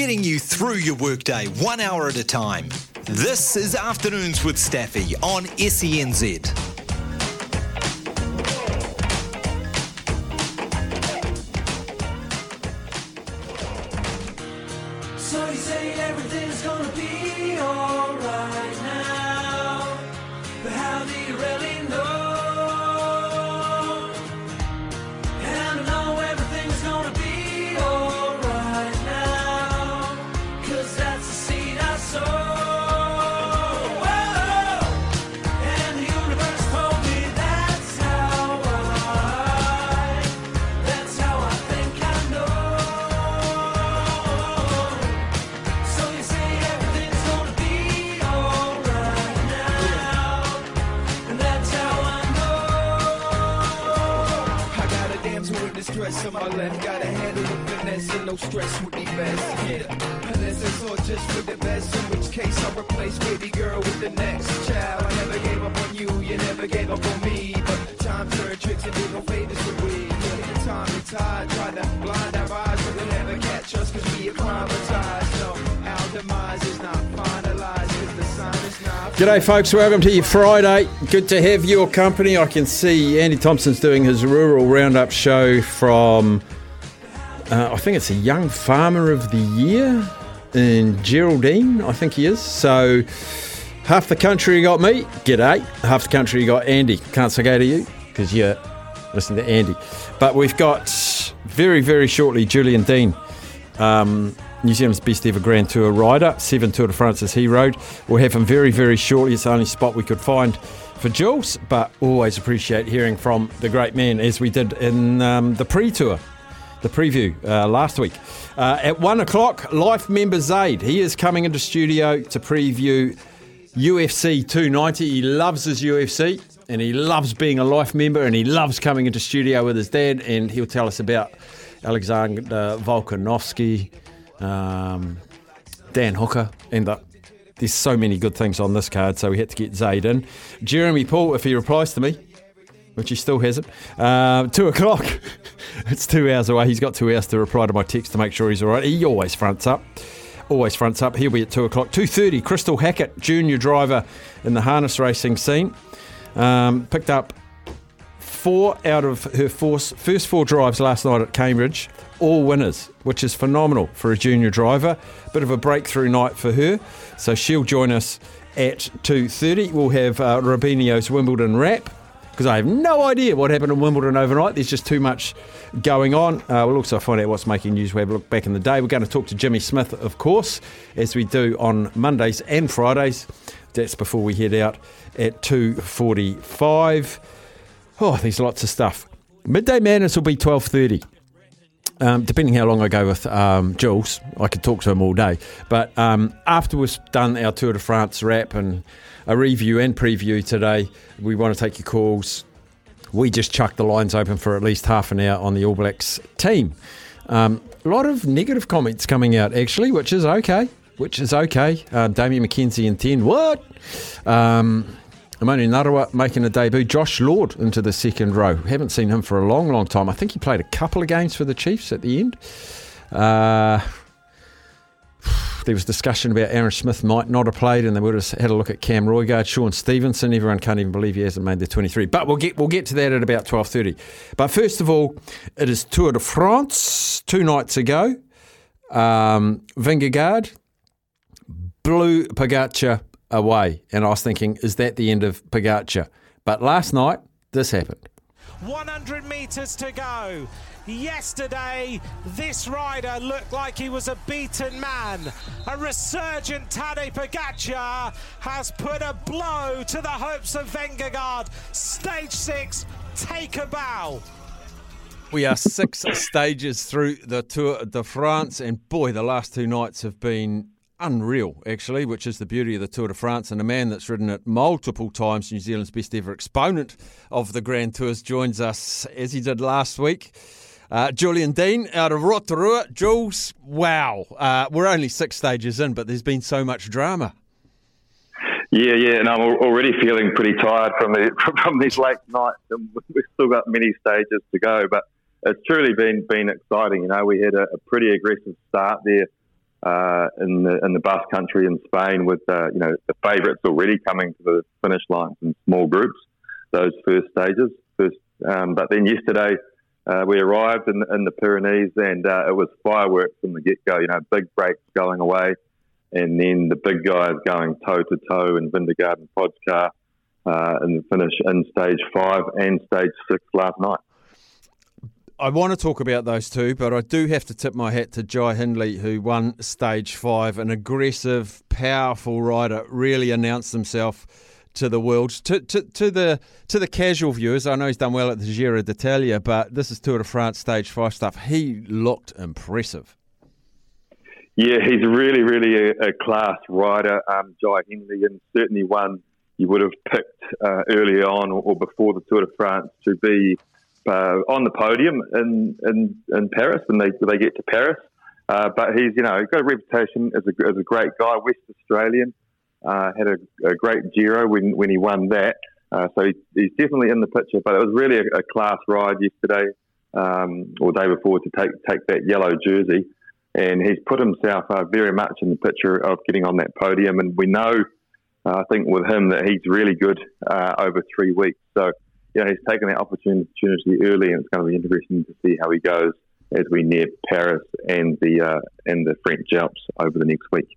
getting you through your workday one hour at a time. This is Afternoons with Staffy on SENZ. G'day, folks. Welcome to your Friday. Good to have your company. I can see Andy Thompson's doing his rural roundup show from, uh, I think it's a young farmer of the year in Geraldine. I think he is. So half the country got me. G'day. Half the country got Andy. Can't say go to you because you're listening to Andy. But we've got very, very shortly Julian Dean um, New Zealand's best ever Grand Tour rider, seven Tour de France's he rode. We'll have him very, very shortly. It's the only spot we could find for Jules, but always appreciate hearing from the great man as we did in um, the pre tour, the preview uh, last week. Uh, at one o'clock, Life member Zaid. He is coming into studio to preview UFC 290. He loves his UFC and he loves being a life member and he loves coming into studio with his dad and he'll tell us about Alexander Volkanovski, um, Dan Hooker, and the, there's so many good things on this card, so we had to get Zaid in. Jeremy Paul, if he replies to me, which he still hasn't, uh, two o'clock. it's two hours away. He's got two hours to reply to my text to make sure he's all right. He always fronts up. Always fronts up. He'll be at two o'clock. Two thirty. Crystal Hackett, junior driver in the harness racing scene, um, picked up four out of her four, first four drives last night at Cambridge, all winners, which is phenomenal for a junior driver. Bit of a breakthrough night for her, so she'll join us at 2.30. We'll have uh, Robinho's Wimbledon wrap, because I have no idea what happened in Wimbledon overnight. There's just too much going on. Uh, we'll also find out what's making news. We have a look back in the day. We're going to talk to Jimmy Smith, of course, as we do on Mondays and Fridays. That's before we head out at 2.45. Oh, there's lots of stuff. Midday Madness will be 12.30. Um, depending how long I go with um, Jules, I could talk to him all day. But um, after we've done our Tour de France wrap and a review and preview today, we want to take your calls. We just chucked the lines open for at least half an hour on the All Blacks team. Um, a lot of negative comments coming out, actually, which is okay. Which is okay. Uh, Damian McKenzie in 10. What? Um, Emoni Narawa making a debut. Josh Lord into the second row. Haven't seen him for a long, long time. I think he played a couple of games for the Chiefs at the end. Uh, there was discussion about Aaron Smith might not have played, and they would have had a look at Cam Roigard, Shaun Stevenson. Everyone can't even believe he hasn't made the 23. But we'll get we'll get to that at about 12:30. But first of all, it is Tour de France two nights ago. Um, Vingegaard blew Pogacar away, and I was thinking, is that the end of Pogacar? But last night, this happened. 100 metres to go. Yesterday, this rider looked like he was a beaten man. A resurgent Tadej Pogacar has put a blow to the hopes of Vingegaard. Stage six, take a bow. We are six stages through the Tour de France, and boy, the last two nights have been unreal, actually, which is the beauty of the Tour de France. And a man that's ridden it multiple times, New Zealand's best ever exponent of the Grand Tours, joins us as he did last week. Uh, Julian Dean out of Rotorua. Jules, wow. Uh, we're only six stages in, but there's been so much drama. Yeah, yeah, and I'm already feeling pretty tired from the from these late nights, and we've still got many stages to go. But it's truly been been exciting. You know, we had a, a pretty aggressive start there uh, in the in the Basque Country in Spain, with uh, you know the favourites already coming to the finish line in small groups. Those first stages, first, um, but then yesterday uh, we arrived in, in the Pyrenees and uh, it was fireworks from the get go. You know, big breaks going away, and then the big guys going toe to toe in Vingegaard and uh, in the finish in stage five and stage six last night. I want to talk about those two, but I do have to tip my hat to Jai Hindley, who won stage five. An aggressive, powerful rider, really announced himself to the world. To, to, to the to the casual viewers, I know he's done well at the Giro d'Italia, but this is Tour de France stage five stuff. He looked impressive. Yeah, he's really, really a, a class rider, um, Jai Hindley, and certainly one you would have picked uh, early on or, or before the Tour de France to be uh, on the podium in, in, in Paris when they, they get to Paris. Uh, but he's, you know, got a reputation as a, as a great guy, West Australian. Uh, had a, a, great Giro when, when he won that. Uh, so he, he's definitely in the picture. But it was really a, a class ride yesterday um, or day before to take take that yellow jersey, and he's put himself uh, very much in the picture of getting on that podium. And we know, uh, I think, with him that he's really good over three weeks. So you know, he's taken that opportunity early, and it's going to be interesting to see how he goes as we near Paris and the uh, and the French Alps over the next week.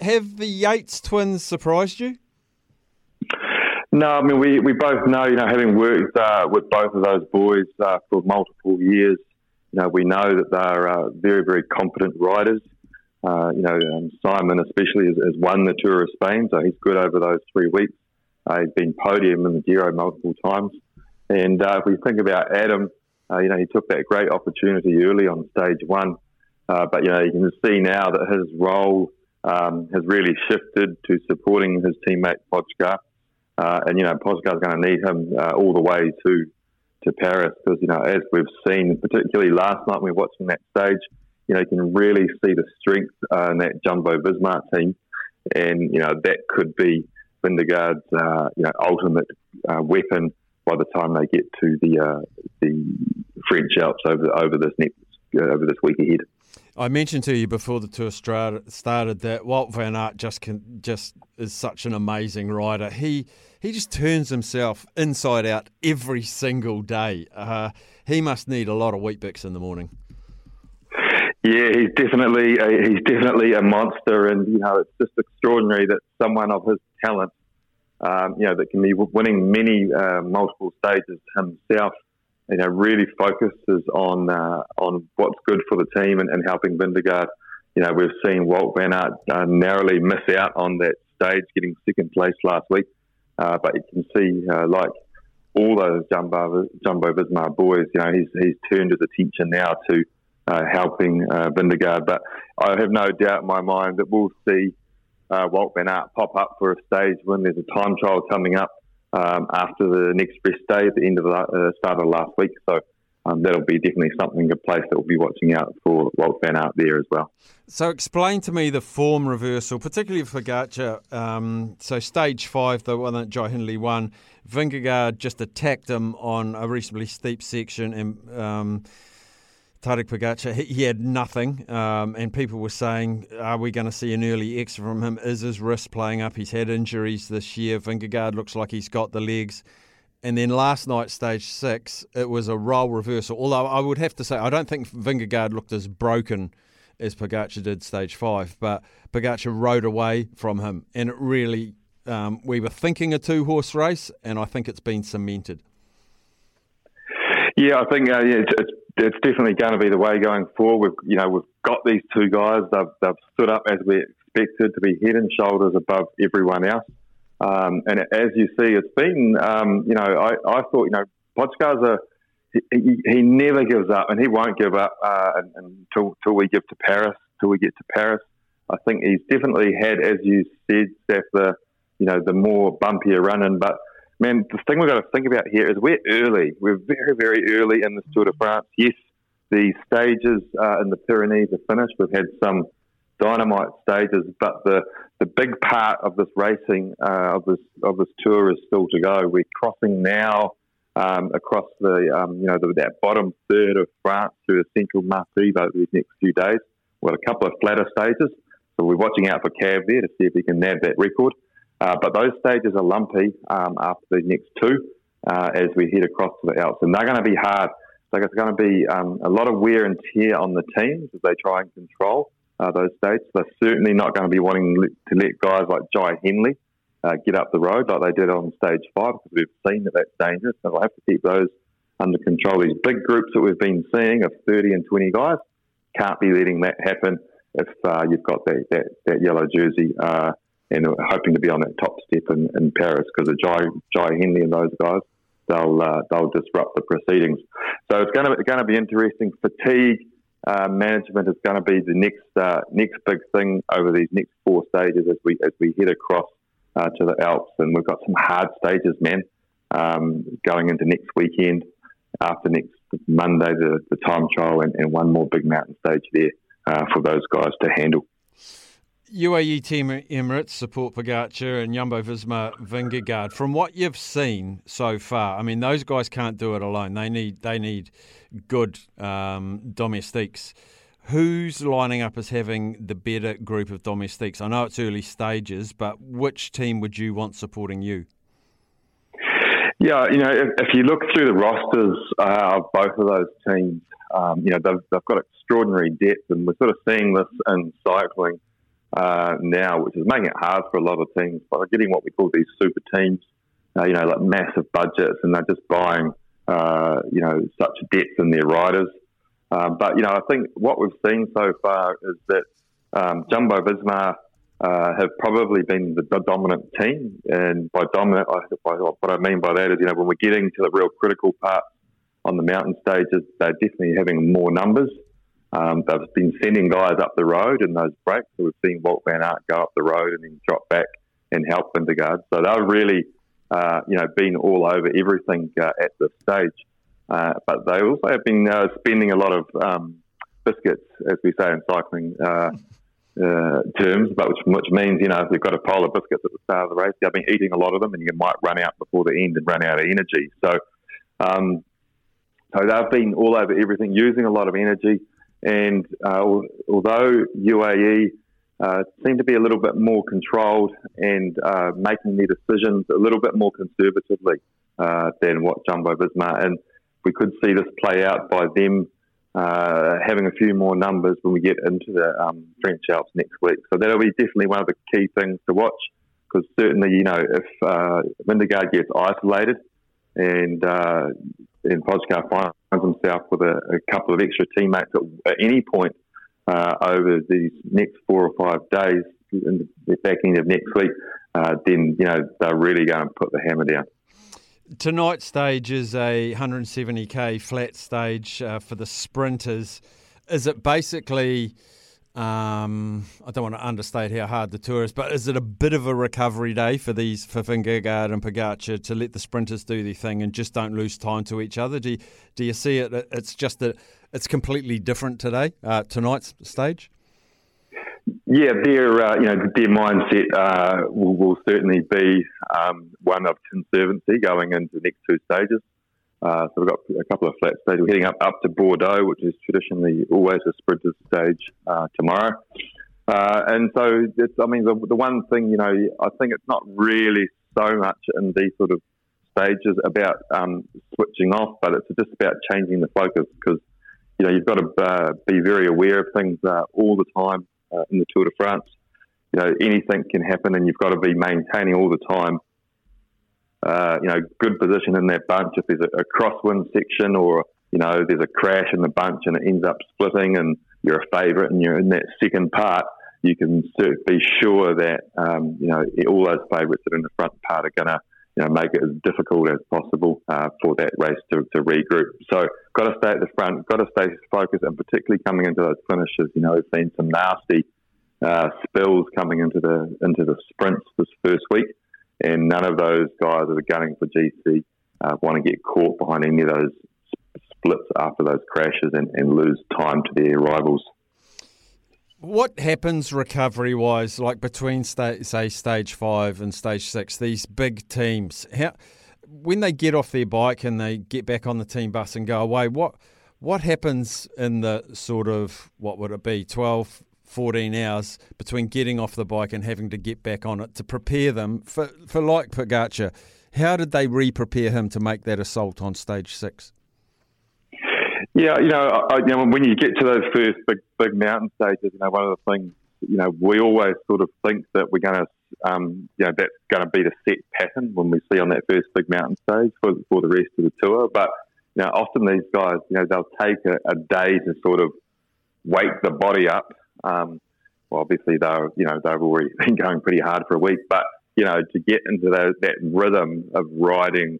Have the Yates twins surprised you? No, I mean we, we both know, you know, having worked uh, with both of those boys uh, for multiple years, you know, we know that they're uh, very very competent riders. Uh, you know, um, Simon especially has, has, won the Tour of Spain, so he's good over those three weeks. Uh, he's been podium in the Giro multiple times. And uh, if we think about Adam, uh, you know, he took that great opportunity early on stage one. Uh, but, you know, you can see now that his role um, has really shifted to supporting his teammate Pogacar. Uh, and, you know, Pogacar's going to need him uh, all the way to to Paris because, you know, as we've seen, particularly last night when we were watching that stage, you know, you can really see the strength uh, in that Jumbo Visma team. And, you know, that could be Vingegaard's, you know, ultimate weapon by the time they get to the uh, the French Alps over over this next uh, over this week ahead. I mentioned to you before the tour started that Wout van Aert just can, just is such an amazing rider. He he just turns himself inside out every single day. Uh, he must need a lot of Weet-Bix in the morning. Yeah, he's definitely a, he's definitely a monster, and you know it's just extraordinary that someone of his talent um, you know, that can be winning many uh, multiple stages himself. You know, really focuses on uh, on what's good for the team and, and, helping Vingegaard. You know, we've seen Wout van Aert uh, narrowly miss out on that stage, getting second place last week. Uh, but you can see, uh, like all those Jumbo Jumbo Visma boys, you know, he's he's turned his attention now to uh, helping uh, Vingegaard. But I have no doubt in my mind that we'll see uh, Wout van Aert pop up for a stage when there's a time trial coming up um, after the next rest day at the end of the uh, start of last week. So um, that'll be definitely something, a place that we'll be watching out for Wout van Aert there as well. So explain to me the form reversal, particularly for Gacha. Um, so stage five, the one that Jai Hindley won, Vingegaard just attacked him on a reasonably steep section and Tadej Pogacar, he, he, had nothing, um, and people were saying, "Are we going to see an early exit from him? Is his wrist playing up? He's had injuries this year. Vingegaard looks like he's got the legs." And then last night, stage six, it was a role reversal. Although I would have to say, I don't think Vingegaard looked as broken as Pogacar did stage five, but Pogacar rode away from him, and it really, um, we were thinking a two horse race, and I think it's been cemented. Yeah, I think uh, yeah, it's, it's it's definitely going to be the way going forward. We've you know we've got these two guys. They've, they've stood up as we expected to be head and shoulders above everyone else. Um, and as you see, it's been um, you know I, I thought you know Pogacar's a he, he, never gives up and he won't give up uh, until, until we get to Paris. Till we get to Paris, I think he's definitely had, as you said, Steph, the you know the more bumpier running, but man, the thing we've got to think about here is we're early. We're very, very early in this Tour de France. Yes, the stages uh, in the Pyrenees are finished. We've had some dynamite stages, but the the big part of this racing uh, of this of this tour is still to go. We're crossing now um, across the um, you know the, that bottom third of France through the central Massif over these next few days. We've got a couple of flatter stages, So we're watching out for Cav there to see if he can nab that record. Uh, but those stages are lumpy um, after the next two uh, as we head across to the Alps, and they're going to be hard. So it's going to be um, a lot of wear and tear on the teams as they try and control uh, those stages. They're certainly not going to be wanting to let guys like Jai Hindley uh, get up the road like they did on stage five because we've seen that that's dangerous. So they'll have to keep those under control. These big groups that we've been seeing of 30 and 20 guys can't be letting that happen if uh, you've got that, that, that yellow jersey and hoping to be on that top step in, in Paris because of Jai, Jai Hindley and those guys. They'll uh, they'll disrupt the proceedings. So it's going to going to be interesting. Fatigue uh, management is going to be the next uh, next big thing over these next four stages as we as we head across uh, to the Alps, and we've got some hard stages, man, um, going into next weekend. After next Monday, the, the time trial, and, and one more big mountain stage there uh, for those guys to handle. UAE Team Emirates support Pogacar and Jumbo Visma Vingegaard. From what you've seen so far, I mean, those guys can't do it alone. They need they need good um, domestiques. Who's lining up as having the better group of domestiques? I know it's early stages, but which team would you want supporting you? Yeah, you know, if, if you look through the rosters uh, of both of those teams, um, you know, they've, they've got extraordinary depth, and we're sort of seeing this in cycling uh, now, which is making it hard for a lot of teams. But they're getting what we call these super teams, uh, you know, like massive budgets, and they're just buying, uh, you know, such depth in their riders. Um, but you know, I think what we've seen so far is that um, Jumbo Visma uh, have probably been the, the, dominant team, and by dominant, I, by, what I mean by that is, you know, when we're getting to the real critical part on the mountain stages, they're definitely having more numbers. Um, they've been sending guys up the road in those breaks. So we've seen Wout van Aert go up the road and then drop back and help Vingegaard. So they've really, uh, you know, been all over everything uh, at this stage. Uh, but they also have been uh, spending a lot of um, biscuits, as we say in cycling uh, uh, terms, but which, which, means, you know, if you've got a pile of biscuits at the start of the race, they've been eating a lot of them and you might run out before the end and run out of energy. So, um, so they've been all over everything, using a lot of energy. And uh, although UAE uh, seem to be a little bit more controlled and uh, making their decisions a little bit more conservatively uh, than what Jumbo Visma, and we could see this play out by them uh, having a few more numbers when we get into the um, French Alps next week. So that'll be definitely one of the key things to watch because certainly, you know, if uh, Vingegaard gets isolated and and Pogacar finds himself with a, a, couple of extra teammates at, at any point uh, over these next four or five days, in the back end of next week, uh, then you know they're really going to put the hammer down. Tonight's stage is a 170k flat stage uh, for the sprinters. Is it basically? Um, I don't want to understate how hard the tour is, but is it a bit of a recovery day for these for Vingegaard and Pogacar to let the sprinters do their thing and just don't lose time to each other? Do you, do you see it? It's just that it's completely different today, uh, tonight's stage. Yeah, their uh, you know their mindset uh, will, will, certainly be um, one of conservancy going into the next two stages. Uh, so we've got a couple of flat stages. We're heading up, up to Bordeaux, which is traditionally always a sprinter's stage uh, tomorrow. Uh, and so, I mean, the, the, one thing, you know, I think it's not really so much in these sort of stages about um, switching off, but it's just about changing the focus because, you know, you've got to uh, be very aware of things uh, all the time in the Tour de France. You know, anything can happen and you've got to be maintaining all the time uh, you know, good position in that bunch. If there's a, a crosswind section or, you know, there's a crash in the bunch and it ends up splitting and you're a favourite and you're in that second part, you can be sure that, um, you know, all those favourites that are in the front part are going to, you know, make it as difficult as possible uh, for that race to, to regroup. So, got to stay at the front, got to stay focused, and particularly coming into those finishes, you know, we've seen some nasty uh, spills coming into the into the sprints this first week and none of those guys that are gunning for GC uh, want to get caught behind any of those splits after those crashes and, and lose time to their rivals. What happens recovery wise, like between sta- say stage five and stage six? These big teams, how when they get off their bike and they get back on the team bus and go away, what what happens in the sort of what would it be 12, 14 hours between getting off the bike and having to get back on it to prepare them for, for like Pogacar. How did they re-prepare him to make that assault on stage six? Yeah, you know, I, you know, when you get to those first big, big mountain stages, you know, one of the things, you know, we always sort of think that we're going to, um, you know, that's going to be the set pattern when we see on that first big mountain stage for, for the rest of the tour. But you know, often these guys, you know, they'll take a, a day to sort of wake the body up. Um, well, obviously they're, you know, they've already been going pretty hard for a week, but you know, to get into those, that rhythm of riding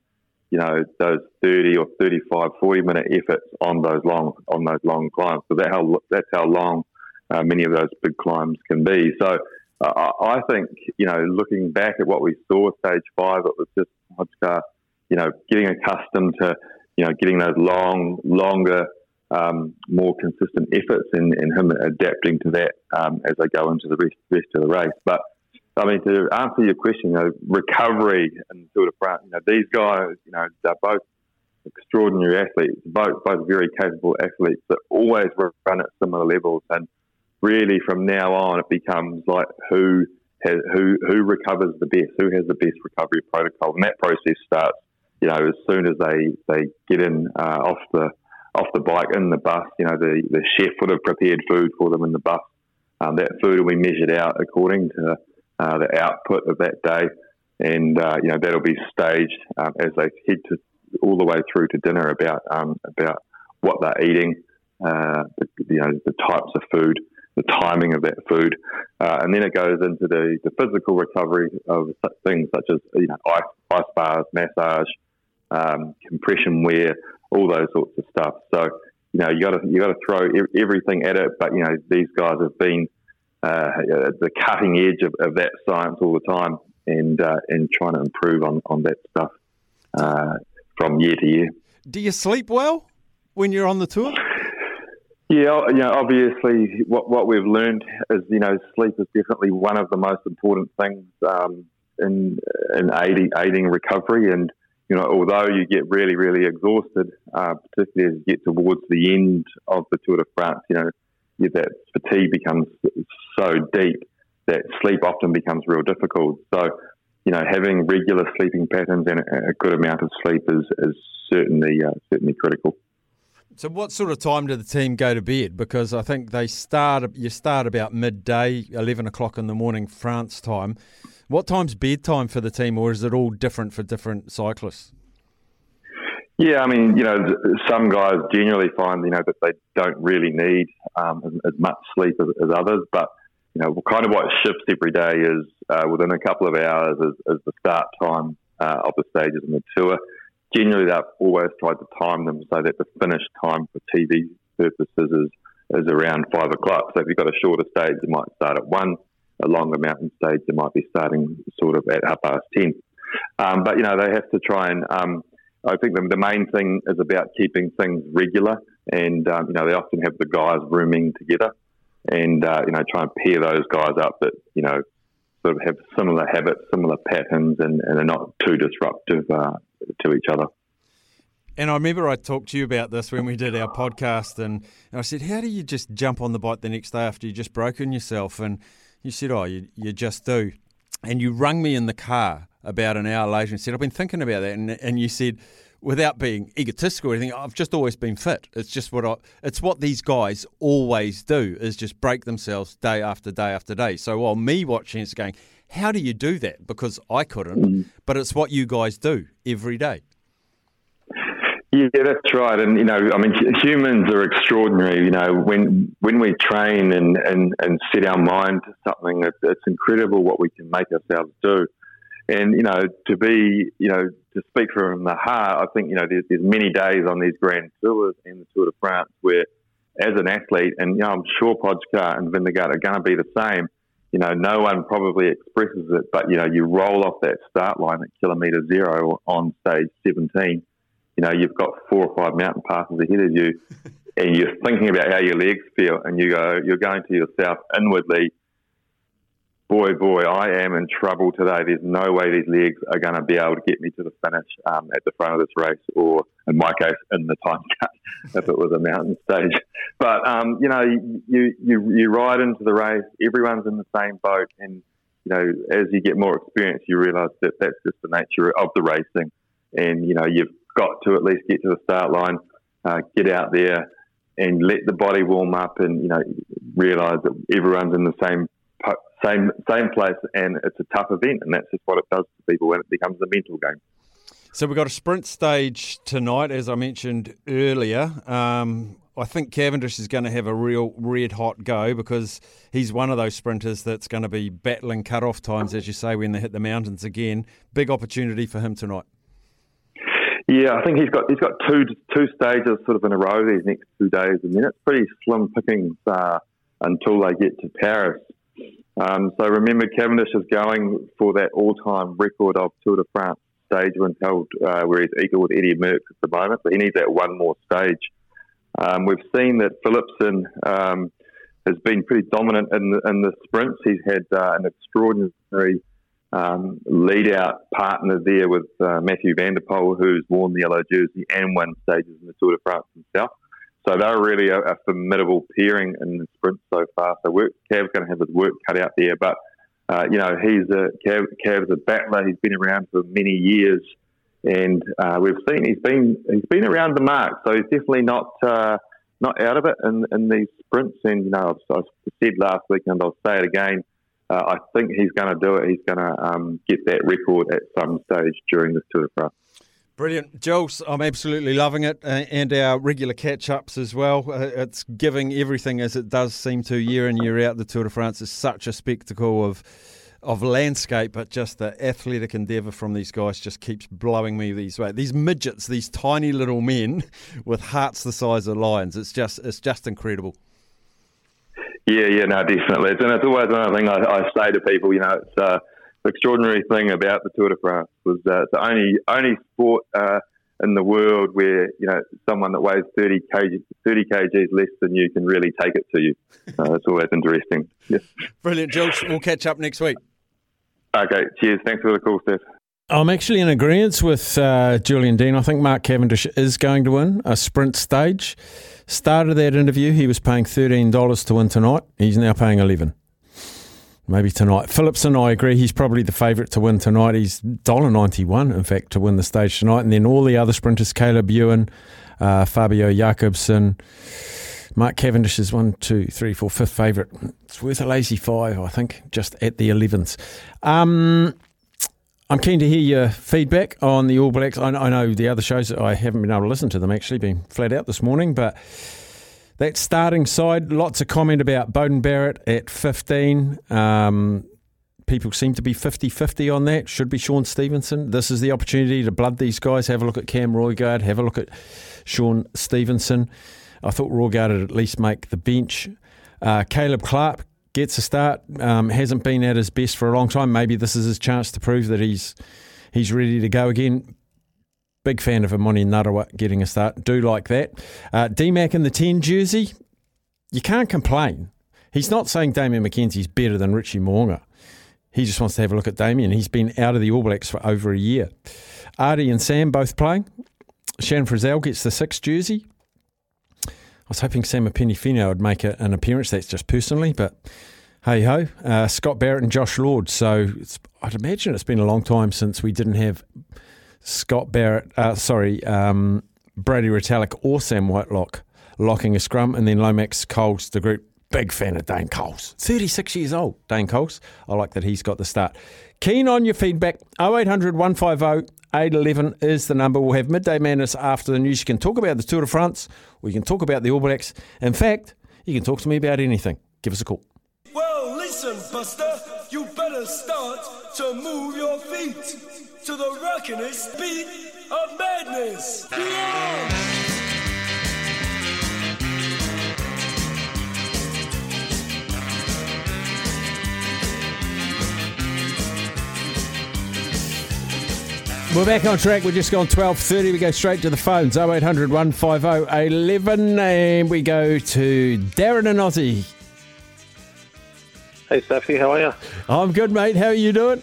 you know, those 30 or 35, 40 minute efforts on those long, on those long climbs. So that how, that's how long uh, many of those big climbs can be. So uh, I think, you know, looking back at what we saw stage five, it was just you know, getting accustomed to, you know, getting those long, longer, um, more consistent efforts and, and him adapting to that um, as they go into the rest, rest of the race. But I mean, to answer your question, you know, recovery and Tour de France, you know, these guys, you know, they're both extraordinary athletes, both both very capable athletes that always run at similar levels. And really, from now on, it becomes like who has who who recovers the best, who has the best recovery protocol, and that process starts, you know, as soon as they they get in uh, off the off the bike in the bus. You know, the the chef would have prepared food for them in the bus. Um, that food will be measured out according to uh, the output of that day, and uh, you know that'll be staged um, as they head to all the way through to dinner about um, about what they're eating, uh, the, you know the types of food, the timing of that food, uh, and then it goes into the, the physical recovery of things such as you know ice, ice bars, massage, um, compression wear, all those sorts of stuff. So you know you got to you got to throw everything at it, but you know these guys have been uh, the cutting edge of, of, that science all the time and uh, and trying to improve on, on that stuff uh, from year to year. Do you sleep well when you're on the tour? Yeah, you know, obviously, what what we've learned is you know sleep is definitely one of the most important things um, in in aiding, aiding recovery. And you know, although you get really really exhausted, uh, particularly as you get towards the end of the Tour de France, you know, that fatigue becomes so deep that sleep often becomes real difficult. So, you know, having regular sleeping patterns and a good amount of sleep is, is certainly uh, certainly critical. So, what sort of time do the team go to bed? Because I think they start you start about midday, eleven o'clock in the morning France time. What time's bedtime for the team, or is it all different for different cyclists? Yeah, I mean, you know, some guys generally find, you know, that they don't really need um, as, much sleep as, as, others, but, you know, kind of what shifts every day is uh, within a couple of hours is, is the start time uh, of the stages in the tour. Generally, they've always tried to time them so that the finish time for TV purposes is, is around five o'clock. So if you've got a shorter stage, you might start at one. A longer mountain stage, you might be starting sort of at half past ten. Um, but, you know, they have to try and um, I think the, the main thing is about keeping things regular, and um, you know they often have the guys rooming together, and uh, you know try and pair those guys up that you know sort of have similar habits, similar patterns, and, and are not too disruptive uh, to each other. And I remember I talked to you about this when we did our podcast, and, and I said, "How do you just jump on the bike the next day after you just broken yourself?" And you said, "Oh, you, you just do." And you rung me in the car about an hour later and said, I've been thinking about that. And, and you said, without being egotistical or anything, I've just always been fit. It's just what I, it's what these guys always do is just break themselves day after day after day. So while me watching it's going, how do you do that? Because I couldn't, mm. but it's what you guys do every day. Yeah, that's right. And you know, I mean, humans are extraordinary. You know, when when we train and and, and set our mind to something, it's, it's incredible what we can make ourselves do. And you know, to be, you know, to speak from the heart, I think you know, there's, there's many days on these grand tours and the Tour de France where, as an athlete, and you know, I'm sure Pogacar and Vingegaard are going to be the same. You know, no one probably expresses it, but you know, you roll off that start line at kilometre zero on stage 17. You know, you've got four or five mountain passes ahead of you, and you're thinking about how your legs feel, and you go, you're going to yourself inwardly boy, boy, I am in trouble today. There's no way these legs are going to be able to get me to the finish um, at the front of this race, or in my case, in the time cut, if it was a mountain stage. But um, you know, you, you you ride into the race. Everyone's in the same boat, and you know, as you get more experience, you realise that that's just the nature of the racing, and you know, you've got to at least get to the start line, uh, get out there, and let the body warm up, and you know, realise that everyone's in the same same same place, and it's a tough event, and that's just what it does to people when it becomes a mental game. So we've got a sprint stage tonight, as I mentioned earlier. Um, I think Cavendish is going to have a real red hot go because he's one of those sprinters that's going to be battling cut-off times, as you say, when they hit the mountains again. Big opportunity for him tonight. Yeah, I think he's got he's got two two stages sort of in a row these next two days, and then it's pretty slim pickings uh, until they get to Paris. Um, so remember, Cavendish is going for that all-time record of Tour de France stage wins held, uh, where he's equal with Eddie Merckx at the moment. But he needs that one more stage. Um, we've seen that Philipsen um, has been pretty dominant in the, in the sprints. He's had uh, an extraordinary um, lead out partner there with uh, Mathieu van der Poel, who's worn the yellow jersey and won stages in the Tour de France himself. So they're really a, a formidable pairing in the sprint so far. So work, Cav's going to have his work cut out there, but uh, you know he's a Cav, Cav's a battler. He's been around for many years, and uh, we've seen he's been he's been around the mark. So he's definitely not uh, not out of it in, in these sprints. And you know I've said last week, and I'll say it again. Uh, I think he's going to do it. He's going to um, get that record at some stage during this Tour de France. Brilliant. Jules, I'm absolutely loving it. Uh, and our regular catch ups as well. Uh, it's giving everything as it does seem to year in, year out. The Tour de France is such a spectacle of of landscape, but just the athletic endeavour from these guys just keeps blowing me these way. These midgets, these tiny little men with hearts the size of lions. It's just it's just incredible. Yeah, yeah, no, definitely. And it's always another thing I, I say to people. You know, it's uh, the extraordinary thing about the Tour de France was uh, it's the only only sport uh, in the world where you know someone that weighs 30 kg 30 kgs less than you can really take it to you. Uh, it's always interesting. Yeah. Brilliant, Jules. We'll catch up next week. Okay, cheers. Thanks for the call, Steph. I'm actually in agreement with uh, Julian Dean. I think Mark Cavendish is going to win a sprint stage. Started that interview, he was paying $13 to win tonight. He's now paying 11 Maybe tonight. Philipsen, I agree, he's probably the favourite to win tonight. He's $1.91, in fact, to win the stage tonight. And then all the other sprinters, Caleb Ewan, uh, Fabio Jakobsen, Mark Cavendish is one, two, three, four, fifth favourite. It's worth a lazy five, I think, just at the 11th. Um, I'm keen to hear your feedback on the All Blacks. I, I know the other shows, I haven't been able to listen to them actually, been flat out this morning, but that starting side, lots of comment about Beauden Barrett at 15. Um, people seem to be 50 50 on that. Should be Shaun Stevenson. This is the opportunity to blood these guys. Have a look at Cam Roigard, have a look at Shaun Stevenson. I thought Roigard would at least make the bench. Uh, Caleb Clarke gets a start. Um, hasn't been at his best for a long time. Maybe this is his chance to prove that he's he's ready to go again. Big fan of Emoni Narawa getting a start. Do like that. Uh, DMAC in the 10 jersey, you can't complain. He's not saying Damian McKenzie's better than Richie Mo'unga. He just wants to have a look at Damian. He's been out of the All Blacks for over a year. Ardie and Sam both playing. Shannon Frizzell gets the six jersey. I was hoping Sam Penny would make a, an appearance. That's just personally, but hey ho. Uh, Scott Barrett and Josh Lord. So I'd imagine it's been a long time since we didn't have Scott Barrett, uh, sorry, um, Brodie Retallick or Sam Whitelock locking a scrum, and then Lomax Coles, the group. Big fan of Dane Coles. 36 years old, Dane Coles. I like that he's got the start. Keen on your feedback. 0800 150 811 is the number. We'll have Midday Madness after the news. You can talk about the Tour de France, or you can talk about the All Blacks. In fact, you can talk to me about anything. Give us a call. Well, listen, Buster, you better start to move your feet to the rockin'est beat of madness. Yeah! We're back on track. We're just gone 12.30. We go straight to the phones. 0800 150 11. And we go to Darren and Ozzy. Hey, Staffy, how are you? I'm good, mate. How are you doing?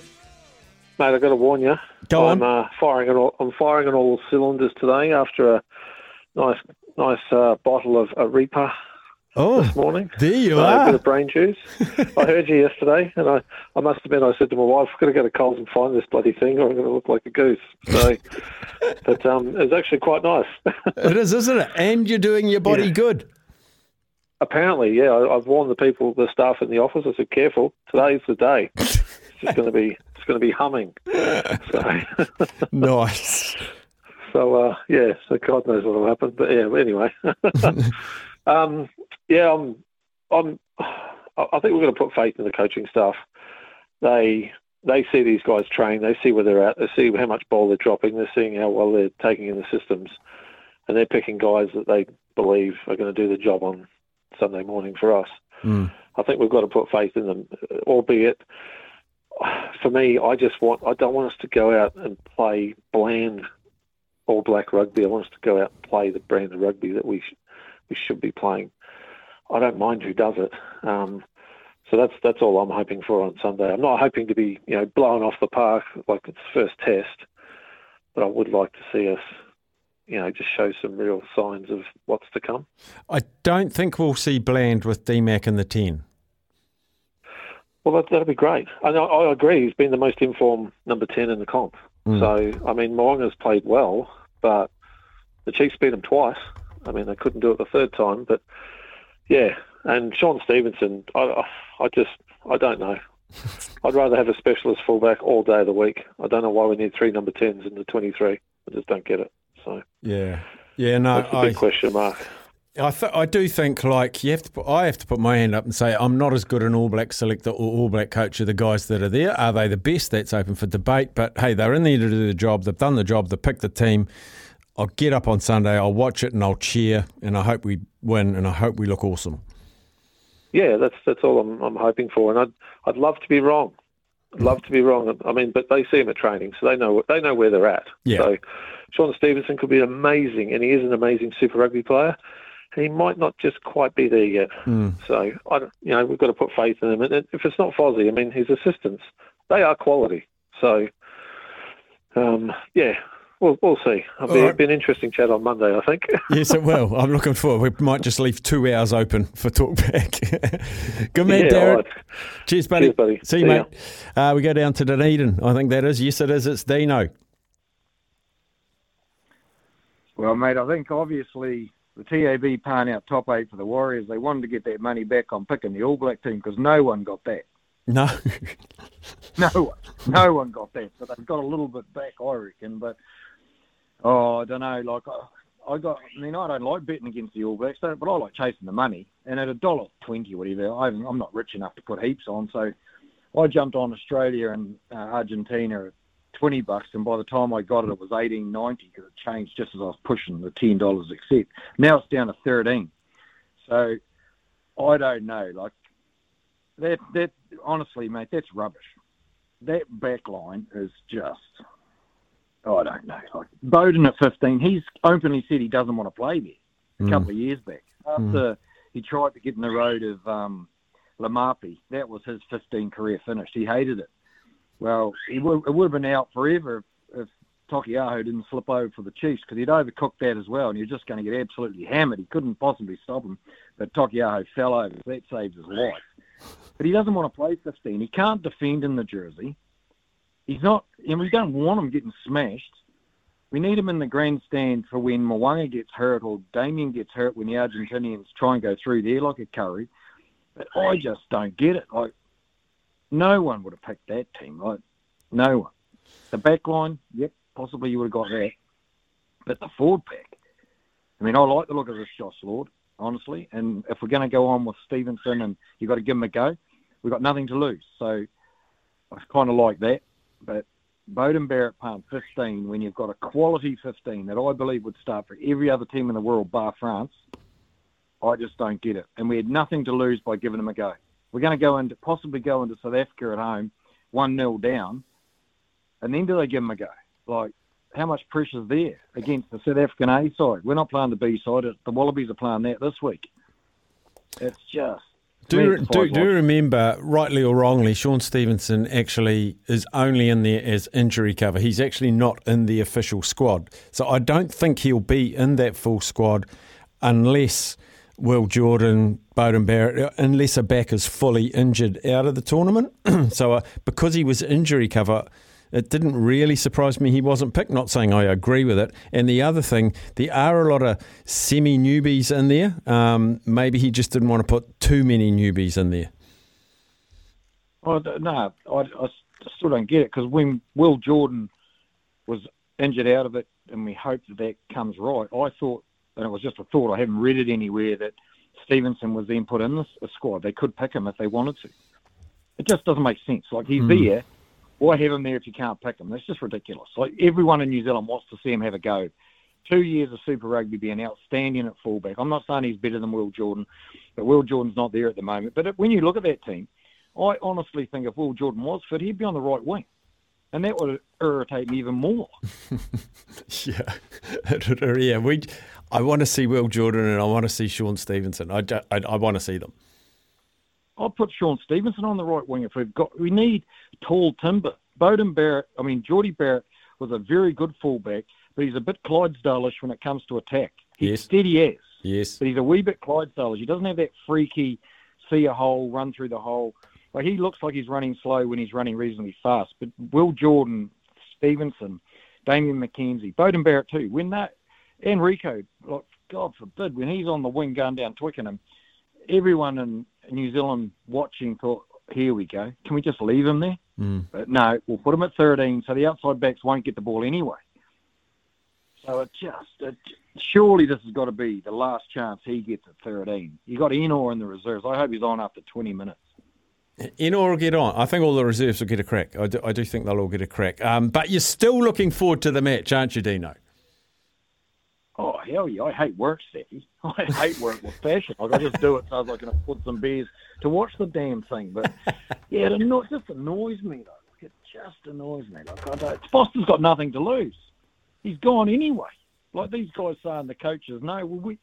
Mate, I've got to warn you. Go I'm on. Uh, firing on all, I'm firing on all cylinders today after a nice nice uh, bottle of a Reaper Oh, this morning. there you Uh, a bit of brain juice. I heard you yesterday, and I, I must admit, I said to my wife, "I've got to go to Coles and find this bloody thing, or I'm going to look like a goose." So, but um, it was actually quite nice. It is, isn't it? And you're doing your body Yeah. good. Apparently, yeah, I, I've warned the people, the staff in the office. I said, "Careful, today's the day. It's just going to be, going to be humming." So. Nice. So uh, yeah, so God knows what will happen. But yeah, anyway, um, yeah, I'm, I'm, I I think we're going to put faith in the coaching staff. They they see these guys train. They see where they're at. They see how much ball they're dropping. They're seeing how well they're taking in the systems, and they're picking guys that they believe are going to do the job on Sunday morning for us. Mm. I think we've got to put faith in them, albeit for me, I just want I don't want us to go out and play bland all black rugby. I want us to go out and play the brand of rugby that we sh- we should be playing. I don't mind who does it. Um, so that's that's all I'm hoping for on Sunday. I'm not hoping to be you know blown off the park like it's first test, but I would like to see us you know just show some real signs of what's to come. I don't think we'll see Bland with DMAC in the 10. Well, that, that'd be great. I, I agree. He's been the most informed number 10 in the comp. Hmm. So, I mean, Mo'unga's played well, but the Chiefs beat him twice. I mean, they couldn't do it the third time, but yeah. And Shaun Stevenson, I, I I just, I don't know. I'd rather have a specialist fullback all day of the week. I don't know why we need three number 10s in the 23. I just don't get it. So Yeah. Yeah, no, that's a I, big question mark. I, th- I do think like you have to. Put, I have to put my hand up and say I'm not as good an All Black selector or All Black coach of the guys that are there. Are they the best? That's open for debate. But hey, they're in there to do the job. They've done the job. They picked the team. I'll get up on Sunday. I'll watch it and I'll cheer. And I hope we win. And I hope we look awesome. Yeah, that's that's all I'm I'm hoping for, and I'd I'd love to be wrong. I'd love to be wrong. I mean, but they see him at training, so they know they know where they're at. Yeah. So Shaun Stevenson could be amazing, and he is an amazing Super Rugby player. And he might not just quite be there yet. So I, you know, we've got to put faith in him. And if it's not Fozzie, I mean, his assistants, they are quality. So, um, yeah, we'll we'll see. It'll be, All right. be an interesting chat on Monday, I think. Yes, it will. I'm looking forward. We might just leave two hours open for talkback. Good man, Yeah, Darren. all right. Cheers, buddy. Cheers, buddy. See you, See ya. mate. Uh, we go down to Dunedin. I think that is. Yes, it is. It's Dino. Well, mate, I think obviously the TAB paying out top eight for the Warriors, they wanted to get that money back on picking the All Black team because no one got that. No. No one, no one got that. So they've got a little bit back, I reckon. But oh, I don't know. Like I, I got. I mean, I don't like betting against the All Blacks, but I like chasing the money. And at a dollar twenty, whatever, I I'm not rich enough to put heaps on. So I jumped on Australia and uh, Argentina at twenty bucks, and by the time I got it, it was eighteen ninety because it changed just as I was pushing the ten dollars accept. Now it's down to thirteen. So I don't know. Like that, that honestly, mate, that's rubbish. That back line is just. I don't know. Like Beauden at 15, he's openly said he doesn't want to play there. A couple of years back, after he tried to get in the road of um, Lamapi, that was his 15 career finish. He hated it. Well, he would, it would have been out forever if, if Tokiaho didn't slip over for the Chiefs because he'd overcooked that as well, and you're just going to get absolutely hammered. He couldn't possibly stop him, but Tokiaho fell over. That saved his life. But he doesn't want to play 15. He can't defend in the jersey. He's not, and we don't want him getting smashed. We need him in the grandstand for when Mo'unga gets hurt or Damian gets hurt when the Argentinians try and go through there like a curry. But I just don't get it. Like, no one would have picked that team. right? no one. The back line, yep, possibly you would have got that. But the forward pack, I mean, I like the look of this Josh Lord, honestly. And if we're going to go on with Stevenson and you've got to give him a go, we've got nothing to lose. So I kind of like that. But Beauden Barrett paying 15 when you've got a quality 15 that I believe would start for every other team in the world bar France, I just don't get it. And we had nothing to lose by giving him a go. We're going to go into possibly go into South Africa at home, one 0 down, and then do they give them a go? Like, how much pressure's there against the South African A side? We're not playing the B side. The Wallabies are playing that this week. It's just Do, do, do remember, rightly or wrongly, Shaun Stevenson actually is only in there as injury cover. He's actually not in the official squad. So I don't think he'll be in that full squad unless Will Jordan, Beauden Barrett, unless a back is fully injured out of the tournament. so uh, because he was injury cover, it didn't really surprise me he wasn't picked. Not saying I agree with it. And the other thing, there are a lot of semi newbies in there. Um, maybe he just didn't want to put too many newbies in there. Oh, no, I, I still don't get it because when Will Jordan was injured out of it, and we hope that that comes right, I thought, and it was just a thought, I haven't read it anywhere, that Stevenson was then put in the squad. They could pick him if they wanted to. It just doesn't make sense. Like he's mm. there why have him there if you can't pick him? That's just ridiculous. Like everyone in New Zealand wants to see him have a go. Two years of Super Rugby being outstanding at fullback. I'm not saying he's better than Will Jordan, but Will Jordan's not there at the moment. But when you look at that team, I honestly think if Will Jordan was fit, he'd be on the right wing. And that would irritate me even more. yeah, yeah. We, I want to see Will Jordan and I want to see Shaun Stevenson. I, I, I want to see them. I'll put Shaun Stevenson on the right wing if we've got. We need tall timber. Beauden Barrett, I mean, Jordie Barrett was a very good fullback, but he's a bit Clydesdale-ish when it comes to attack. He's yes. steady as. Yes. But he's a wee bit Clydesdale. He doesn't have that freaky see a hole, run through the hole. Like he looks like he's running slow when he's running reasonably fast. But Will Jordan, Stevenson, Damian McKenzie, Beauden Barrett too, when that Enrico, like God forbid, when he's on the wing going down Twickenham, everyone in New Zealand watching thought, here we go. Can we just leave him there? Mm. But no, we'll put him at 13 so the outside backs won't get the ball anyway. So it just, it, surely this has got to be the last chance he gets at 13. You got Ennor in the reserves. I hope he's on after 20 minutes. Ennor will get on. I think all the reserves will get a crack. I do, I do think they'll all get a crack. Um, but you're still looking forward to the match, aren't you, Dino? Oh hell yeah! I hate work, Steffi. I hate work with passion. Like I just do it so I can afford some beers to watch the damn thing. But yeah, it, anno- it just annoys me though. Like, it just annoys me. Like I don't, Foster's got nothing to lose. He's gone anyway. Like these guys saying the coaches, no, well we.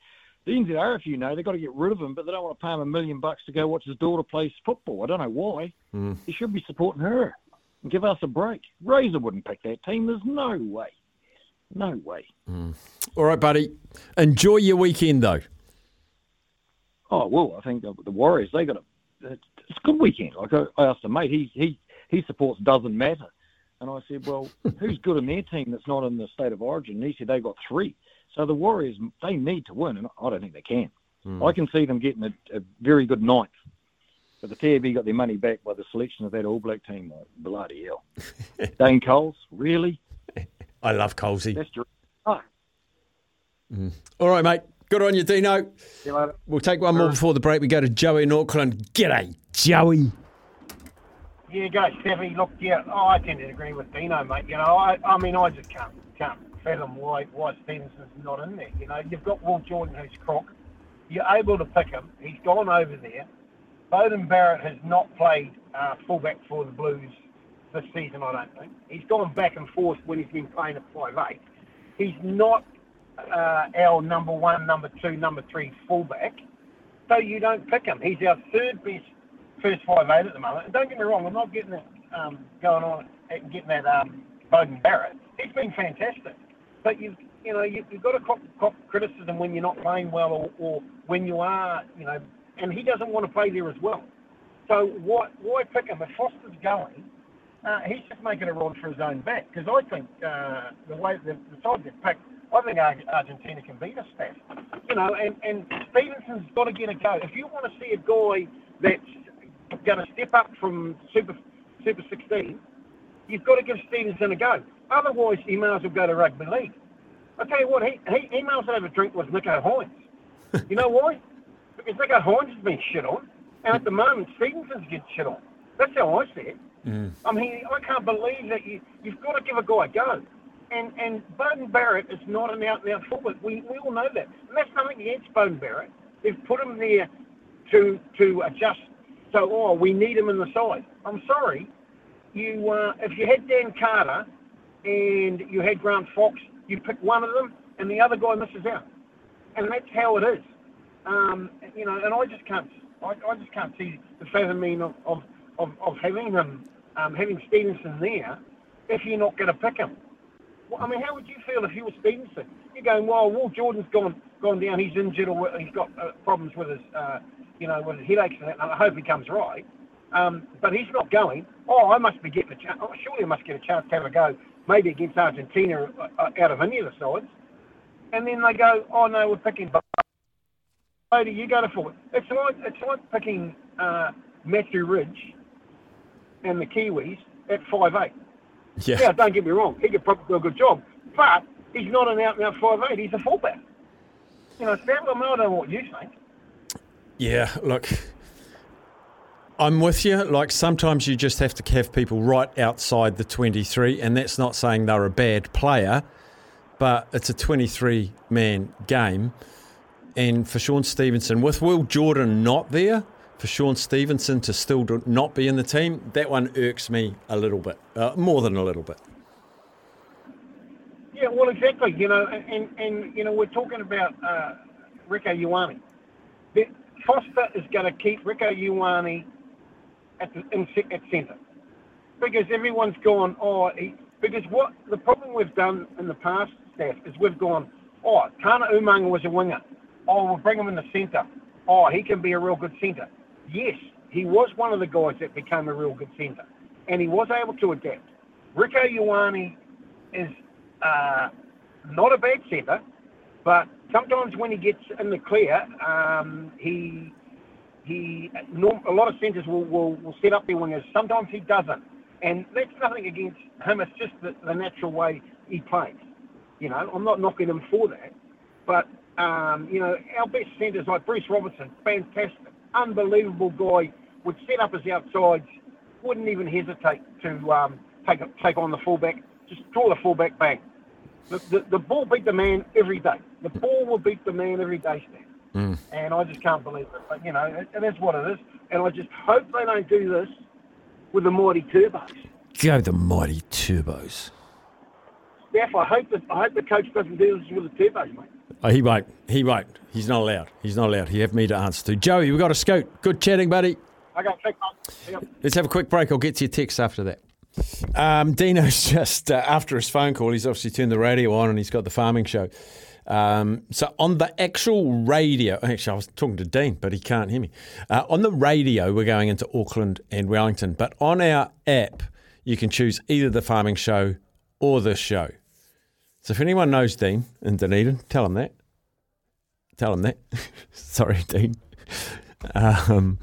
The if you know, they've got to get rid of him, but they don't want to pay him a million bucks to go watch his daughter play football. I don't know why. Mm. He should be supporting her and give us a break. Razor wouldn't pick that team. There's no way. No way. Mm. All right, buddy. Enjoy your weekend, though. Oh well, I think the, Warriors they got a it's a good weekend. Like I, I asked a mate, he he he supports doesn't matter, and I said, well, who's good in their team that's not in the state of origin? And he said they got three. So the Warriors they need to win, and I don't think they can. Mm. I can see them getting a, a very good ninth. But the TAB got their money back by the selection of that All Black team. Like, bloody hell. Dane Coles, really? I love Colesy. That's your. Oh. Mm. All right, mate. Good on you, Dino. See you later. We'll take one more before the break. We go to Joey in Auckland. G'day, Joey. Yeah, go, Steffi. Look, yeah, oh, I tend to agree with Dino, mate. You know, I, I mean, I just can't can't fathom why why Stevenson's not in there. You know, you've got Will Jordan who's crook. You're able to pick him. He's gone over there. Beauden Barrett has not played uh, fullback for the Blues this season, I don't think. He's gone back and forth when he's been playing at five eight. He's not uh, our number one, number two, number three fullback, so you don't pick him. He's our third best first five eight at the moment. And don't get me wrong, I'm not getting that um, going on getting that um, Beauden Barrett. He's been fantastic, but you you know you, you've got to cop, cop criticism when you're not playing well or, or when you are you know, and he doesn't want to play there as well. So why why pick him if Foster's going? Uh, he's just making a run for his own back because I think uh, the way the, the side picked, I think Argentina can beat us, Steph. You know, and, and Stevenson's got to get a go. If you want to see a guy that's going to step up from Super Super 16, you've got to give Stevenson a go. Otherwise, he may as well go to rugby league. I tell you what, he, he, he may as well have a drink with Nicho Hynes. you know why? Because Nicho Hynes has been shit on, and at the moment, Stevenson's getting shit on. That's how I see it. Mm. I mean, I can't believe that you, you've got to give a guy a go. And and Beauden Barrett is not an out and out forward. We, we all know that. And that's nothing against Beauden Barrett. They've put him there to to adjust. So, oh, we need him in the side. I'm sorry. You uh, if you had Dan Carter and you had Grant Fox, you pick one of them and the other guy misses out. And that's how it is. Um, you know, and I just can't I, I just can't see the fathom mean of, of, of, of having him, um, having Stevenson there, if you're not going to pick him. Well, I mean, how would you feel if you were Stevenson? You're going, well, Will Jordan's gone gone down. He's injured or he's got uh, problems with his, uh, you know, with his headaches and that. And I hope he comes right. Um, but he's not going. Oh, I must be getting a chance. Oh, surely I must get a chance to have a go, maybe against Argentina uh, out of any of the sides. And then they go, oh no, we're picking. Lady, you go to forward. It's like it's like picking uh, Matthew Ridge and the Kiwis at five eight. Yeah. Yeah, don't get me wrong. He could probably do a good job, but he's not an out and out five eight. He's a fullback. You know, Sam, I don't know what you think. Yeah, look, I'm with you. Like sometimes you just have to have people right outside the 23, and that's not saying they're a bad player, but it's a 23 man game. And for Shaun Stevenson, with Will Jordan not there, for Shaun Stevenson to still not be in the team, that one irks me a little bit, uh, more than a little bit. Yeah, well, exactly. You know, and and you know, we're talking about uh, Rieko. The- Foster is going to keep Rieko Ioane at the in, at centre because everyone's gone. Oh, he, because what the problem we've done in the past, staff, is we've gone. Oh, Tana Umaga was a winger. Oh, we'll bring him in the centre. Oh, he can be a real good centre. Yes, he was one of the guys that became a real good centre, and he was able to adapt. Rieko Ioane is uh, not a bad centre, but sometimes when he gets in the clear, um, he he a lot of centres will, will, will set up their wingers. Sometimes he doesn't, and that's nothing against him. It's just the, the natural way he plays. You know, I'm not knocking him for that, but um, you know, our best centres like Bruce Robertson, fantastic, unbelievable guy, would set up his outsides, wouldn't even hesitate to um, take take on the fullback, just draw the fullback back. The, the, the ball beat the man every day. The ball will beat the man every day. And I just can't believe it. But, you know, it, it is what it is. And I just hope they don't do this with the mighty turbos. Go the mighty turbos. Steph, I hope that I hope the coach doesn't do this with the turbos, mate. Oh, he won't. He won't. He's not allowed. He's not allowed. He have me to answer to. Joey, we've got a scoot. Good chatting, buddy. Okay, thanks. Let's have a quick break. I'll get to your text after that. Um, Dino's just uh, after his phone call. He's obviously turned the radio on and he's got the farming show. Um, so on the actual radio, actually, I was talking to Dean, but he can't hear me. Uh, on the radio, we're going into Auckland and Wellington, but on our app, you can choose either the farming show or this show. So if anyone knows Dean in Dunedin, tell him that. Tell him that. Sorry, Dean. Um,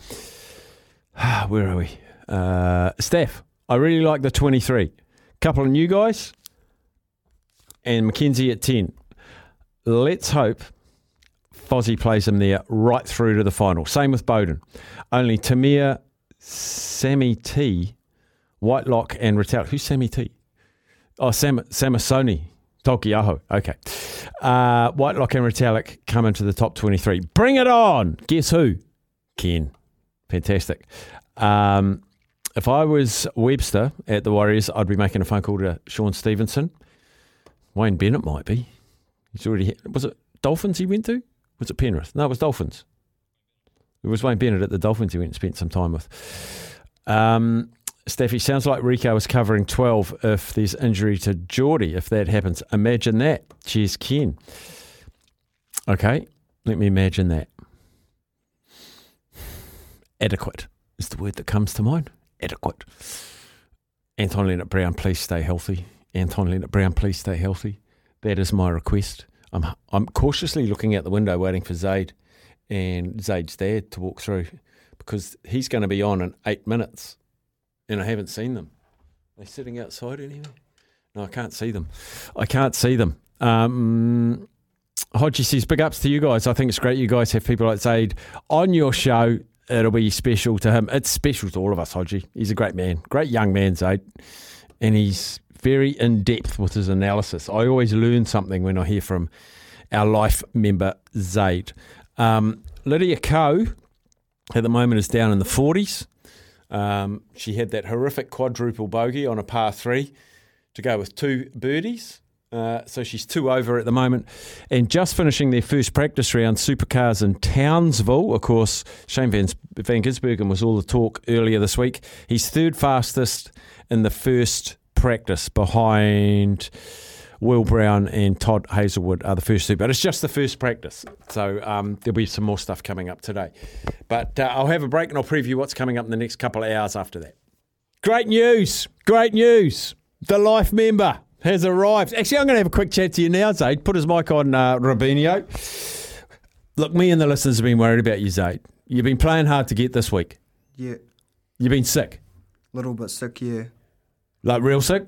where are we? Uh, Steph, I really like the 23. Couple of new guys and Mackenzie at 10. Let's hope Fozzie plays him there right through to the final. Same with Beauden. Only Tamir, Sammy T, Whitelock, and Retal. Who's Sammy T? Oh, Sam, Samisoni. Taukei'aho. Okay. Uh, Whitelock and Retallick come into the top 23. Bring it on. Guess who? Ken. Fantastic. Um, if I was Webster at the Warriors, I'd be making a phone call to Shaun Stevenson. Wayne Bennett might be. He's already was it Dolphins he went to? Was it Penrith? No, it was Dolphins. It was Wayne Bennett at the Dolphins he went and spent some time with. Um, Steffi, sounds like Rieko is covering 12 if there's injury to Jordie, if that happens. Imagine that. Cheers, Ken. Okay, let me imagine that. Adequate is the word that comes to mind. Adequate. Anton Lienert-Brown, please stay healthy. Anton Lienert-Brown, please stay healthy. That is my request. I'm I'm cautiously looking out the window, waiting for Zaid and Zaid's dad to walk through because he's going to be on in eight minutes, and I haven't seen them. Are they sitting outside anywhere? No, I can't see them. I can't see them. Um, Hodgie says, big ups to you guys. I think it's great you guys have people like Zaid on your show. It'll be special to him. It's special to all of us, Hodgie. He's a great man, great young man, Zaid. And he's very in depth with his analysis. I always learn something when I hear from our life member, Zaid. Um, Lydia Ko at the moment is down in the 40s. Um, she had that horrific quadruple bogey on a par three to go with two birdies Uh, so she's two over at the moment. And just finishing their first practice round, supercars in Townsville. Of course, Shane Van, Van Gisbergen was all the talk earlier this week. He's third fastest in the first practice behind Will Brown and Todd Hazelwood are the first two. But it's just the first practice. So um, there'll be some more stuff coming up today. But uh, I'll have a break and I'll preview what's coming up in the next couple of hours after that. Great news! Great news! The life member has arrived. Actually, I'm going to have a quick chat to you now, Zaid. Put his mic on, uh, Robinho. Look, me and the listeners have been worried about you, Zaid. You've been playing hard to get this week. Yeah, You've been sick. A little bit sick, yeah. Like real sick.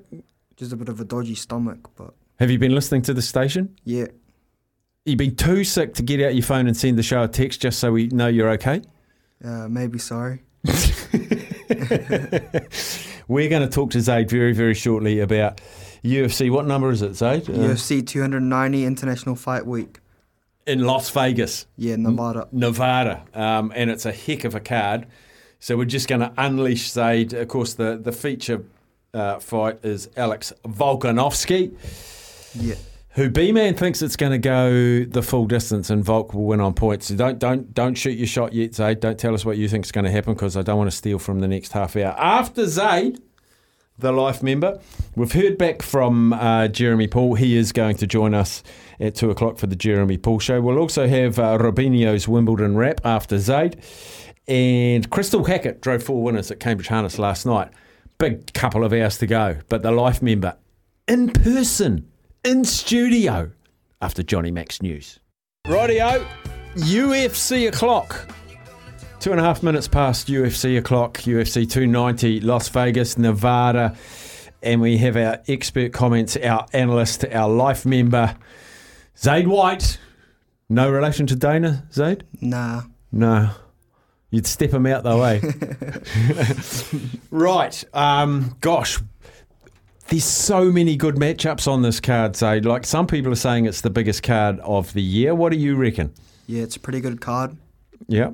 Just a bit of a dodgy stomach, but Have you been listening to the station? yeah. You've been too sick to get out your phone and send the show a text just so we know you're okay? Uh, maybe sorry. We're going to talk to Zaid very, very shortly about UFC. What number is it, Zaid? Uh, UFC 290 International Fight Week. in Las Vegas. Yeah, Nevada. Nevada, um, and it's a heck of a card. So we're just going to unleash Zaid. Of course, the the feature uh, fight is Alex Volkanovski, Yeah. who B man thinks it's going to go the full distance, and Volk will win on points. So don't don't don't shoot your shot yet, Zaid. Don't tell us what you think is going to happen because I don't want to steal from the next half hour after Zaid. The life member. We've heard back from uh, Jeremy Paul. He is going to join us at two o'clock for the Jeremy Paul show. We'll also have uh, Robinho's Wimbledon wrap after Zaid. And Crystal Hackett drove four winners at Cambridge Harness last night. Big couple of hours to go. But the life member in person, in studio, after Johnny Max News. Radio, UFC o'clock. Two and a half minutes past UFC o'clock, UFC 290, Las Vegas, Nevada. And we have our expert comments, our analyst, our life member, Zaid White. No relation to Dana, Zaid? Nah. No. You'd step them out though, way. right. Um, gosh, there's so many good matchups on this card, Zaid. Like some people are saying it's the biggest card of the year. What do you reckon? Yeah, it's a pretty good card. Yeah.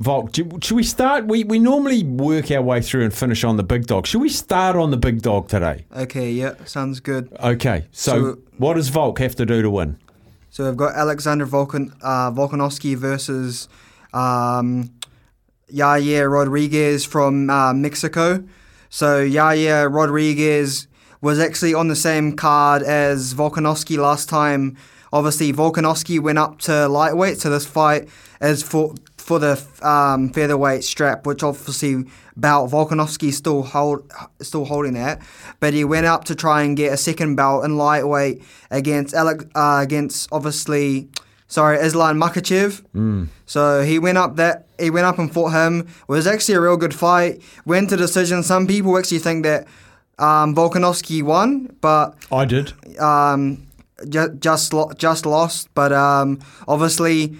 Volk, do- should we start? We, we normally work our way through and finish on the big dog. Should we start on the big dog today? Okay, yeah, sounds good. Okay, so, So- what does Volk have to do to win? So we've got Alexander Volkan, uh, Volkanovski versus um, Yaya Rodriguez from uh, Mexico. So Yaya Rodriguez was actually on the same card as Volkanovski last time. Obviously, Volkanovski went up to lightweight, so this fight is for for the um, featherweight strap, which obviously bout Volkanovski still hold still holding that, but he went up to try and get a second belt in lightweight against Alec, uh, against obviously sorry Islam Makhachev. So he went up that he went up and fought him. It was actually a real good fight. Went to decision. Some people actually think that um, Volkanovski won, but I did. um, ju- just lo- just lost. But um, obviously,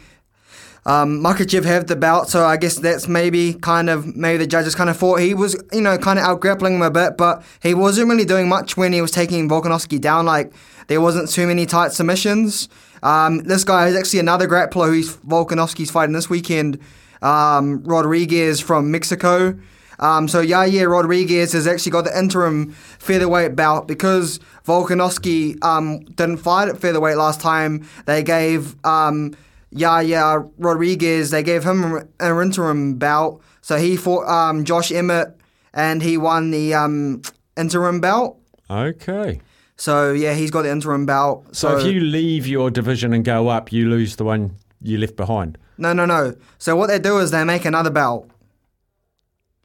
um, Makhachev have the belt, so I guess that's maybe kind of maybe the judges kind of thought he was you know kind of out grappling him a bit, but he wasn't really doing much when he was taking Volkanovski down. Like there wasn't too many tight submissions. Um, this guy is actually another grappler who's Volkanovski's fighting this weekend. Um, Rodriguez from Mexico. Um, so Yaya Rodriguez has actually got the interim featherweight bout because Volkanovski um, didn't fight at featherweight last time. They gave um, Yaya Rodriguez, they gave him an interim bout. So he fought um, Josh Emmett and he won the um, interim bout. Okay. So yeah, he's got the interim bout. So, if you leave your division and go up, you lose the one you left behind. no, no, no. So what they do is they make another bout.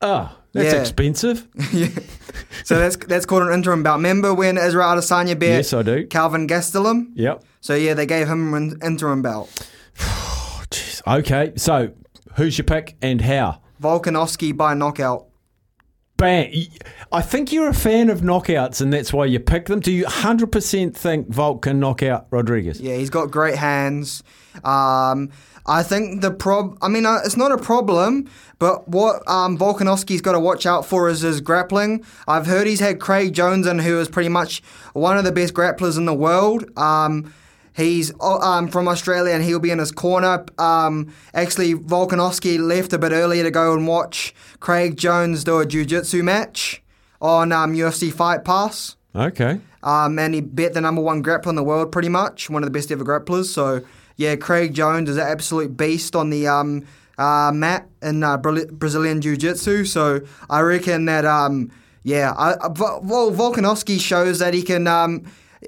Ah, that's Yeah. expensive. yeah. So that's that's called an interim bout. Remember when Israel Adesanya beat Yes, I do. Kelvin Gastelum? Yep. So yeah, they gave him an interim belt. Jeez. Okay, so who's your pick and how? Volkanovski by knockout. Bang. I think you're a fan of knockouts and that's why you pick them. Do you 100% think Volk can knock out Rodriguez? Yeah, he's got great hands. Um, I think the prob. I mean, uh, it's not a problem, but what um, Volkanovski's got to watch out for is his grappling. I've heard he's had Craig Jones in, who is pretty much one of the best grapplers in the world. Um, He's uh, um, from Australia and he'll be in his corner. Um, actually, Volkanovski left a bit earlier to go and watch Craig Jones do a jiu-jitsu match on um, UFC Fight Pass. Okay. um, and he bet the number one grappler in the world, pretty much one of the best ever grapplers. So yeah, Craig Jones is an absolute beast on the um, uh, mat in uh, Brazilian Jiu Jitsu. So I reckon that um, yeah, I, Vol- Volkanovski shows that he can.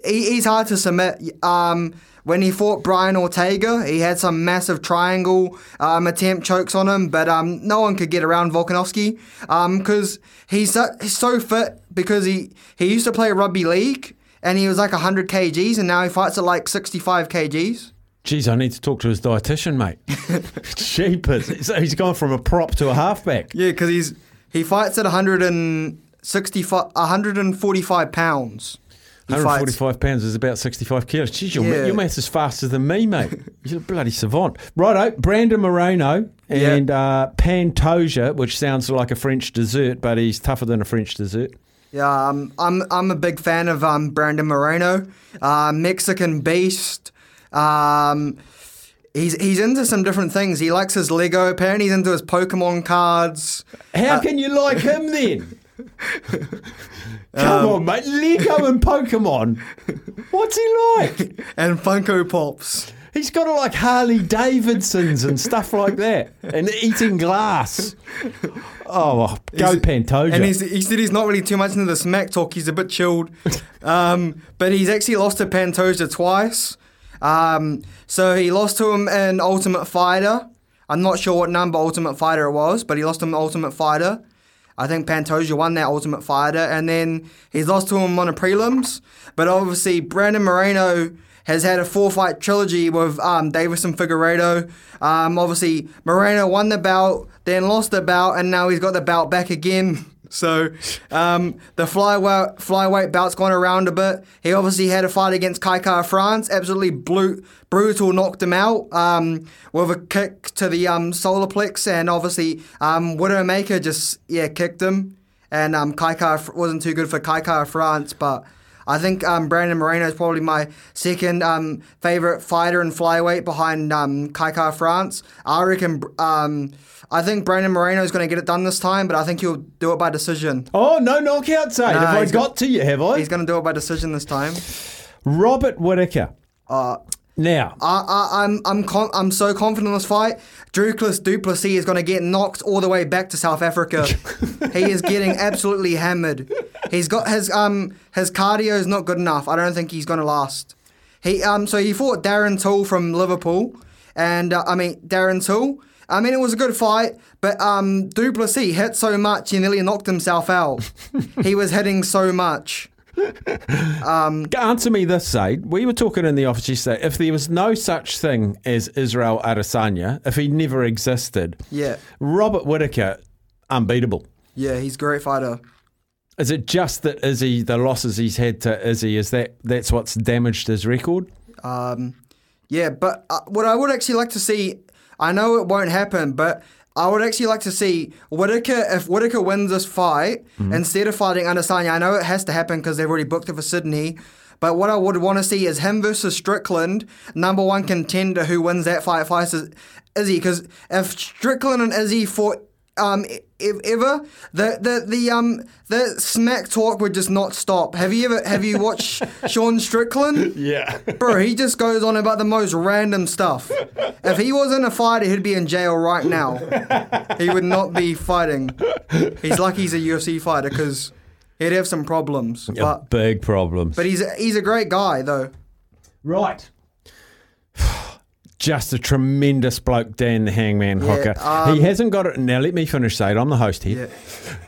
Um, he, he's hard to submit. Um, when he fought Brian Ortega, he had some massive triangle um, attempt chokes on him, but um, no one could get around Volkanovski because he's, so, he's so fit because he, he used to play rugby league and he was like 100 kgs and now he fights at like 65 kgs. Geez, I need to talk to his dietitian, mate. Jeepers. So he's gone from a prop to a halfback. Yeah, because he's he fights at 165, 145 pounds. He fights. 145 pounds is about 65 kilos. Geez, your, Yeah. your maths is faster than me, mate. You're a bloody savant. Righto, Brandon Moreno and uh, Pantoja, which sounds like a French dessert, but he's tougher than a French dessert. Yeah, um, I'm I'm a big fan of um, Brandon Moreno, uh, Mexican beast. Um, he's he's into some different things. He likes his Lego. Apparently, he's into his Pokemon cards. How can you like him then? Come Um, on, mate. Lego and Pokemon. What's he like? and Funko Pops. He's got like Harley Davidsons and stuff like that, and eating glass. Oh, go He's- Pantoja. And he's, he said he's not really too much into the smack talk. He's a bit chilled. um, but he's actually lost to Pantoja twice. Um, so he lost to him in Ultimate Fighter. I'm not sure what number Ultimate Fighter it was, but he lost him in Ultimate Fighter. I think Pantoja won that Ultimate Fighter, and then he's lost to him on the prelims. But obviously, Brandon Moreno has had a four fight trilogy with um, Deiveson Figueiredo. Um, obviously, Moreno won the bout, then lost the bout, and now he's got the bout back again. So um, the flyweight flyweight bout's gone around a bit. He obviously had a fight against Kai Kara-France, absolutely brutal, knocked him out um, with a kick to the um, solar plex, and obviously um, Widowmaker just yeah kicked him, and um, wasn't too good for Kai Kara-France, but. I think um, Brandon Moreno is probably my second um, favorite fighter in flyweight behind um, Kai Kara-France. I reckon. Um, I think Brandon Moreno is going to get it done this time, but I think he'll do it by decision. oh, no knockouts, eh? Nah, have I got gonna- to you, have I? He's going to do it by decision this time. Robert Whitaker. Uh, Now, I, I, I'm I'm con- I'm so confident in this fight. Dricus Du Plessis is going to get knocked all the way back to South Africa. he is getting absolutely hammered. He's got his um his cardio is not good enough. I don't think he's going to last. He um so he fought Darren Till from Liverpool, and uh, I mean Darren Till. I mean it was a good fight, but um Du Plessis hit so much he nearly knocked himself out. he was hitting so much. answer me this, Zaid. We were talking in the office yesterday. If there was no such thing as Israel Adesanya, if he never existed, Yeah, Robert Whitaker, unbeatable. yeah, he's a great fighter. Is it just that Izzy, the losses he's had to Izzy, is that that's what's damaged his record? Um, yeah, but uh, what I would actually like to see, I know it won't happen, but I would actually like to see Whitaker, if Whitaker wins this fight, mm-hmm. instead of fighting Adesanya, I know it has to happen because they've already booked it for Sydney, but what I would want to see is him versus Strickland, number one contender who wins that fight, fights is Izzy, because if Strickland and Izzy fought um, if ever the the the um the smack talk would just not stop. Have you ever have you watched Sean Strickland? Yeah. Bro, he just goes on about the most random stuff. If he wasn't a fighter, he'd be in jail right now. He would not be fighting. He's lucky he's a UFC fighter because he'd have some problems. But Big problems. but he's he's a great guy though. right. Just a tremendous bloke, Dan the Hangman Hooker. um, he hasn't got it. Now, let me finish, Zaid. I'm the host here.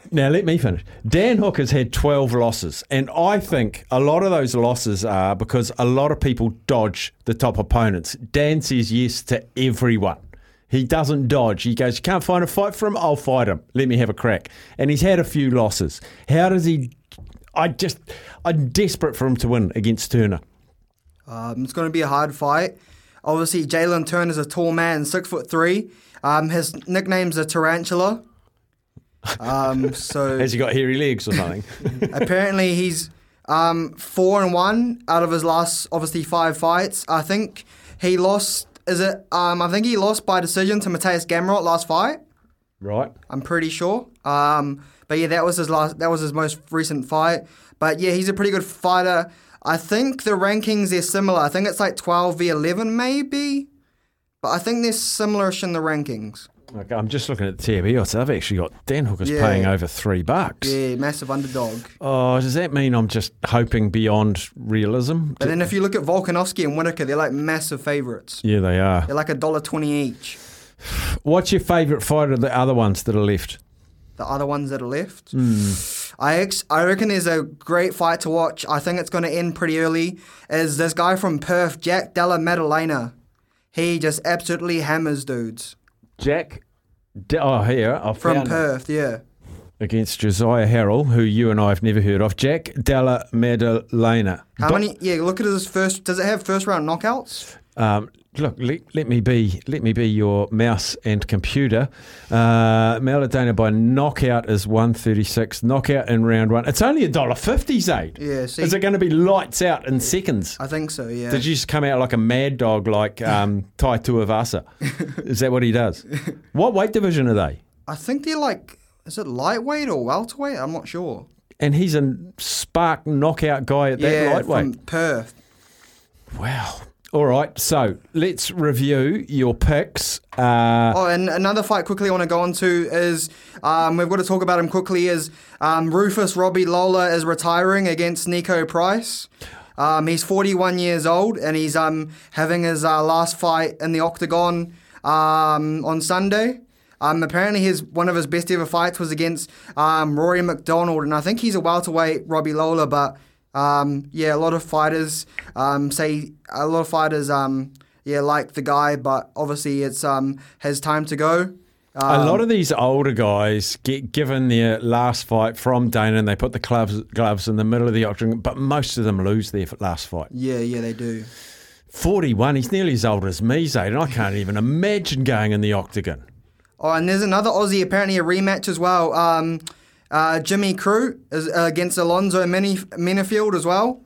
Now, let me finish. Dan Hooker's had 12 losses, and I think a lot of those losses are because a lot of people dodge the top opponents. Dan says yes to everyone. He doesn't dodge. He goes, You can't find a fight for him? I'll fight him. Let me have a crack. And he's had a few losses. How does he. I just. I'm desperate for him to win against Turner. Um, it's going to be a hard fight. Obviously, Jalen Turner's a tall man, six foot three. Um, his nickname's a tarantula. Um, so Has he got hairy legs or something? apparently he's um, four and one out of his last obviously five fights. I think he lost. Is it? Um, I think he lost by decision to Mateusz Gamrot last fight. right. I'm pretty sure. Um, But yeah, that was his last. That was his most recent fight. But yeah, he's a pretty good fighter. I think the rankings they're similar. I think it's like twelve v eleven maybe. But I think they're similarish in the rankings. Okay, I'm just looking at the TAB odds. I've actually got Dan Hooker's Yeah. paying over three bucks. Yeah, massive underdog. Oh, does that mean I'm just hoping beyond realism? But then if you look at Volkanovski and Whitaker, they're like massive favourites. Yeah, they are. They're like a dollar twenty each. What's your favourite fight of the other ones that are left? The other ones that are left. Hmm. I ex- I reckon there's a great fight to watch. I think it's going to end pretty early. Is this guy from Perth, Jack Della Maddalena? He just absolutely hammers dudes Jack. D- oh, here. I from. Perth. Yeah. against Josiah Harrell, who you and I have never heard of. Jack Della Maddalena. How Do- many? Yeah, look at his first. Does it have first round knockouts? Um, look, let, let me be let me be your mouse and computer. Uh, Maladona by knockout is one thirty six. Knockout in round one. It's only a dollar fifty, Zaid. Yeah. See, Is it going to be lights out in seconds? I think so. Yeah. Did you just come out like a mad dog, like um, Tai Tuivasa? is that what he does? What weight division are they? I think they're like. Is it lightweight or welterweight? I'm not sure. And he's a spark knockout guy at that yeah, lightweight. from Perth. Wow. All right, so let's review your picks. Uh, Oh, and another fight quickly I want to go on to is um, we've got to talk about him quickly. Is um, Rufus Robbie Lawler is retiring against Niko Price. Um, he's 41 years old and he's um, having his uh, last fight in the octagon um, on Sunday. Um, apparently, his one of his best ever fights was against Rory MacDonald, and I think he's a welterweight, Robbie Lawler. But um, yeah, a lot of fighters um, say a lot of fighters um, yeah like the guy, but obviously it's um, has time to go. a lot of these older guys get given their last fight from Dana and they put the gloves, gloves in the middle of the octagon, but most of them lose their last fight. Yeah, yeah, they do. 41, he's nearly as old as me, Zayd, and I can't even imagine going in the octagon. Oh, and there's another Aussie, apparently a rematch as well. Um, uh, Jimmy Crute is uh, against Alonzo Mini- Menifield as well.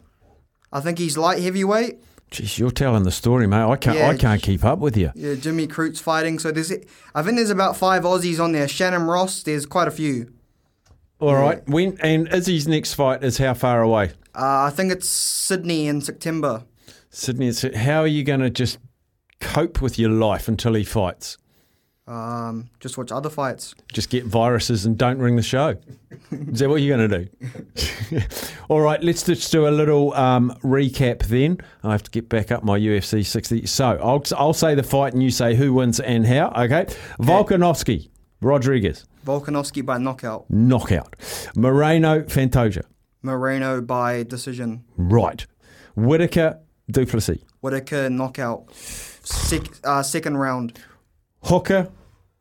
I think he's light heavyweight. Jeez, you're telling the story, mate. I can't, Yeah, I can't keep up with you. Yeah, Jimmy Crute's fighting. So there's, I think there's about five Aussies on there. Shannon Ross, there's quite a few. All right, when and Izzy's next fight is how far away? Uh, I think it's Sydney in September. Sydney. How are you going to just cope with your life until he fights? Um, just watch other fights. Just get viruses and don't ring the show. Is that what you're going to do? All right, let's just do a little um, recap then. I have to get back up my UFC 60. So I'll, I'll say the fight and you say who wins and how. Okay. Volkanovski, Rodriguez, Volkanovski by knockout. knockout. Moreno, Pantoja. Moreno by decision. Right. Whitaker, Du Plessis. Whitaker knockout. Sec- uh, second round. Hooker,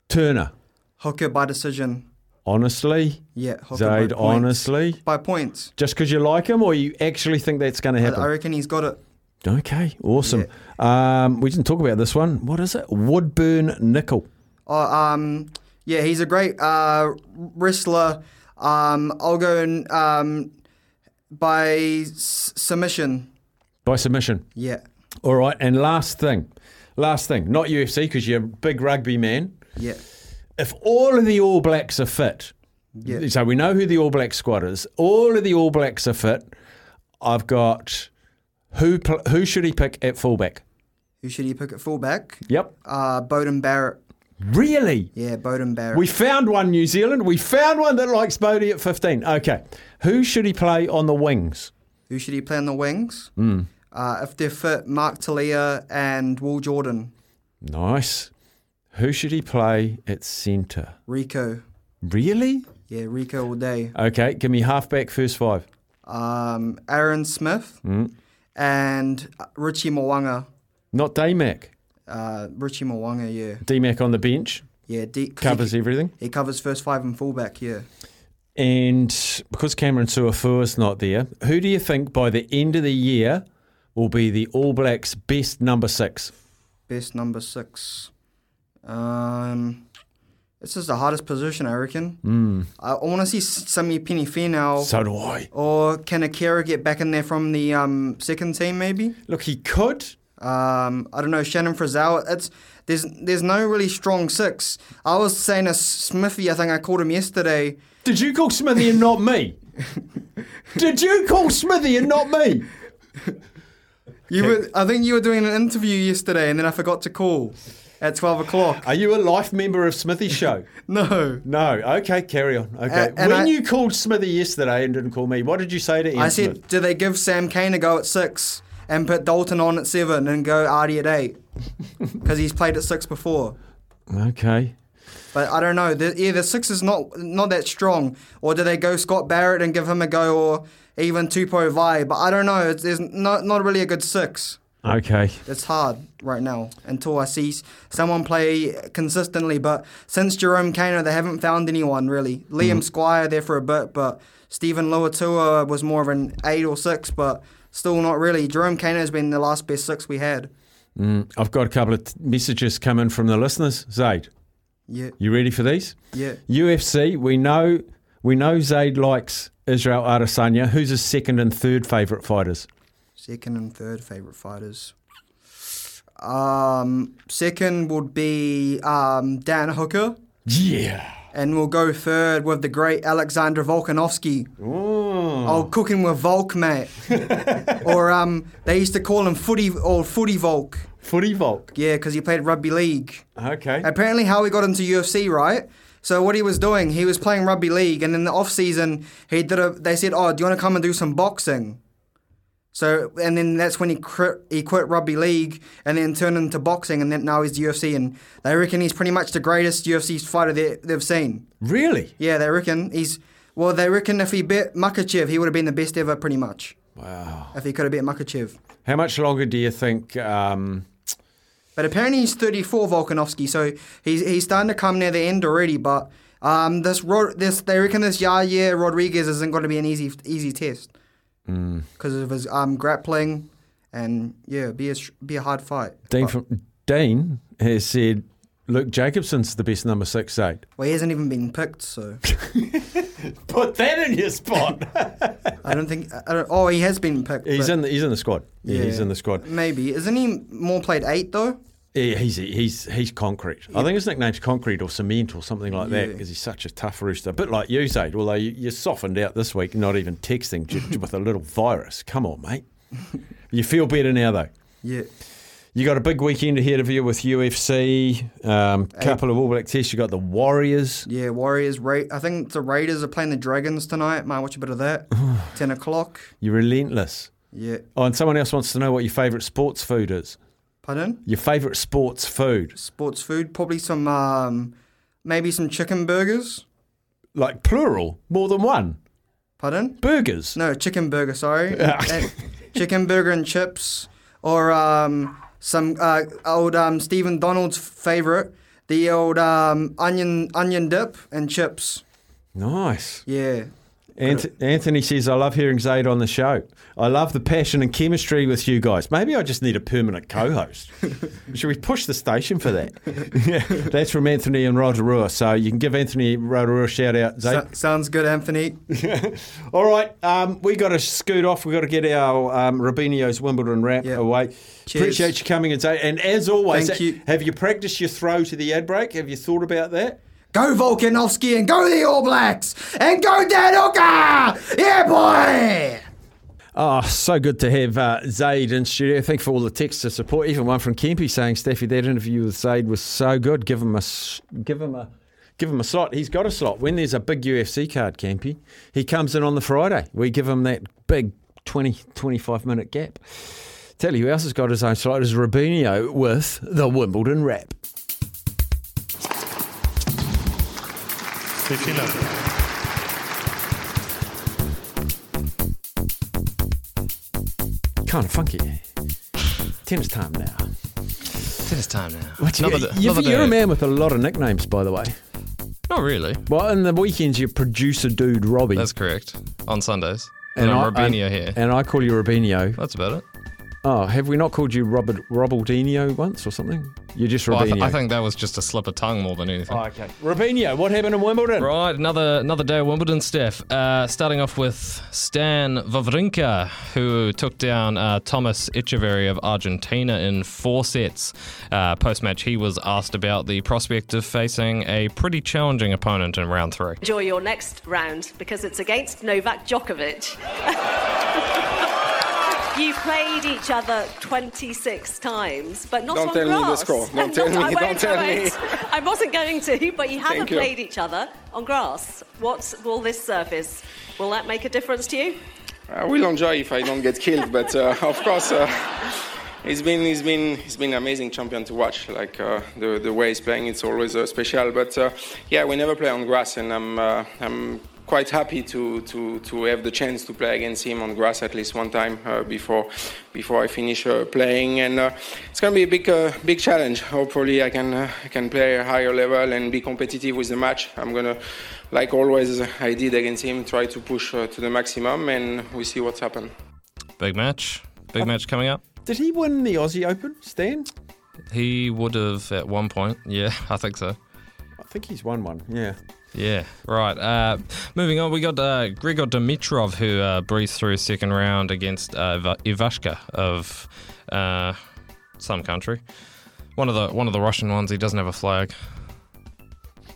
Turner. Hooker by decision. Honestly, Yeah, Hooker Zaid, by honestly, By points. just because you like him, or you actually think that's going to happen? I reckon he's got it. Okay, awesome. Um, we didn't talk about this one. What is it? Woodburn Nickal. Oh, um, yeah, he's a great uh, wrestler. Um, I'll go in, um, by s- submission. By submission. Yeah. All right, and last thing. Last thing. Not UFC because you're a big rugby man. Yeah. If all of the All Blacks are fit, Yeah. so we know who the All Black squad is, all of the All Blacks are fit, I've got who who should he pick at fullback? Who should he pick at fullback? Yep. Uh, Beauden Barrett. Really? Yeah, Beauden Barrett. We found one, New Zealand. We found one that likes Bodie at 15. Okay. Who should he play on the wings? Who should he play on the wings? Mm. Uh, if they're fit, Mark Telea and Will Jordan. Nice. Who should he play at centre? Rieko. Really? Yeah, Rieko all day. Okay, give me halfback first five. Um, Aaron Smith Mm. and uh, Richie Mo'unga. Not Daymac. Uh, Richie Mo'unga, yeah. D-Mac on the bench. Yeah, D- Covers he, everything. he covers first five and fullback, yeah. And because Cameron Suafoa's not there, who do you think by the end of the year will be the All Blacks' best number six? Best number six. Um, this is the hardest position, I reckon. Mm. I, I want to see Samipeni Finau. So do I. Or can Akira get back in there from the um, second team, maybe? Look, he could. Um, I don't know, Shannon Frizell. It's there's there's no really strong six. I was saying a Smithy. I think I called him yesterday. Did you call Smithy and not me? Did you call Smithy and not me? You were, I think you were doing an interview yesterday, and then I forgot to call at twelve o'clock. Are you a life member of Smithy's show? No, No. Okay, carry on. Okay. And when I- you called Smithy yesterday and didn't call me, what did you say to Ian I said, do they give Sam Cane a go at six and put Dalton on at seven and go Ardie at eight? Because he's played at six before. Okay. But I don't know. The, yeah, the six is not not that strong. Or do they go Scott Barrett and give him a go, or even Tupou Vaa'i? But I don't know. It's, there's not not really a good six. Okay. It's hard right now until I see someone play consistently. But since Jerome Kaino, they haven't found anyone really. Liam Squire there for a bit, but Steven Luatua was more of an eight or six, but still not really. Jerome Kaino has been the last best six we had. Mm, I've got a couple of t- messages coming from the listeners. Zaid, Yeah, you ready for these? yeah. UFC, we know we know Zaid likes Israel Adesanya. Who's his second and third favourite fighters? Second and third favorite fighters. Um, second would be um, Dan Hooker, Yeah. And we'll go third with the great Alexander Volkanovski. Oh, cooking with Volk, mate. or um, they used to call him Footy or Footy Volk. Footy Volk. Yeah, because he played rugby league. Okay. Apparently, how he got into UFC, right? So what he was doing, he was playing rugby league, and in the off season, he did a. They said, "Oh, do you want to come and do some boxing?" So and then that's when he quit, he quit rugby league and then turned into boxing, and then now he's the UFC, and they reckon he's pretty much the greatest UFC fighter they, they've seen. Really? Yeah, they reckon he's. Well, they reckon if he beat Makhachev, he would have been the best ever, pretty much. Wow. If he could have beat Makhachev. How much longer do you think? Um, But apparently he's 34, Volkanovski, so he's he's starting to come near the end already. But um, this this they reckon this Yair Rodriguez isn't going to be an easy easy test because of his um grappling and yeah, be a be a hard fight. Dean But- from Dean has said Luke Jacobson's the best number six eight. well, he hasn't even been picked, so Put that in your spot. I don't think. I don't, oh, he has been picked. he's in. The, he's in the squad. Yeah, he's in the squad. Maybe isn't he more played eight though? Yeah, he's he's he's concrete. I think his nickname's concrete or cement or something like that because he's such a tough rooster. A bit like you, Zaid. Although you, you softened out this week, not even texting with a little virus. Come on, mate. You feel better now though. Yeah. You got a big weekend ahead of you with UFC. Um, couple of All Black tests. You got the Warriors. Yeah, Warriors. Ra- I think the Raiders are playing the Dragons tonight. Might watch a bit of that. Ten o'clock. You're relentless. Yeah. Oh, and someone else wants to know what your favourite sports food is. Pardon? Your favourite sports food, Sports food. Probably some. Um, maybe some chicken burgers. like plural, more than one. Pardon? Burgers. No, chicken burger. Sorry. And chicken burger and chips, or um, some uh, old um, Stephen Donald's favorite, the old um, onion onion dip and chips. Nice. Yeah. Ant- Anthony says, I love hearing Zaid on the show. I love the passion and chemistry with you guys. Maybe I just need a permanent co host. Should we push the station for that? yeah, that's from Anthony and Rotorua. So you can give Anthony Rotorua a shout out, Zaid. So- sounds good, Anthony. All right, um, we got to scoot off. We've got to get our um, Rubinio's Wimbledon wrap Yeah. away. Cheers. Appreciate you coming and Zaid. And as always, Thank you. have you practiced your throw to the ad break? Have you thought about that? Go Volkanovski and go the All Blacks and go Dan! Yeah, boy! Oh, so good to have uh, Zaid in studio. Thank for all the texts to support. Even one from Kempy saying, Steffi, that interview with Zaid was so good. Give him a, give him a, give him a slot. He's got a slot. When there's a big UFC card, Kempy, he comes in on the Friday. We give him that big 20, 25 minute gap. Tell you who else has got his own slot is Rubinho with the Wimbledon wrap. Kind of funky. Tennis time now. Tennis time now. What you, Another- you, another you're a man with a lot of nicknames, by the way. Not really. Well, in the weekends, you're producer dude Robbie. That's correct. On Sundays. And, I- I'm Robinho and- here. And I call you Rubinho. That's about it. Oh, have we not called you Robert Robaldinho once or something? You're just Well, I, th- I think that was just a slip of tongue more than anything. Oh, okay. Robinho, what happened in Wimbledon? Right, another another day of Wimbledon, Steph. Uh, starting off with Stan Wawrinka, who took down uh, Tomás Etcheverry of Argentina in four sets. Uh, Post match, he was asked about the prospect of facing a pretty challenging opponent in round three. Enjoy your next round because it's against Novak Djokovic. You've played each other 26 times, but not on grass. Don't on tell me the score. Don't tell Not- me, I don't tell me. I wasn't going to, but you haven't you. played each other on grass. What will this surface? Will that make a difference to you? I will enjoy if I don't get killed, but uh, of course, uh, he's been he's been he's been an amazing champion to watch. Like uh, the the way he's playing, it's always uh, special. But uh, yeah, we never play on grass, and I'm uh, I'm quite happy to, to, to have the chance to play against him on grass at least one time uh, before before I finish uh, playing. And uh, it's going to be a big uh, big challenge. Hopefully, I can uh, I can play a higher level and be competitive with the match. I'm gonna. Like always, I did against him, try to push uh, to the maximum, and we see what's happened. Big match. Big match coming up. Did he win the Aussie Open, Stan? He would have at one point. Yeah, I think so. I think he's won one. Yeah. Yeah, right. Uh, moving on, we got uh, Grigor Dimitrov, who uh, breezed through second round against uh, Ivashka of uh, some country. One of the one of the Russian ones. He doesn't have a flag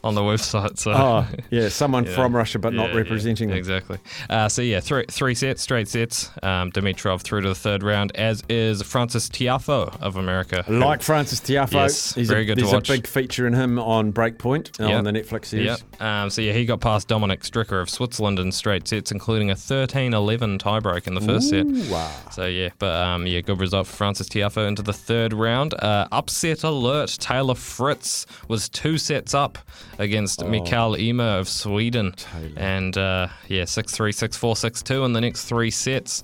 on the website. So Oh, yeah, someone Yeah. from Russia but Yeah, not yeah, representing them. exactly. Uh, so yeah, three three sets, straight sets. Um, Dimitrov through to the third round, as is Frances Tiafoe of America. Like Frances Tiafoe, Yes, he's very a, good to there's a big feature in him on Breakpoint uh, on the Netflix series. Yep. Um, so yeah, he got past Dominic Stricker of Switzerland in straight sets, including a 13-11 tiebreak in the first set. Wow. So yeah, but um, yeah, good result for Frances Tiafoe into the third round. Uh, upset alert: Taylor Fritz was two sets up against Oh. Mikael Ymer of Sweden, and uh, yeah, six three, six four, six two in the next three sets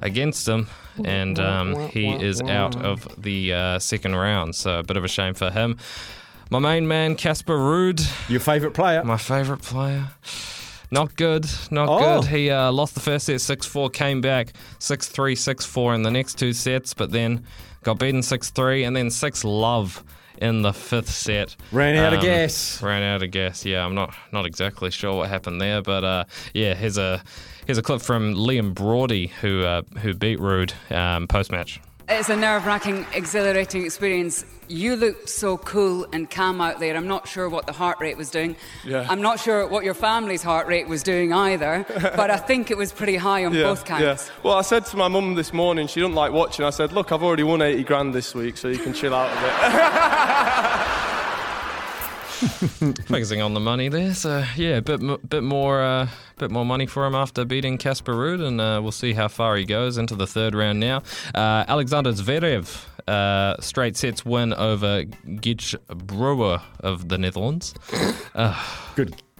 against him, and um, he is out of the uh, second round. So a bit of a shame for him. My main man, Casper Ruud. Your favourite player? My favourite player. Not good, not Oh. good. He uh, lost the first set 6 4, came back 6 3, 6 4 in the next two sets, but then got beaten 6 3 and then 6 love in the fifth set. Ran out of Um, gas. Ran out of gas, yeah. I'm not not exactly sure what happened there, but uh, yeah, here's a here's a clip from Liam Broady who uh, who beat Ruud um, post match. It's a nerve wracking, exhilarating experience. You looked so cool and calm out there. I'm not sure what the heart rate was doing. Yeah. I'm not sure what your family's heart rate was doing either, but I think it was pretty high on both counts. Yeah. Well, I said to my mum this morning, she didn't like watching. I said, "Look, I've already won 80 grand this week, so you can chill out a bit." Focusing on the money there, so yeah, a bit bit more uh, bit more money for him after beating Casper Ruud, and uh, we'll see how far he goes into the third round now. Uh, Alexander Zverev. Uh, straight sets win over Gijs Brouwer of the Netherlands. Uh,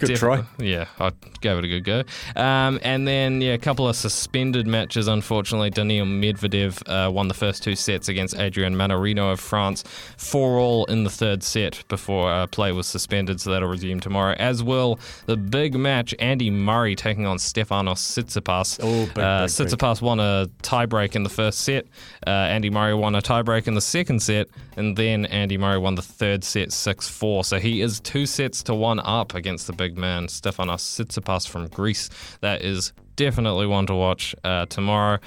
good, good try. Yeah, I gave it a good go. Um, and then yeah, a couple of suspended matches. Unfortunately, Daniil Medvedev uh, won the first two sets against Adrian Mannarino of France, four all in the third set before uh, play was suspended. So that'll resume tomorrow. As will the big match: Andy Murray taking on Stefanos Tsitsipas. Oh, big, uh, big, big. Tsitsipas won a tiebreak in the first set. Uh, Andy Murray won a tiebreak in the second set, and then Andy Murray won the third set 6 4. So he is two sets to one up against the big man, Stefanos Tsitsipas from Greece. That is definitely one to watch uh, tomorrow.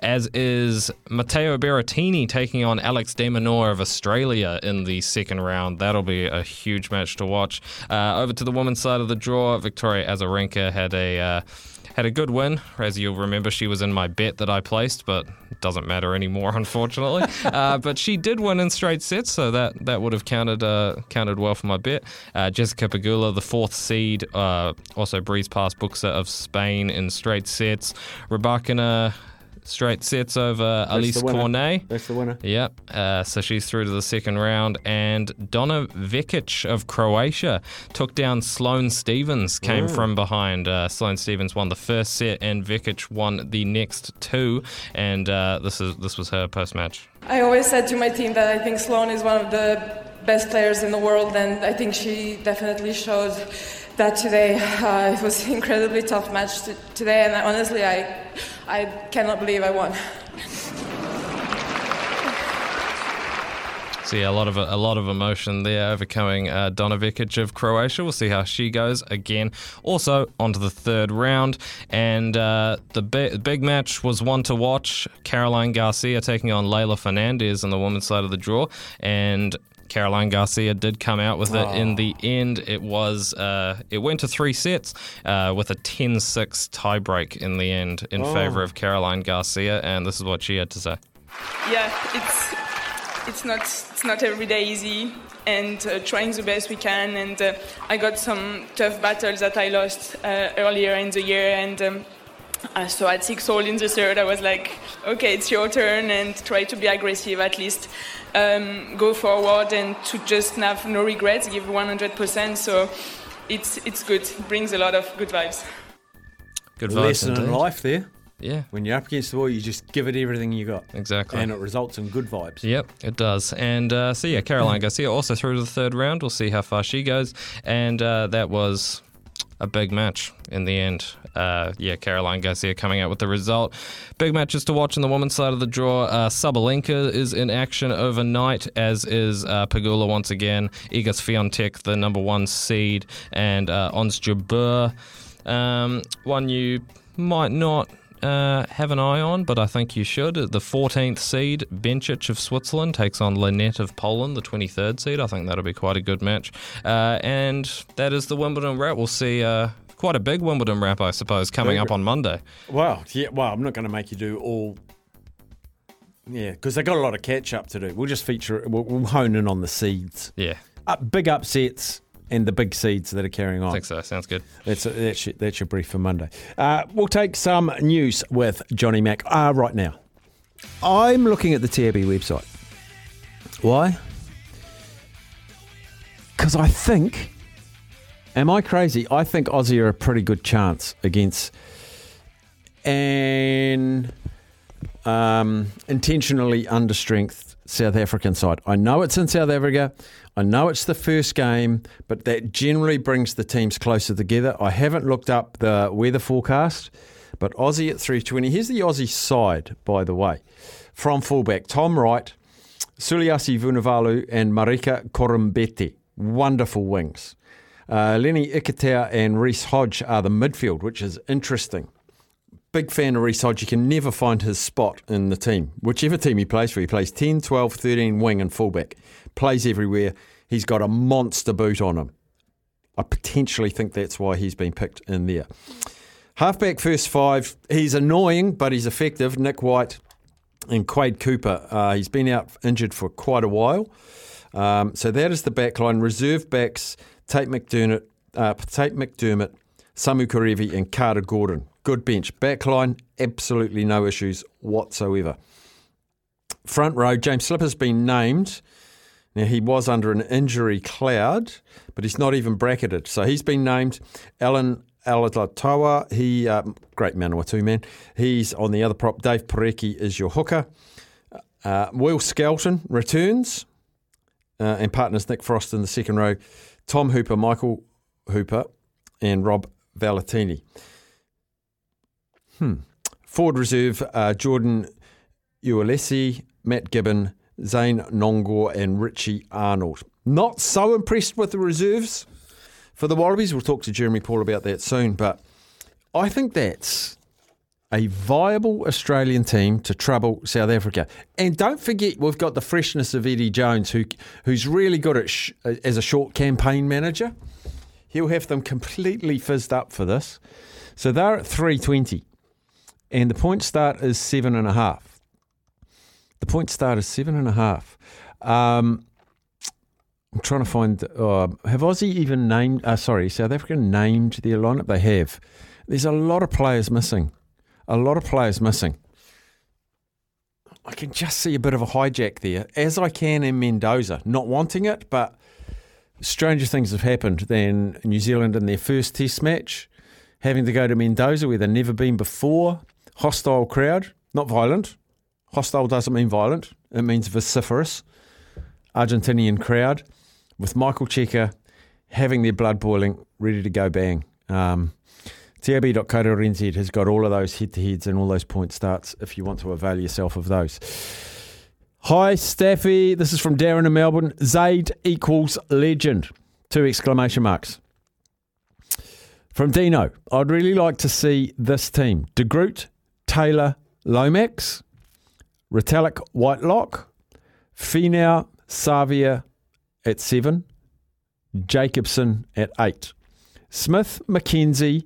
As is Matteo Berrettini taking on Alex De Minaur of Australia in the second round. That'll be a huge match to watch. Uh, over to the women's side of the draw, Victoria Azarenka had a. Uh, had a good win. As you'll remember, she was in my bet that I placed, but it doesn't matter anymore, unfortunately. uh, but she did win in straight sets, so that, that would have counted uh, counted well for my bet. Uh, Jessica Pegula, the fourth seed, uh, also breezed past Bucșa of Spain in straight sets. Rybakina straight sets over That's Alizé the winner. Cornet. That's the winner. Yep. Uh, so she's through to the second round. And Donna Vekic of Croatia took down Sloane Stevens, came Oh. from behind. Uh, Sloane Stevens won the first set, and Vekic won the next two. And uh, this is this was her post match. I always said to my team that I think Sloane is one of the best players in the world, and I think she definitely showed that today. Uh, it was an incredibly tough match t- today, and I, honestly, I, I cannot believe I won. Yeah, a lot of a lot of emotion there, overcoming uh, Donna Vekic of Croatia. We'll see how she goes again. Also onto the third round, and uh, the bi- big match was one to watch. Caroline Garcia taking on Leylah Fernandez on the women's side of the draw, and Caroline Garcia did come out with it in the end. It was uh, it went to three sets uh, with a 10-6 tiebreak in the end in Oh. favor of Caroline Garcia, and this is what she had to say. yeah, it's it's not it's not every day easy, and uh, trying the best we can. And uh, I got some tough battles that I lost uh, earlier in the year, and. Um, uh, so at six all in the third, I was like, okay, it's your turn, and try to be aggressive at least. Um, go forward and to just have no regrets, give 100%. So it's it's good. It brings a lot of good vibes. Good vibes lesson in life there. Yeah. When you're up against the wall, you just give it everything you got. Exactly. And it results in good vibes. Yep, it does. And uh, so, yeah, Caroline Garcia also through to the third round. We'll see how far she goes. And uh, that was a big match in the end. Uh, yeah, Caroline Garcia coming out with the result. Big matches to watch on the women's side of the draw. Uh, Sabalenka is in action overnight, as is uh, Pegula once again. Iga Swiatek, the number one seed, and uh, Ons Jabeur. Um, one you might not uh, have an eye on, but I think you should. The 14th seed, Bencic of Switzerland, takes on Linette of Poland, the 23rd seed. I think that'll be quite a good match. Uh, and that is the Wimbledon wrap. We'll see uh, quite a big Wimbledon wrap, I suppose, coming up on Monday. Well, yeah. Well, I'm not going to make you do all. Yeah, because they got a lot of catch up to do. We'll just feature. We'll, we'll hone in on the seeds. Yeah. Up, big upsets and the big seeds that are carrying on. I think so. Sounds good. That's that's your, that's your brief for Monday. Uh, we'll take some news with Johnny Mack uh, right now. I'm looking at the TAB website. Why? Because I think, am I crazy? I think Aussie are a pretty good chance against an um, intentionally understrength South African side. I know it's in South Africa. I know it's the first game, but that generally brings the teams closer together. I haven't looked up the weather forecast, but Aussie at 320. Here's the Aussie side, by the way. From fullback, Tom Wright, Suliasi Vunivalu, and Marika Koroibete. Wonderful wings. Uh, Lenny Ikitau and Reece Hodge are the midfield, which is interesting big fan of Reece Hodge. You can never find his spot in the team. Whichever team he plays for, he plays 10, 12, 13 wing and fullback. Plays everywhere. He's got a monster boot on him. I potentially think that's why he's been picked in there. Halfback first five. He's annoying, but he's effective. Nick White and Quade Cooper. Uh, he's been out injured for quite a while. Um, so that is the back line. Reserve backs, Tate McDermott, uh, Tate McDermott, Samu Kerevi and Carter Gordon. Good bench. Backline, absolutely no issues whatsoever. Front row, James Slipper's been named. Now, he was under an injury cloud, but he's not even bracketed. So he's been named. Alan Alaalatoa, he, um, great Manawatu man. He's on the other prop. Dave Porecki is your hooker. Uh, Will Skelton returns uh, and partners Nick Frost in the second row. Tom Hooper, Michael Hooper, and Rob Valetini. Hmm. Forward reserve, uh, Jordan Uelese, Matt Gibbon, Zane Nonggorr, and Richie Arnold. Not so impressed with the reserves for the Wallabies. We'll talk to Jeremy Paul about that soon, but I think that's a viable Australian team to trouble South Africa. And don't forget, we've got the freshness of Eddie Jones, who who's really good at sh- as a short campaign manager. He'll have them completely fizzed up for this. So they're at 320. And the point start is seven and a half. The point start is seven and a half. Um, I'm trying to find. Uh, have Aussie even named? Uh, sorry, South Africa named their lineup. They have. There's a lot of players missing. A lot of players missing. I can just see a bit of a hijack there, as I can in Mendoza. Not wanting it, but stranger things have happened than New Zealand in their first Test match, having to go to Mendoza where they've never been before. Hostile crowd, not violent. Hostile doesn't mean violent; it means vociferous. Argentinian crowd with Michael Cheika having their blood boiling, ready to go bang. Um, TAB.co.nz has got all of those head to heads and all those point starts if you want to avail yourself of those. Hi, Staffy. This is from Darren in Melbourne. Zaid equals legend. Two exclamation marks. From Dino, I'd really like to see this team. De Groot, Taylor, Lomax, Retallick, Whitelock, Finau, Savea at seven, Jacobson at eight, Smith, McKenzie,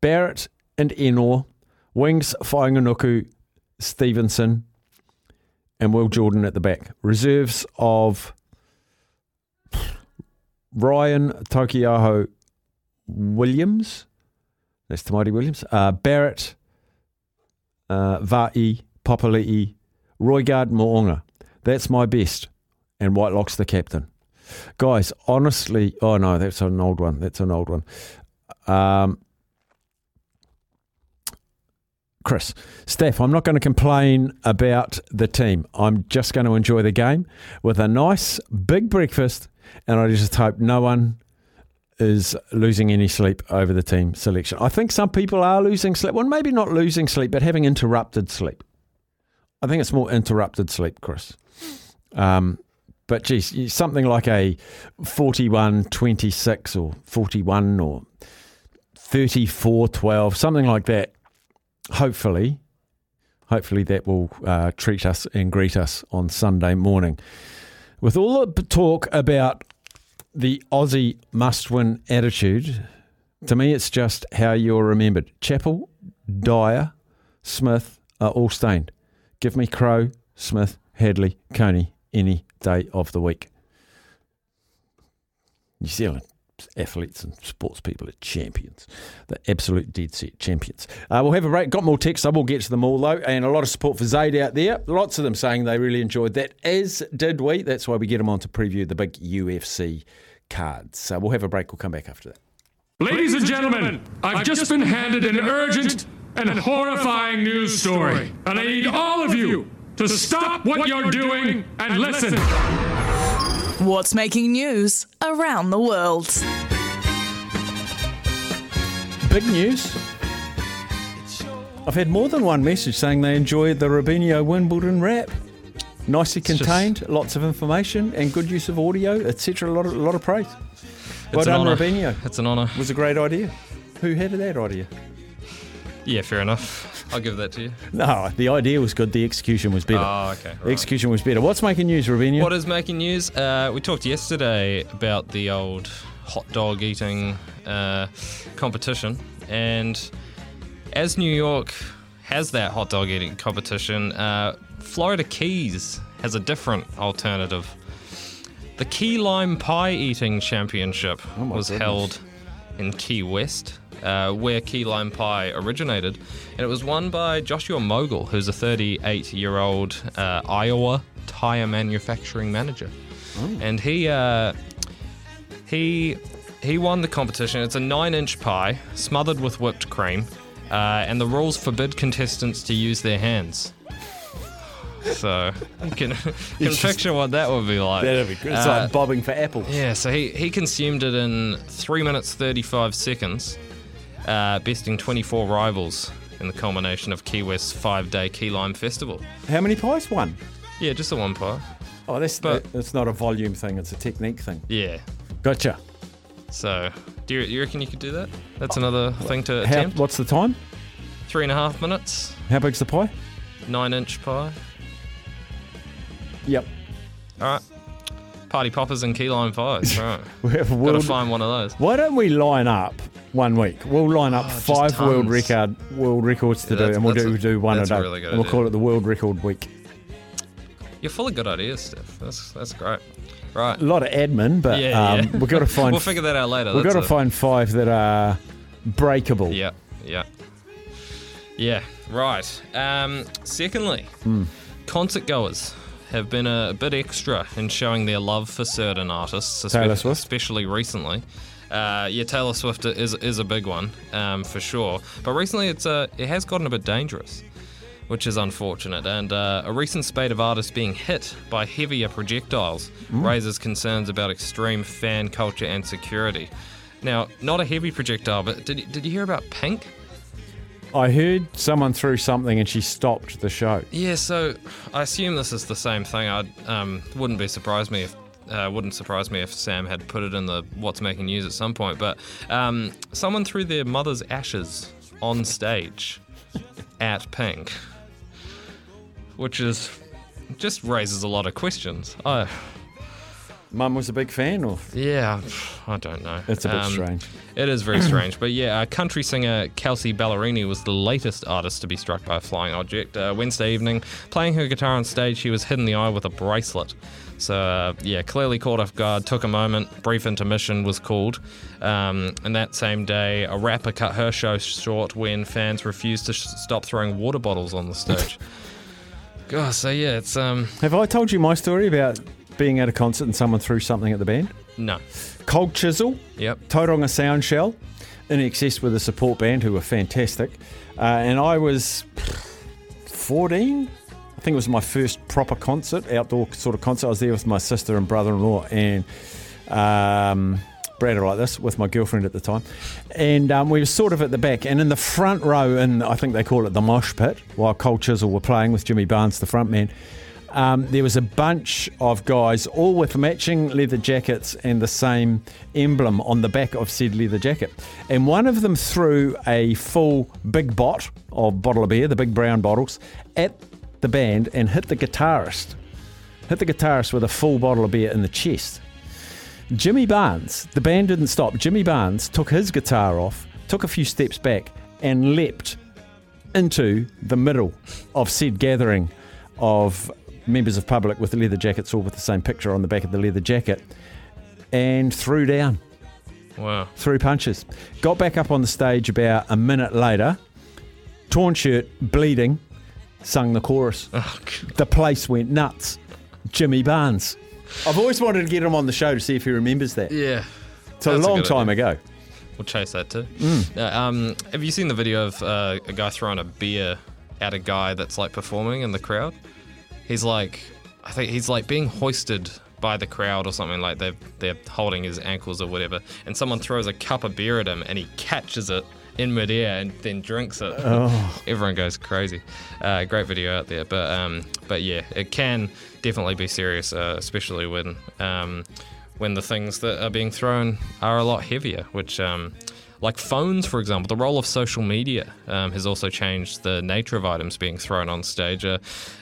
Barrett and Ennor, Wings, Fainga'anuku, Stevenson, and Will Jordan at the back. Reserves of Ryan Taukei'aho Williams. That's Tamati Williams. Uh, Barrett, uh, Va'i, Papali'i, Roigard, Mo'unga. That's my best. And Whitelock's the captain. Guys, honestly, oh no, that's an old one. That's an old one. Um, Chris, Steph, I'm not going to complain about the team. I'm just going to enjoy the game with a nice big breakfast, and I just hope no one is losing any sleep over the team selection. I think some people are losing sleep. Well, maybe not losing sleep, but having interrupted sleep. I think it's more interrupted sleep, Chris. Um, but geez, something like a 41 26 or 41 or 34 12, something like that hopefully, hopefully that will uh, treat us and greet us on Sunday morning. With all the talk about the Aussie must-win attitude, to me it's just how you're remembered. Chappell, Dyer, Smith are all stained. Give me Crowe, Smith, Hadlee, Coney any day of the week. New Zealand athletes and sports people are champions. The absolute dead set champions. Uh, we'll have a break. Got more texts. I will get to them all though, and a lot of support for Zaid out there. Lots of them saying they really enjoyed that, as did we. That's why we get them on to preview the big UFC cards. So we'll have a break. We'll come back after that. Ladies and gentlemen, I've just been handed an urgent and a horrifying news story, and I need all of you to stop what you're doing and listen. What's making news around the world? Big news. I've had more than one message saying they enjoyed the Rubinho Wimbledon rap. Nicely just- contained, lots of information, and good use of audio, etc. A lot of, a lot of praise. Well It's an done, honour. Rubinho. It's an honour. It was a great idea. Who had that idea? Yeah, fair enough. I'll give that to you. No, the idea was good. The execution was better. Oh, okay, The execution was better. What's making news, Rubinho? What is making news? Uh, we talked yesterday about the old hot dog eating uh, competition, and as New York has that hot dog eating competition, uh, Florida Keys has a different alternative. The Key Lime Pie Eating Championship Oh was goodness. held in Key West, uh, where key lime pie originated, and it was won by Joshua Mogul, who's a 38-year-old uh, Iowa tire manufacturing manager, and he uh, he he won the competition. It's a nine-inch pie smothered with whipped cream, uh, and the rules forbid contestants to use their hands. So you can, can It's just- picture what that would be like. That'd be good. It's Uh, like bobbing for apples. yeah, so he, he consumed it in 3 minutes 35 seconds, uh, besting 24 rivals in the culmination of Key West's five day Key Lime Festival. How many pies? One. Yeah, just the one pie. Oh, that's But- that's not a volume thing. It's a technique thing. Yeah. Gotcha. So, do you, you reckon you could do that? That's another thing to How, attempt. what's the time? Three and a half minutes, How big's the pie? nine inch pie. Yep. All right. Party poppers and key lime pies. All right. We have Gotta find one of those. Why don't we line up one week? We'll line up Oh, five world record world records to Yeah, do, and we'll do, a- do one a day. really we'll idea. call it the world record week. You're full of good ideas, Steph. That's that's great. Right. A lot of admin, but Yeah, um, yeah. we've got to find. We'll figure that out later. We've got to find five that are breakable. Yeah, yeah. Yeah, right. Um, secondly, Hmm. concert goers have been a, bit extra in showing their love for certain artists, Taylor espe- Swift? especially recently. Uh, yeah, Taylor Swift is is a big one um, for sure. But recently, it's uh, it has gotten a bit dangerous, which is unfortunate. And uh, a recent spate of artists being hit by heavier projectiles Mm. raises concerns about extreme fan culture and security. Now, not a heavy projectile, but did, did you hear about Pink? I heard someone threw something and she stopped the show. Yeah, so I assume this is the same thing. I um, wouldn't be surprised me if uh, wouldn't surprise me if Sam had put it in the what's making news at some point. But um, someone threw their mother's ashes on stage at Pink, which is just raises a lot of questions. I, Mum was a big fan, or yeah, I don't know. It's a bit Um, strange. It is very strange, but yeah, uh, country singer Kelsea Ballerini was the latest artist to be struck by a flying object. Uh, Wednesday evening, playing her guitar on stage, she was hit in the eye with a bracelet. So uh, yeah, clearly caught off guard. Took a moment. Brief intermission was called, um, and that same day, a rapper cut her show short when fans refused to sh- stop throwing water bottles on the stage. God, so yeah, it's um. Have I told you my story about being at a concert and someone threw something at the band? No. Cold Chisel. Yep. Tauranga Sound Shell. INXS with a support band who were fantastic. Uh, and I was 14. I think it was my first proper concert, outdoor sort of concert. I was there with my sister and brother in law and um, Brad like this with my girlfriend at the time. And um, we were sort of at the back. And in the front row, and I think they call it the mosh pit, while Cold Chisel were playing with Jimmy Barnes, the front man, um, there was a bunch of guys, all with matching leather jackets and the same emblem on the back of said leather jacket. And one of them threw a full big bot of bottle of beer, the big brown bottles, at the band and hit the guitarist. Hit the guitarist with a full bottle of beer in the chest. Jimmy Barnes, the band didn't stop. Jimmy Barnes took his guitar off, took a few steps back, and leapt into the middle of said gathering of members of public with leather jackets, all with the same picture on the back of the leather jacket, and threw down, Wow. threw punches. Got back up on the stage about a minute later, torn shirt, bleeding, sung the chorus. the place went nuts. Jimmy Barnes. I've always wanted to get him on the show to see if he remembers that. Yeah. It's a That's long good time idea. ago. We'll chase that too. Mm. Uh, um, have you seen the video of uh, a guy throwing a beer at a guy that's like performing in the crowd? He's like, I think he's like being hoisted by the crowd or something like they're they're holding his ankles or whatever, and someone throws a cup of beer at him and he catches it in midair and then drinks it. Oh. Everyone goes crazy. Uh, great video out there, but um, but yeah, it can definitely be serious, uh, especially when um, when the things that are being thrown are a lot heavier, which. Um, like phones, for example, the role of social media um, has also changed the nature of items being thrown on stage. Uh,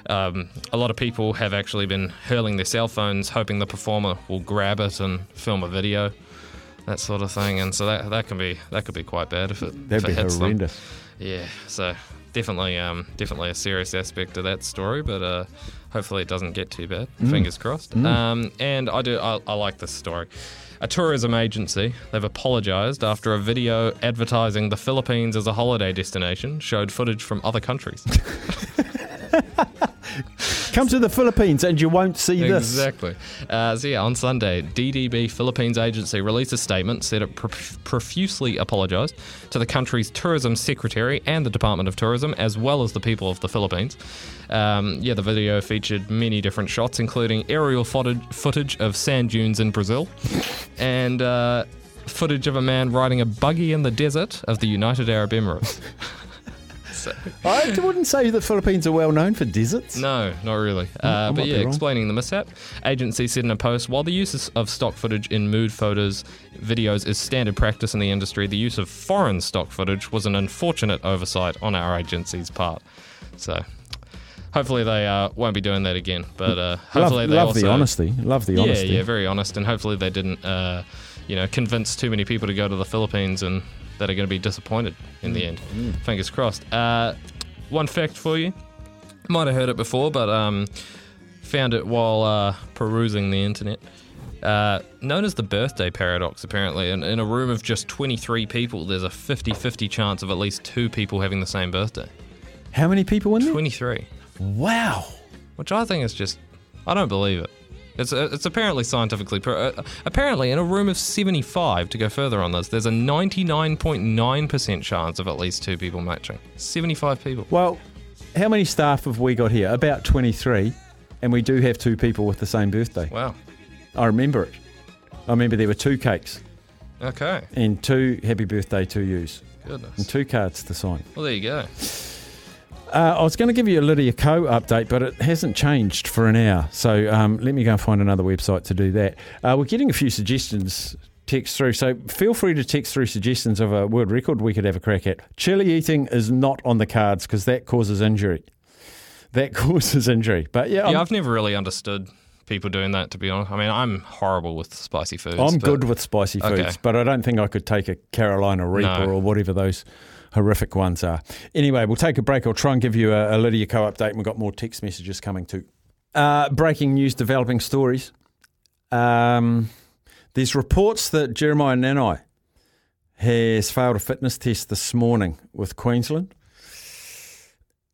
um, a lot of people have actually been hurling their cell phones, hoping the performer will grab it and film a video, that sort of thing. And so that that can be that could be quite bad if it, That'd if it be hits them. Yeah, so definitely, um, definitely a serious aspect of that story, but uh, hopefully it doesn't get too bad. Mm. Fingers crossed. Mm. Um, and I do, I, I like this story. A tourism agency, they've apologised after a video advertising the Philippines as a holiday destination showed footage from other countries. Come to the Philippines and you won't see this. Exactly. Uh, so yeah, on Sunday, DDB Philippines agency released a statement said it prof- profusely apologised to the country's tourism secretary and the Department of Tourism, as well as the people of the Philippines. Um, yeah, the video featured many different shots, including aerial footage, footage of sand dunes in Brazil, and uh, footage of a man riding a buggy in the desert of the United Arab Emirates. So- I wouldn't say the Philippines are well known for deserts. No, not really. Uh, but yeah, explaining the mishap, agency said in a post, while the use of stock footage in mood photos videos is standard practice in the industry, the use of foreign stock footage was an unfortunate oversight on our agency's part. So. Hopefully they uh, won't be doing that again, but uh, hopefully love they love also the honesty. Love the yeah, honesty. yeah, very honest, and hopefully they didn't, uh, you know, convince too many people to go to the Philippines and that are going to be disappointed in the Mm, end. mm. Fingers crossed. Uh, one fact for you, might have heard it before, but um, found it while uh, perusing the internet. Uh, known as the birthday paradox, apparently. In, in a room of just 23 people, there's a 50 50 chance of at least two people having the same birthday. How many people in there? 23. Wow. Which I think is just, I don't believe it. It's, uh, it's apparently scientifically. Pro- uh, apparently, in a room of 75, to go further on this, there's a 99.9% chance of at least two people matching. 75 people. Well, how many staff have we got here? About 23, and we do have two people with the same birthday. Wow. I remember it. I remember there were two cakes Okay. and two happy birthday to yous. Goodness. and two cards to sign. Well, there you go. Uh, I was going to give you a Lydia Ko update, but it hasn't changed for an hour. So um, let me go and find another website to do that. Uh, we're getting a few suggestions text through, so feel free to text through suggestions of a world record we could have a crack at. Chili eating is not on the cards because that causes injury. That causes injury. But yeah, Yeah, I'm, I've never really understood people doing that, to be honest. I mean, I'm horrible with spicy foods. I'm good with spicy foods, Okay. but I don't think I could take a Carolina Reaper No. or whatever those horrific ones are. Anyway, we'll take a break. I'll try and give you a, a Lydia Ko update. We've got more text messages coming too. Uh, breaking news, developing stories. Um, there's reports that Jeremiah Nanai has failed a fitness test this morning with Queensland.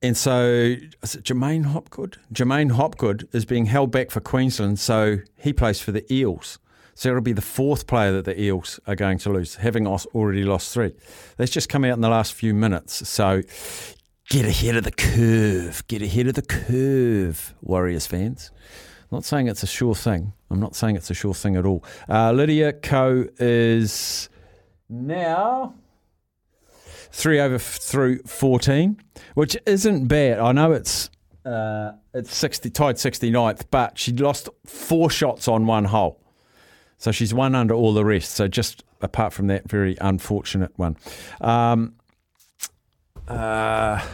And so, J'maine Hopgood? J'maine Hopgood is being held back for Queensland, so he plays for the Eels. So it'll be the fourth player that the Eels are going to lose, having already lost three. That's just come out in the last few minutes. So get ahead of the curve. Get ahead of the curve, Warriors fans. not saying it's a sure thing. I'm not saying it's a sure thing at all. Uh, Lydia Ko is now three over f- through 14, which isn't bad. I know it's uh, it's 60, tied 69th, but she lost four shots on one hole. So she's one under all the rest. So just apart from that, very unfortunate one. Um, uh,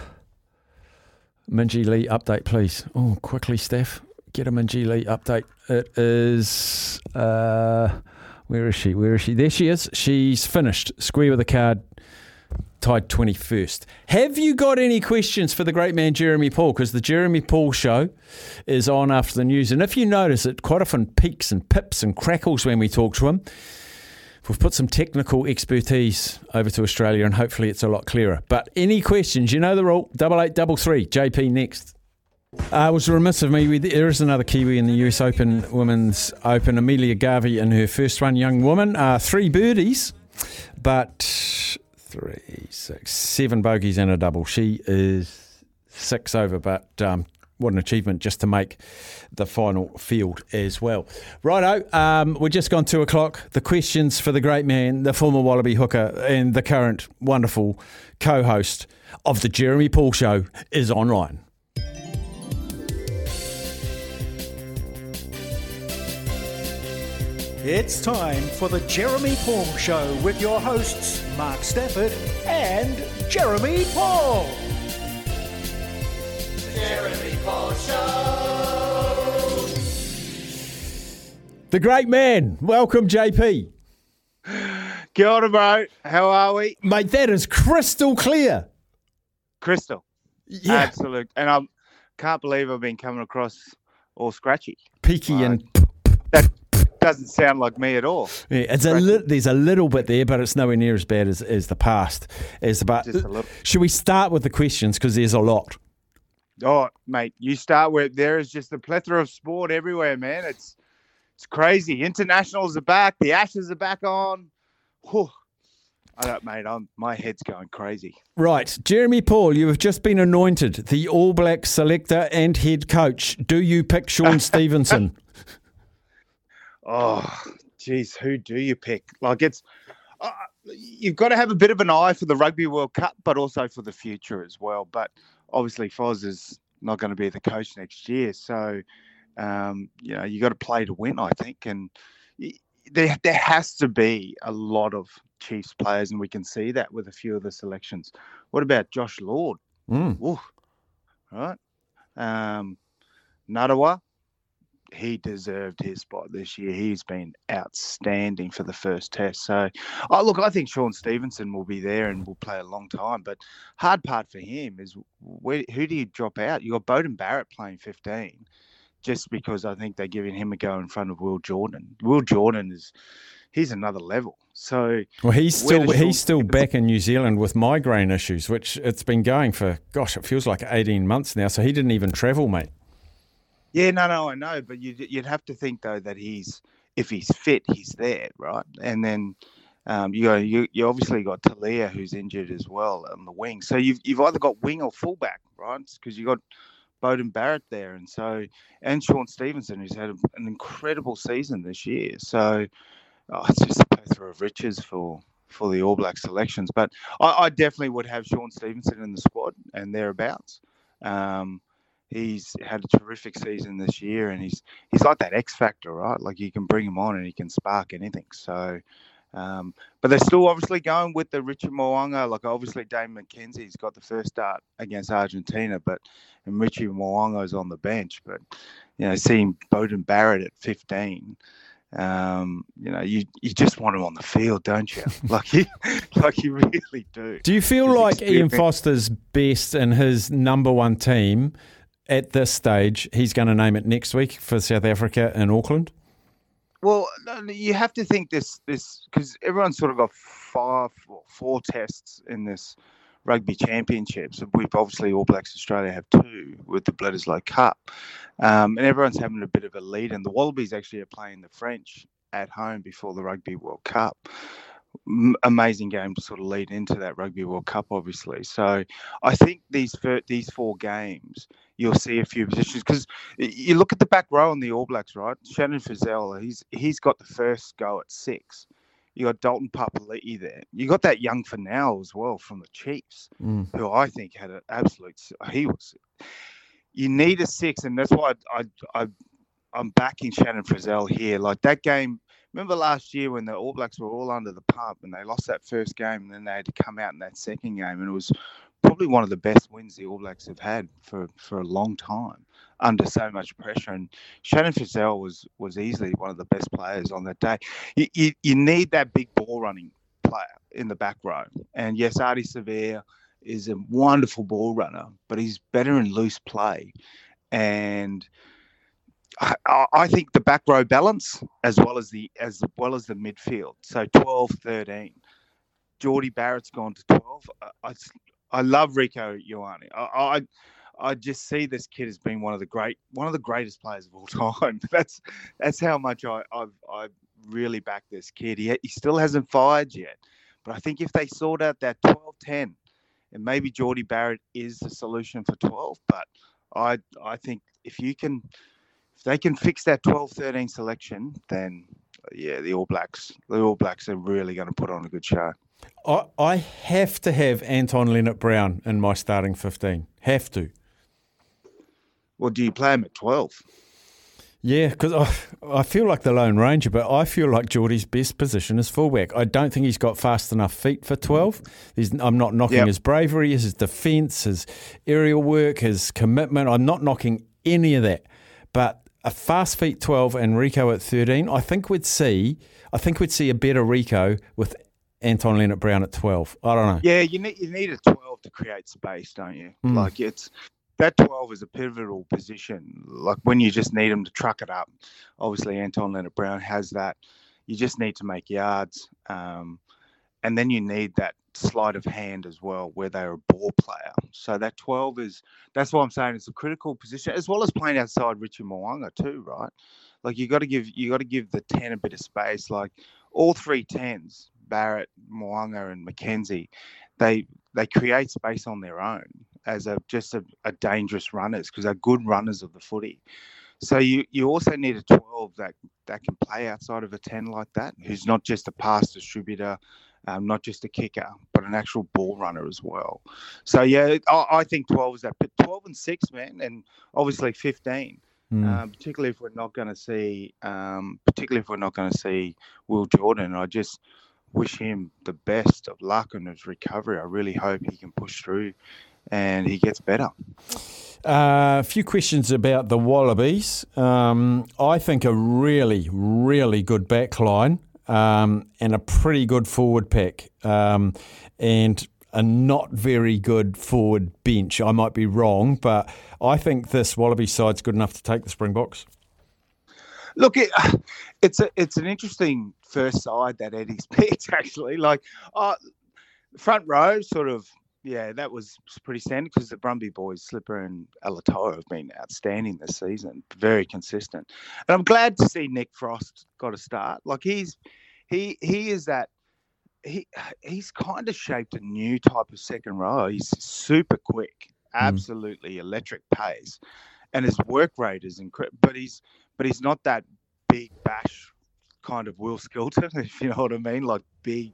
Minjee Lee update, please. Oh, quickly, Steph. Get a Minjee Lee update. It is. Uh, where is she? Where is she? There she is. She's finished. Square with a card. Tied 21st. Have you got any questions for the great man Jeremy Paul? Because the Jeremy Paul show is on after the news. And if you notice, it quite often peaks and pips and crackles when we talk to him. We've put some technical expertise over to Australia and hopefully it's a lot clearer. But any questions, you know the rule. Double eight, double three. JP next. Uh, it was remiss of me. There is another Kiwi in the US Open Women's Open. Amelia Garvey in her first one, young woman. Uh, three birdies, but three, six, seven bogeys and a double. She is six over, but um, what an achievement just to make the final field as well. Righto, um, we're just gone two o'clock. The questions for the great man, the former Wallaby hooker, and the current wonderful co host of the Jeremy Paul Show is online. It's time for the Jeremy Paul Show with your hosts, Mark Stafford and Jeremy Paul. Jeremy Paul Show. The great man. Welcome, JP. Kia ora, bro. How are we? Mate, that is crystal clear. Crystal. Yeah. Absolute. And I can't believe I've been coming across all scratchy. Peaky and That doesn't sound like me at all. Yeah, it's a li- there's a little bit there, but it's nowhere near as bad as, as the past. As the but Just a little. should we start with the questions because there's a lot. Oh, mate, you start where there is just a plethora of sport everywhere, man. It's it's crazy. Internationals are back. The Ashes are back on. Whew. I don't, mate. I'm my head's going crazy. Right, Jeremy Paul, you have just been anointed the All Black selector and head coach. Do you pick Shaun Stevenson? Oh, geez, who do you pick? Like it's, uh, you've got to have a bit of an eye for the Rugby World Cup, but also for the future as well. But obviously, Foz is not going to be the coach next year, so um, you know you got to play to win, I think, and there there has to be a lot of Chiefs players, and we can see that with a few of the selections. What about Josh Lord? Mm. Ooh, right. Um, Narawa, he deserved his spot this year. He's been outstanding for the first test. So, oh look, I think Shaun Stevenson will be there and will play a long time. But hard part for him is where, who do you drop out? You got Beauden Barrett playing 15, just because I think they're giving him a go in front of Will Jordan. Will Jordan is he's another level. So Well, he's still Sean he's still back in New Zealand with migraine issues, which it's been going for gosh, it feels like eighteen months now. So he didn't even travel, mate. Yeah, no, no, I know, but you'd you'd have to think though that he's if he's fit, he's there, right? And then um, you go, you you obviously got Telea who's injured as well on the wing. So you've you've either got wing or fullback, right? Because you got Beauden Barrett there, and so and Shaun Stevenson who's had an incredible season this year. So oh, it's just a plethora of riches for for the All Black selections. But I, I definitely would have Shaun Stevenson in the squad and thereabouts. Um, he's had a terrific season this year, and he's he's like that X factor, right? Like you can bring him on and he can spark anything. So. Um, but they're still obviously going with the Richard Mo'unga. Like obviously Dane McKenzie's got the first start against Argentina, but and Richie Mo'unga's on the bench. But you know, seeing Beauden Barrett at 15, um, you know, you you just want him on the field, don't you? like you, like you really do. Do you feel His like Ian Foster's best and his number one team at this stage? He's going to name it next week for South Africa in Auckland. Well, you have to think this this because everyone's sort of got five four tests in this rugby championships. We've obviously All Blacks Australia have two with the Bledisloe Cup, um, and everyone's having a bit of a lead. And the Wallabies actually are playing the French at home before the Rugby World Cup. Amazing game to sort of lead into that Rugby World Cup, obviously. So I think these these four games, you'll see a few positions because you look at the back row on the All Blacks, right? Shannon Frizell, he's he's got the first go at six. You got Dalton Papali'i there. You got that young Finau as well from the Chiefs, Mm. who I think had an absolute. He was. You need a six, and that's why I, I, I I'm backing Shannon Frizell here. Like that game. Remember last year when the All Blacks were all under the pump and they lost that first game, and then they had to come out in that second game, and it was probably one of the best wins the All Blacks have had for, for a long time under so much pressure. And Shannon Frizell was was easily one of the best players on that day. You, you, you need that big ball running player in the back row. And yes, Ardie Savea is a wonderful ball runner, but he's better in loose play. And I, I- I think the back row balance as well as the as well as the midfield. So 12, 13. Jordie Barrett's gone to 12. I, I, I love Rieko Ioane. I, I I just see this kid as being one of the great one of the greatest players of all time. That's that's how much I I've, I really back this kid. He he still hasn't fired yet, but I think if they sort out that 12-10, and maybe Jordie Barrett is the solution for 12, but I I think if you can if they can fix that 12-13 selection, then yeah, the All Blacks the All Blacks are really going to put on a good show. I, I have to have Anton Lienert-Brown in my starting 15. Have to. Well, do you play him at 12? Yeah, because I, I feel like the Lone Ranger, but I feel like Jordie's best position is fullback. I don't think he's got fast enough feet for 12. He's, I'm not knocking Yep. his bravery, his defence, his aerial work, his commitment. I'm not knocking any of that. But a fast feet 12 and Rieko at 13, I think we'd see. I think we'd see a better Rieko with Anton Lienert-Brown at 12. I don't know. Yeah, you need you need a twelve to create space, don't you? Mm. Like it's that twelve is a pivotal position. Like when you just need them to truck it up. Obviously, Anton Lienert-Brown has that. You just need to make yards, um, and then you need that sleight of hand as well, where they're a ball player. So that twelve is that's what I'm saying. It's a critical position as well as playing outside Richie Mo'unga too, right? Like you got to give you got to give the ten a bit of space. Like all three tens, Barrett, Mo'unga, and McKenzie, they they create space on their own as a just a, a dangerous runners because they're good runners of the footy. So you, you also need a 12 that, that can play outside of a 10 like that, who's not just a pass distributor, um, not just a kicker, but an actual ball runner as well. So yeah, I, I think 12 is that, but 12 and six, man, and obviously 15. Mm. Um, particularly if we're not going to see, um, particularly if we're not going to see Will Jordan, I just wish him the best of luck in his recovery. I really hope he can push through and he gets better. Uh, a few questions about the Wallabies. Um, I think a really, really good back line um, and a pretty good forward pack um, and a not very good forward bench. I might be wrong, but I think this Wallaby side's good enough to take the Springboks. Look, it, it's a, it's an interesting first side that Eddie's picked actually. Like, uh, front row, sort of, yeah, that was pretty standard because the Brumby boys, Slipper and Alaalatoa, have been outstanding this season, very consistent. And I'm glad to see Nick Frost got a start. Like he's he he is that he he's kind of shaped a new type of second row. He's super quick, hmm. absolutely electric pace, and his work rate is incredible. But he's but he's not that big bash kind of Will Skelton, if you know what I mean, like big,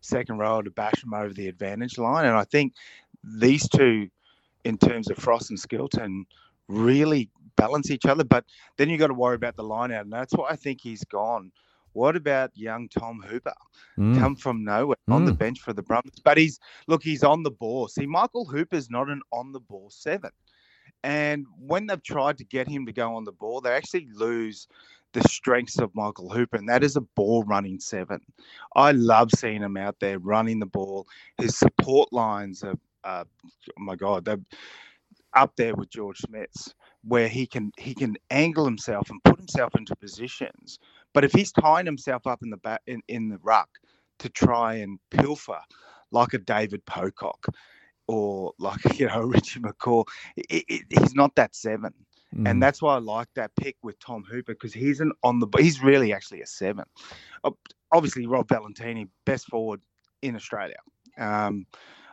second row to bash him over the advantage line. And I think these two, in terms of Frost and Skelton, really balance each other. But then you've got to worry about the line out, and that's why I think he's gone. What about young Tom Hooper? Mm. Come from nowhere on the Mm. bench for the Brumbies, but he's look, he's on the ball. See, Michael Hooper's not an on the ball seven, and when they've tried to get him to go on the ball, they actually lose the strengths of Michael Hooper, and that is a ball running seven. I love seeing him out there running the ball. His support lines are, oh my God, they're up there with George Smith's, where he can he can angle himself and put himself into positions. But if he's tying himself up in the back in, in the ruck to try and pilfer like a David Pocock or like you know Richie McCaw, it, it, he's not that seven. Mm. And that's why I like that pick with Tom Hooper because he's an on the he's really actually a seven. Obviously, Rob Valetini, best forward in Australia. Um,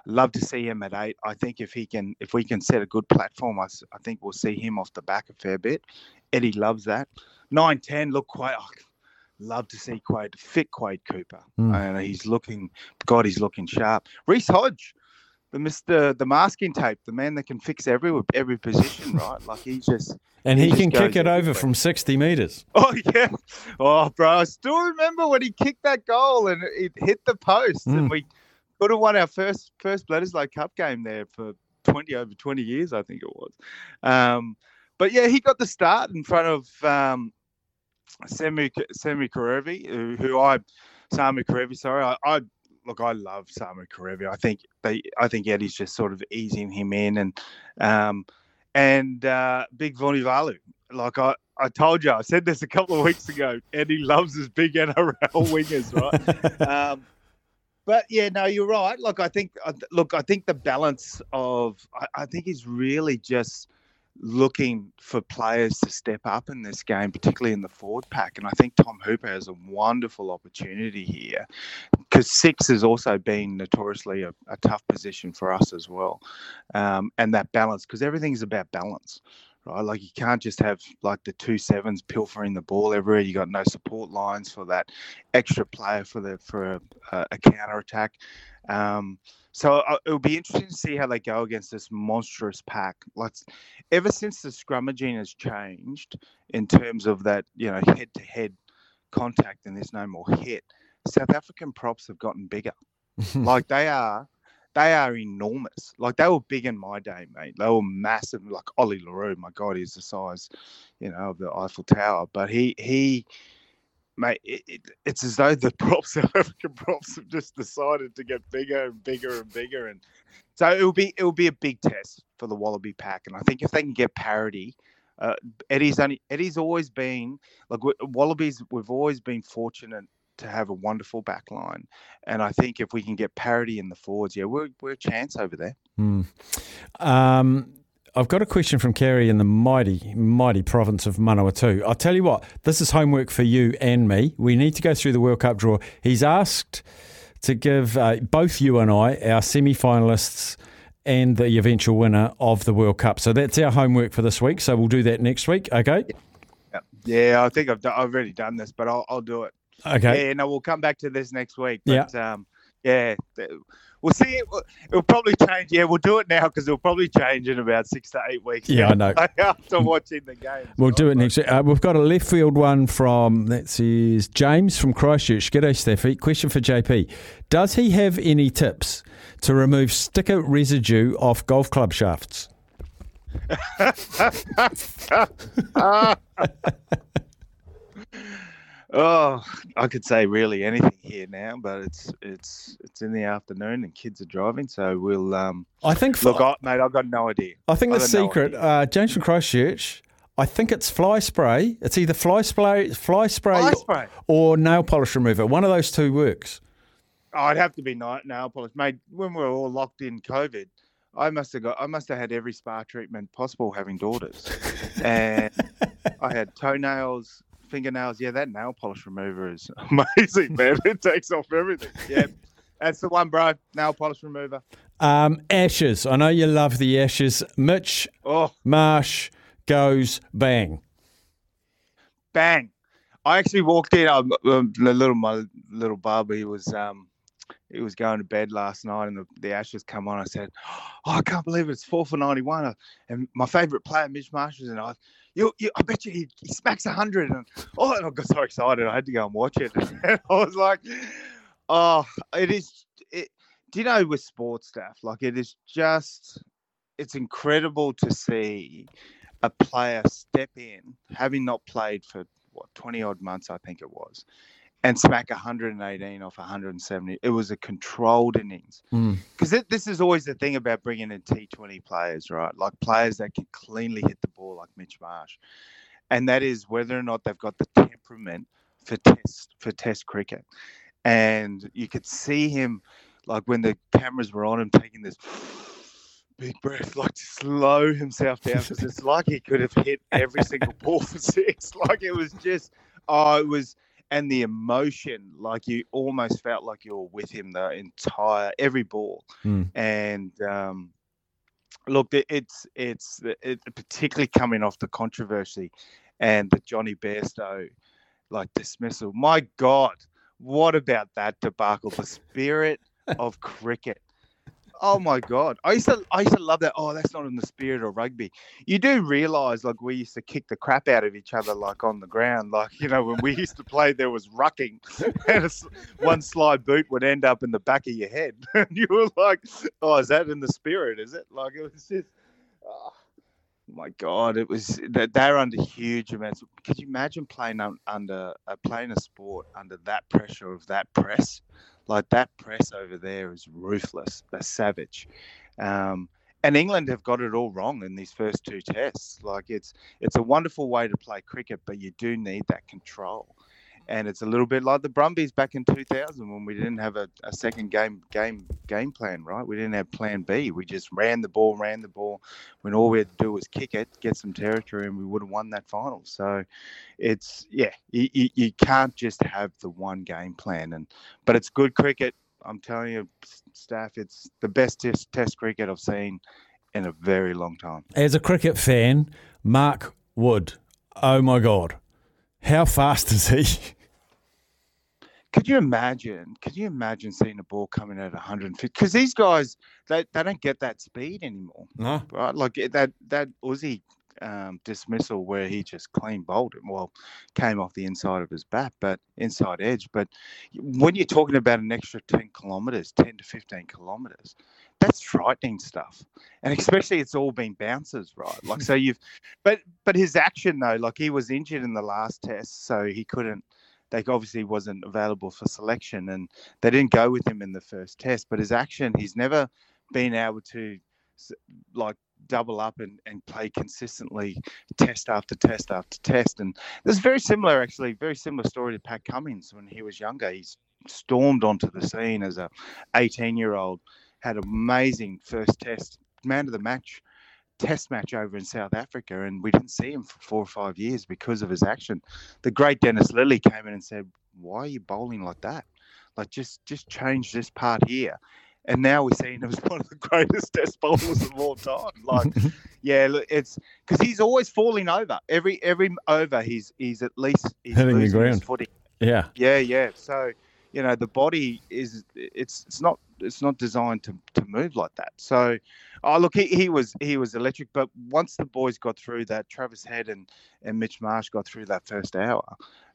love to see him at eight. I think if he can, if we can set a good platform, I, I think we'll see him off the back a fair bit. Eddie loves that. Nine, ten, look quite. Oh, love to see Quade fit Quade Cooper, Mm. and he's looking. God, he's looking sharp. Reece Hodge, the Mister, the masking tape, the man that can fix every every position, right? Like he just. And he, just can kick it over from 60 metres. Oh yeah. Oh, bro, I still remember when he kicked that goal and it hit the post, Mm. and we could have won our first first Bledisloe Cup game there for twenty over twenty years, I think it was. Um, but yeah, he got the start in front of um, Semi Semi Kerevi, who, who I Sami Kerevi. Sorry, I, I look, I love Sami Kerevi. I think they, I think Eddie's just sort of easing him in, and um, and uh, Big Vunivalu. Like I, I told you, I said this a couple of weeks ago. Eddie loves his big NRL wingers, right? um, but yeah, no, you're right. Look, I think, look, I think the balance of, I, I think he's really just looking for players to step up in this game, particularly in the forward pack. And I think Tom Hooper has a wonderful opportunity here because six has also been notoriously a, a tough position for us as well. Um, and that balance, because everything's about balance. Right, like you can't just have like the two sevens pilfering the ball everywhere. You got no support lines for that extra player for the for a, a, counter attack. Um, so uh, it'll be interesting to see how they go against this monstrous pack. Like ever since the scrummaging has changed in terms of that, you know, head to head contact and there's no more hit. South African props have gotten bigger. like they are, they are enormous. Like they were big in my day, mate. They were massive. Like Ollie le Roux, my God, he's the size, you know, of the Eiffel Tower. But he he mate, it, it, it's as though the props, African props, have just decided to get bigger and bigger and bigger, and so it will be it will be a big test for the Wallaby pack. And I think if they can get parity, uh, Eddie's only Eddie's always been like Wallabies. We've always been fortunate to have a wonderful back line, and I think if we can get parity in the forwards, yeah, we're we're a chance over there. Hmm. Um, I've got a question from Kerry in the mighty, mighty province of Manawatu. I'll tell you what, this is homework for you and me. We need to go through the World Cup draw. He's asked to give uh, both you and I our semi finalists and the eventual winner of the World Cup. So that's our homework for this week. So we'll do that next week. Okay. Yeah, yeah I think I've done, I've already done this, but I'll I'll do it. Okay. Yeah, no, we'll come back to this next week. Yeah. But, um, yeah, we'll see. It, it'll probably change. Yeah, we'll do it now because it'll probably change in about six to eight weeks. Yeah, I know. After watching the game. We'll do it next week. Uh, we've got a left field one from, that's says James from Christchurch. G'day, Staffy. Question for JP. Does he have any tips to remove sticker residue off golf club shafts? oh, I could say really anything here now, but it's it's it's in the afternoon and kids are driving, so we'll. Um, I think. Look, I, mate, I've got no idea. I think the got no secret, uh, James from Christchurch, I think it's fly spray. It's either fly spray, fly spray, Fly spray. or nail polish remover. One of those two works. Oh, I'd have to be nail polish, mate. When we were all locked in COVID, I must have got, I must have had every spa treatment possible having daughters, and I had toenails, fingernails. Yeah, that nail polish remover is amazing, man. It takes off everything. Yeah, that's the one, bro. Nail polish remover. Um, ashes. I know you love the ashes. Mitch Oh, Marsh goes bang. bang! I actually walked in. Um, um, the little my little bub, he was um, he was going to bed last night and the, the Ashes come on. I said, "Oh, I can't believe it's four for ninety-one." Uh, And my favourite player, Mitch Marshall, and I, you, you, I bet you he, he smacks hundred. And oh, and I got so excited, I had to go and watch it. And I was like, "Oh, it is." It, do you know with sports stuff, like it is just, it's incredible to see a player step in, having not played for what twenty odd months, I think it was, and smack 118 off 170. It was a controlled innings. Mm. Because this is always the thing about bringing in T20 players, right? Like players that can cleanly hit the ball, like Mitch Marsh, and that is whether or not they've got the temperament for test for test cricket. And you could see him, like when the cameras were on him, taking this big breath, like to slow himself down because it's like he could have hit every single ball for six. Like it was just, oh, it was, and the emotion, like you almost felt like you were with him the entire every ball. Mm. And um, look, it's it's it, particularly coming off the controversy and the Jonny Bairstow like dismissal. My God, what about that debacle? The spirit of cricket. Oh my God, I used to I used to love that. Oh, that's not in the spirit of rugby. You do realise like we used to kick the crap out of each other like on the ground. Like you know when we used to play, there was rucking, and a one slide boot would end up in the back of your head, and you were like, "Oh, is that in the spirit? Is it?" Like it was just. oh, my God, it was that they're under huge amounts. Could you imagine playing un, under uh, playing a sport under that pressure of that press? Like that press over there is ruthless. They're savage. Um, and England have got it all wrong in these first two tests. Like it's it's a wonderful way to play cricket, but you do need that control. And it's a little bit like the Brumbies back in 2000 when we didn't have a, a second game game game plan, right? We didn't have plan B. We just ran the ball, ran the ball. When all we had to do was kick it, get some territory, and we would have won that final. So it's yeah, you, you, you can't just have the one game plan. And but it's good cricket. I'm telling you, staff, it's the best test, test cricket I've seen in a very long time. As a cricket fan, Mark Wood, oh my God, how fast is he? Could you imagine? Could you imagine seeing a ball coming at 150? Because these guys, they, they don't get that speed anymore. No. Right? Like eh, that that Aussie um, dismissal where he just clean bowled it. Well, came off the inside of his bat, but inside edge. But when you're talking about an extra 10 kilometres, 10 to 15 kilometres, that's frightening stuff. And especially it's all been bounces, right? Like so you've, but but his action though, like he was injured in the last test, so he couldn't they obviously wasn't available for selection and they didn't go with him in the first test but his action he's never been able to like double up and, and play consistently test after test after test. And there's very similar actually very similar story to pat cummins when he was younger. He's stormed onto the scene as a 18 year old had an amazing first test man of the match test match over in South Africa, and we didn't see him for four or five years because of his action. The great Dennis Lillee came in and said, "Why are you bowling like that? Like just just change this part here." And now we're seeing him as one of the greatest test bowlers of all time. Like, yeah, look, it's because he's always falling over. Every every over, he's he's at least he's Hitting the losing his ground. footing. Yeah. Yeah, yeah. So, you know, the body is it's it's not it's not designed to, to move like that. So, oh look, he, he was he was electric. But once the boys got through that, Travis Head and, and Mitch Marsh got through that first hour.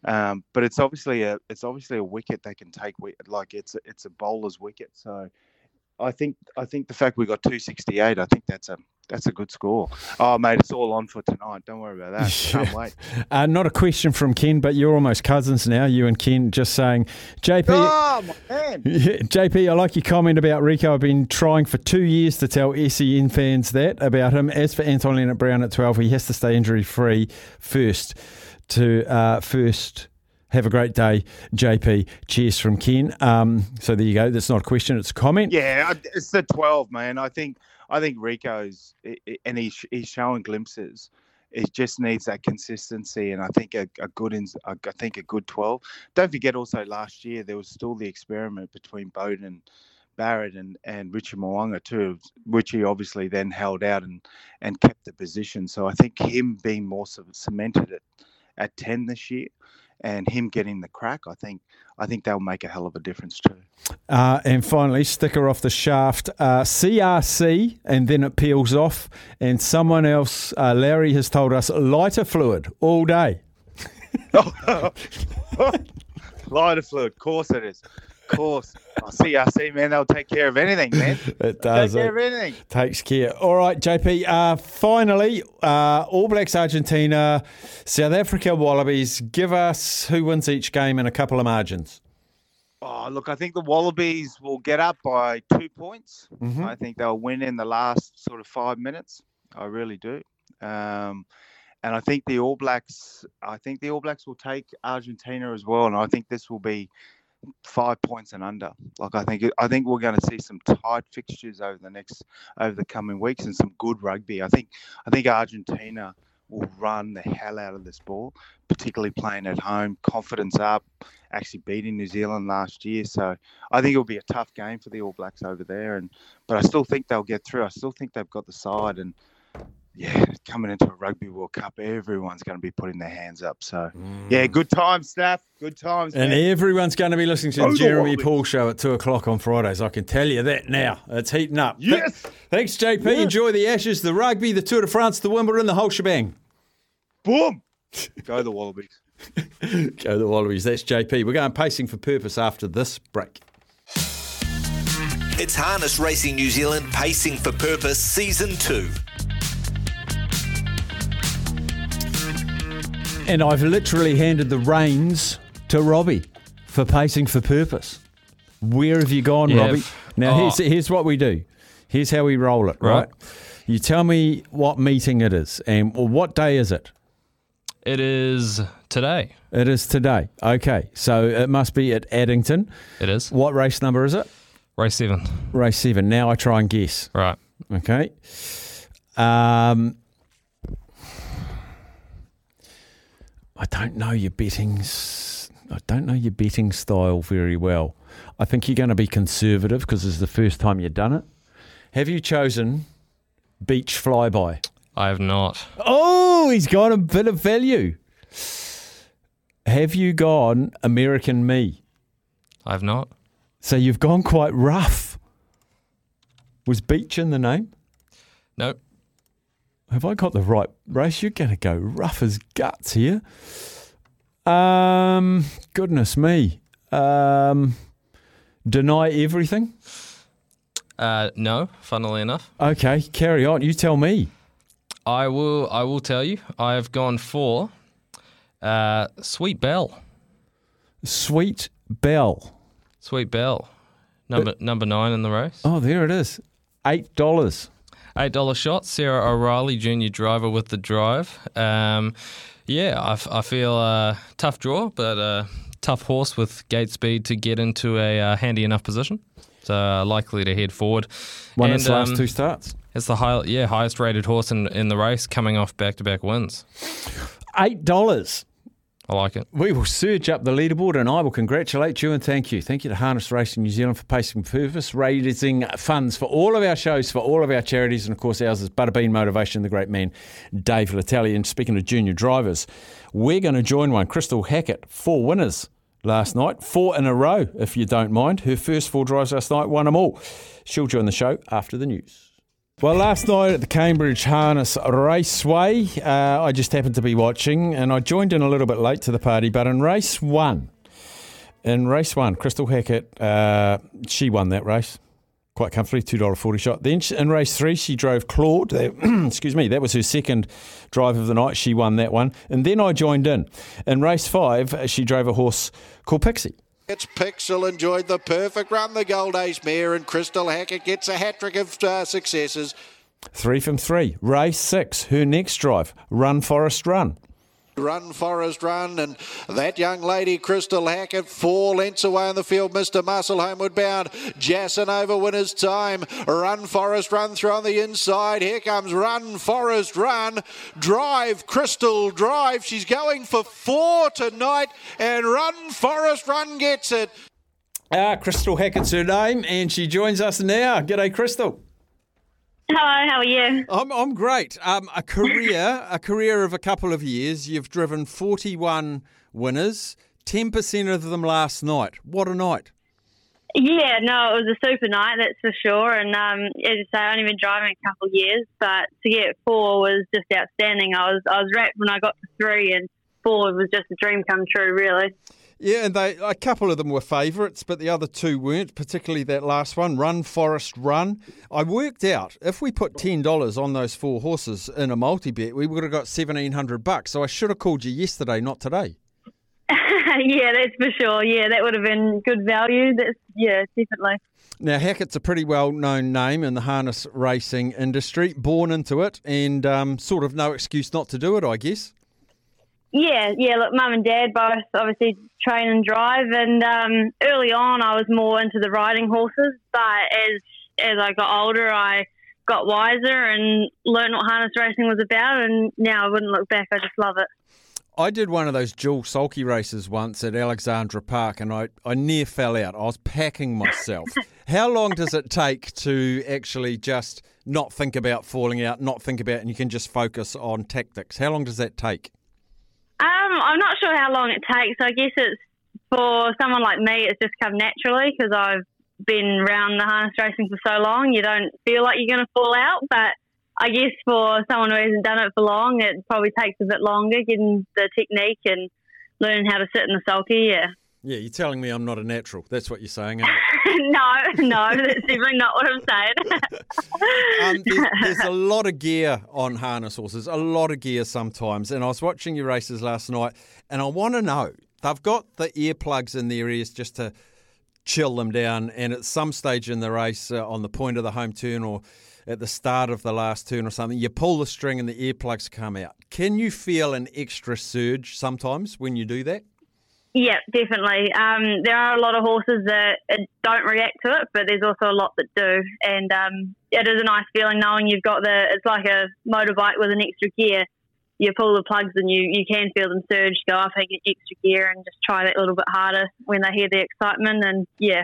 Um, but it's obviously a it's obviously a wicket they can take. Like it's a, it's a bowler's wicket. So. I think I think the fact we got 268, I think that's a that's a good score. Oh mate, it's all on for tonight. Don't worry about that. Can't wait. Uh, not a question from Ken, but you're almost cousins now, you and Ken, just saying, JP. Oh my man. Yeah, JP, I like your comment about Rieko. I've been trying for two years to tell SEN fans that about him. As for Anton Lienert-Brown at 12, he has to stay injury free first to uh, first. Have a great day, JP. Cheers from Ken. Um, so there you go. That's not a question; it's a comment. Yeah, it's the 12, man. I think I think Rieko's and he's he's showing glimpses. It just needs that consistency, and I think a, a good ins- I think a good 12. Don't forget, also last year there was still the experiment between Beauden, Barrett, and and Richie Mo'unga too. Richie obviously then held out and and kept the position. So I think him being more cemented at at 10 this year. And him getting the crack, I think I think they'll make a hell of a difference too. Uh, and finally, sticker off the shaft, uh, CRC, and then it peels off. And someone else, uh, Larry, has told us lighter fluid all day. Lighter fluid, of course it is. Of course. I see, I see, man. They'll take care of anything, man. It does. Take care of anything. Takes care. All right, JP. Uh, finally, uh, All Blacks Argentina, South Africa Wallabies. Give us who wins each game in a couple of margins. Oh, look, I think the Wallabies will get up by two points. Mhm. I think they'll win in the last sort of five minutes. I really do. Um, and I think the All Blacks, I think the All Blacks will take Argentina as well. And I think this will be five points and under. Like I think, I think we're going to see some tight fixtures over the next, over the coming weeks, and some good rugby. I think, I think Argentina will run the hell out of this ball, particularly playing at home, confidence up, actually beating New Zealand last year. So I think it'll be a tough game for the All Blacks over there. And but I still think they'll get through. I still think they've got the side. And yeah, coming into a Rugby World Cup, everyone's going to be putting their hands up. So yeah, mm. good times, staff. Good times. And man. everyone's going to be listening to the the Jeremy Wallabies. Paul show at two o'clock on Fridays. I can tell you that now. It's heating up. Th- Yes. thanks, JP. Enjoy the Ashes, the rugby, the Tour de France, the Wimbledon, the whole shebang. Boom. Go the Wallabies. Go the Wallabies. That's JP. We're going pacing for purpose after this break. It's Harness Racing New Zealand Pacing for Purpose Season 2. And I've literally handed the reins to Robbie for pacing for purpose. Where have you gone, Yeah, Robbie? Now, oh. here's, here's what we do. Here's how we roll it, right? Right. You tell me what meeting it is and what day is it? It is today. It is today. Okay. So it must be at Addington. It is. What race number is it? Race seven. Race seven. Now I try and guess. Right. Okay. Um, I don't know your betting. I don't know your betting style very well. I think you're going to be conservative because it's the first time you've done it. Have you chosen beach flyby? I have not. Oh, he's got a bit of value. Have you gone American Me? I have not. So you've gone quite rough. Was beach in the name? Nope. Have I got the right race? You're going to go rough as guts here. Um, goodness me. Um, deny everything. Uh, no. Funnily enough, Okay, carry on. You tell me. I will. I will tell you. I have gone for uh, Sweet Bell. Sweet Bell. Sweet Bell. Number number nine in the race. Oh, there it is. Eight dollars. Eight dollar shot. Sarah O'Reilly, junior driver with the drive. Um, yeah, I, f- I feel uh, tough draw, but uh, tough horse with gate speed to get into a uh, handy enough position. So uh, likely to head forward. Won And, its last um, two starts. It's the high, yeah highest rated horse in, in the race, coming off back to back wins. Eight dollars. I like it. We will surge up the leaderboard and I will congratulate you and thank you. Thank you to Harness Racing New Zealand for pacing purpose, raising funds for all of our shows, for all of our charities, and of course ours is Butterbean Motivation, the great man Dave Letele. And speaking of junior drivers, we're going to join one, Crystal Hackett, four winners last night, four in a row, if you don't mind. Her first four drives last night won them all. She'll join the show after the news. Well, last night at the Cambridge Harness Raceway, uh, I just happened to be watching and I joined in a little bit late to the party, but in race one, in race one, Crystal Hackett, uh, she won that race quite comfortably, $2.40 shot. Then in race three, she drove Claude. That- excuse me, that was her second drive of the night. She won that one. And then I joined in. In race five, uh, she drove a horse called Pixie. It's Pixel enjoyed the perfect run, the Gold Ace mare, and Crystal Hackett gets a hat trick of uh, successes. Three from three. Race six, her next drive, Run Forest Run. Run, Forest, run, and that young lady, Crystal Hackett, four lengths away in the field. Mr. Muscle homeward bound. Jasson over winner's time. Run, Forest, run through on the inside. Here comes Run, Forest, run. Drive, Crystal, drive. She's going for four tonight, and Run, Forest, run gets it. Ah, Crystal Hackett's her name, and she joins us now. G'day, Crystal. Hello, how are you? I'm, I'm great. Um, a career, a career of a couple of years. You've driven 41 winners, 10% of them last night. What a night. Yeah, no, it was a super night, that's for sure. And um, as you say, I've only been driving a couple of years, but to get four was just outstanding. I was I was wrapped when I got to three, and four was just a dream come true, really. Yeah, and they a couple of them were favourites, but the other two weren't. Particularly that last one, Run Forest Run. I worked out if we put ten dollars on those four horses in a multi bet, we would have got seventeen hundred bucks. So I should have called you yesterday, not today. yeah, that's for sure. Yeah, that would have been good value. That's yeah, definitely. Now, Hackett's a pretty well known name in the harness racing industry, born into it, and um, sort of no excuse not to do it, I guess. Yeah, yeah. Look, mum and dad both obviously train and drive, and um, early on I was more into the riding horses, but as as I got older, I got wiser and learned what harness racing was about, and now I wouldn't look back. I just love it. I did one of those dual sulky races once at Alexandra Park and I, I near fell out. I was packing myself. How long does it take to actually just not think about falling out, not think about, and you can just focus on tactics? How long does that take? Um, I'm not sure how long it takes. I guess it's for someone like me, it's just come naturally because I've been around the harness racing for so long. You don't feel like you're going to fall out, but I guess for someone who hasn't done it for long, it probably takes a bit longer getting the technique and learning how to sit in the sulky. Yeah. Yeah, you're telling me I'm not a natural. That's what you're saying. Aren't no, no, that's definitely not what I'm saying. um, there's, there's, a lot of gear on harness horses, a lot of gear sometimes. And I was watching your races last night, and I want to know they've got the earplugs in their ears just to chill them down. And at some stage in the race, uh, on the point of the home turn or at the start of the last turn or something, you pull the string and the earplugs come out. Can you feel an extra surge sometimes when you do that? Yeah, definitely. Um, there are a lot of horses that don't react to it, but there's also a lot that do. And um, it is a nice feeling knowing you've got the, it's like a motorbike with an extra gear. You pull the plugs and you, you can feel them surge, go up and get extra gear and just try that a little bit harder when they hear the excitement. And yeah.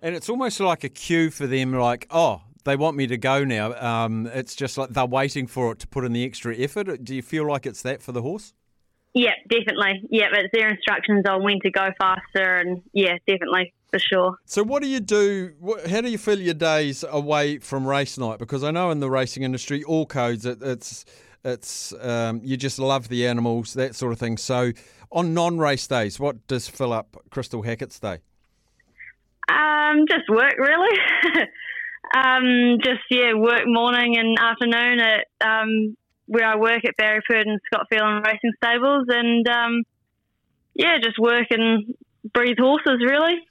And it's almost like a cue for them, like, oh, they want me to go now. Um, it's just like they're waiting for it to put in the extra effort. Do you feel like it's that for the horse? Yeah, definitely. Yeah, it's their instructions on when to go faster, and yeah, definitely for sure. So, what do you do? How do you fill your days away from race night? Because I know in the racing industry, all codes, it, it's it's um, you just love the animals, that sort of thing. So, on non-race days, what does fill up Crystal Hackett's day? Um, just work, really. Um, just yeah, work morning and afternoon at um, where I work at Barry Purdon Scottfield Phelan Racing Stables, and um, yeah, just work and breathe horses really.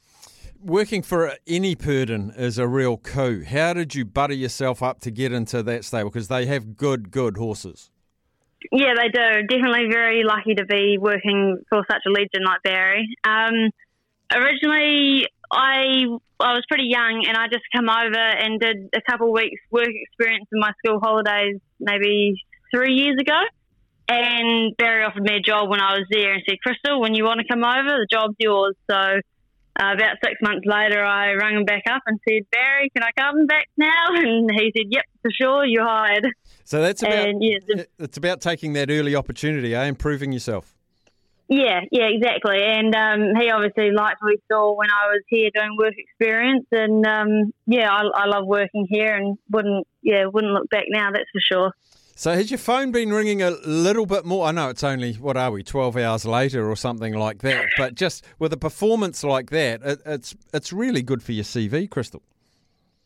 Working for any Purdon is a real coup. How did you butter yourself up to get into that stable? Because they have good, good horses. Yeah, they do. Definitely very lucky to be working for such a legend like Barry. Um, originally, I I was pretty young, and I just come over and did a couple of weeks work experience in my school holidays, maybe three years ago. And Barry offered me a job when I was there and said, Crystal, when you want to come over, the job's yours. So uh, about six months later, I rang him back up and said, Barry, can I come back now? And he said, Yep, for sure, you're hired. So that's about and, yeah, it's about taking that early opportunity, eh, and proving yourself. Yeah, yeah, exactly. And um, he obviously liked what he saw when I was here doing work experience, and um, yeah, I, I love working here, and wouldn't yeah wouldn't look back now. That's for sure. So has your phone been ringing a little bit more? I know it's only what are we, twelve hours later or something like that. But just with a performance like that, it, it's it's really good for your CV, Crystal.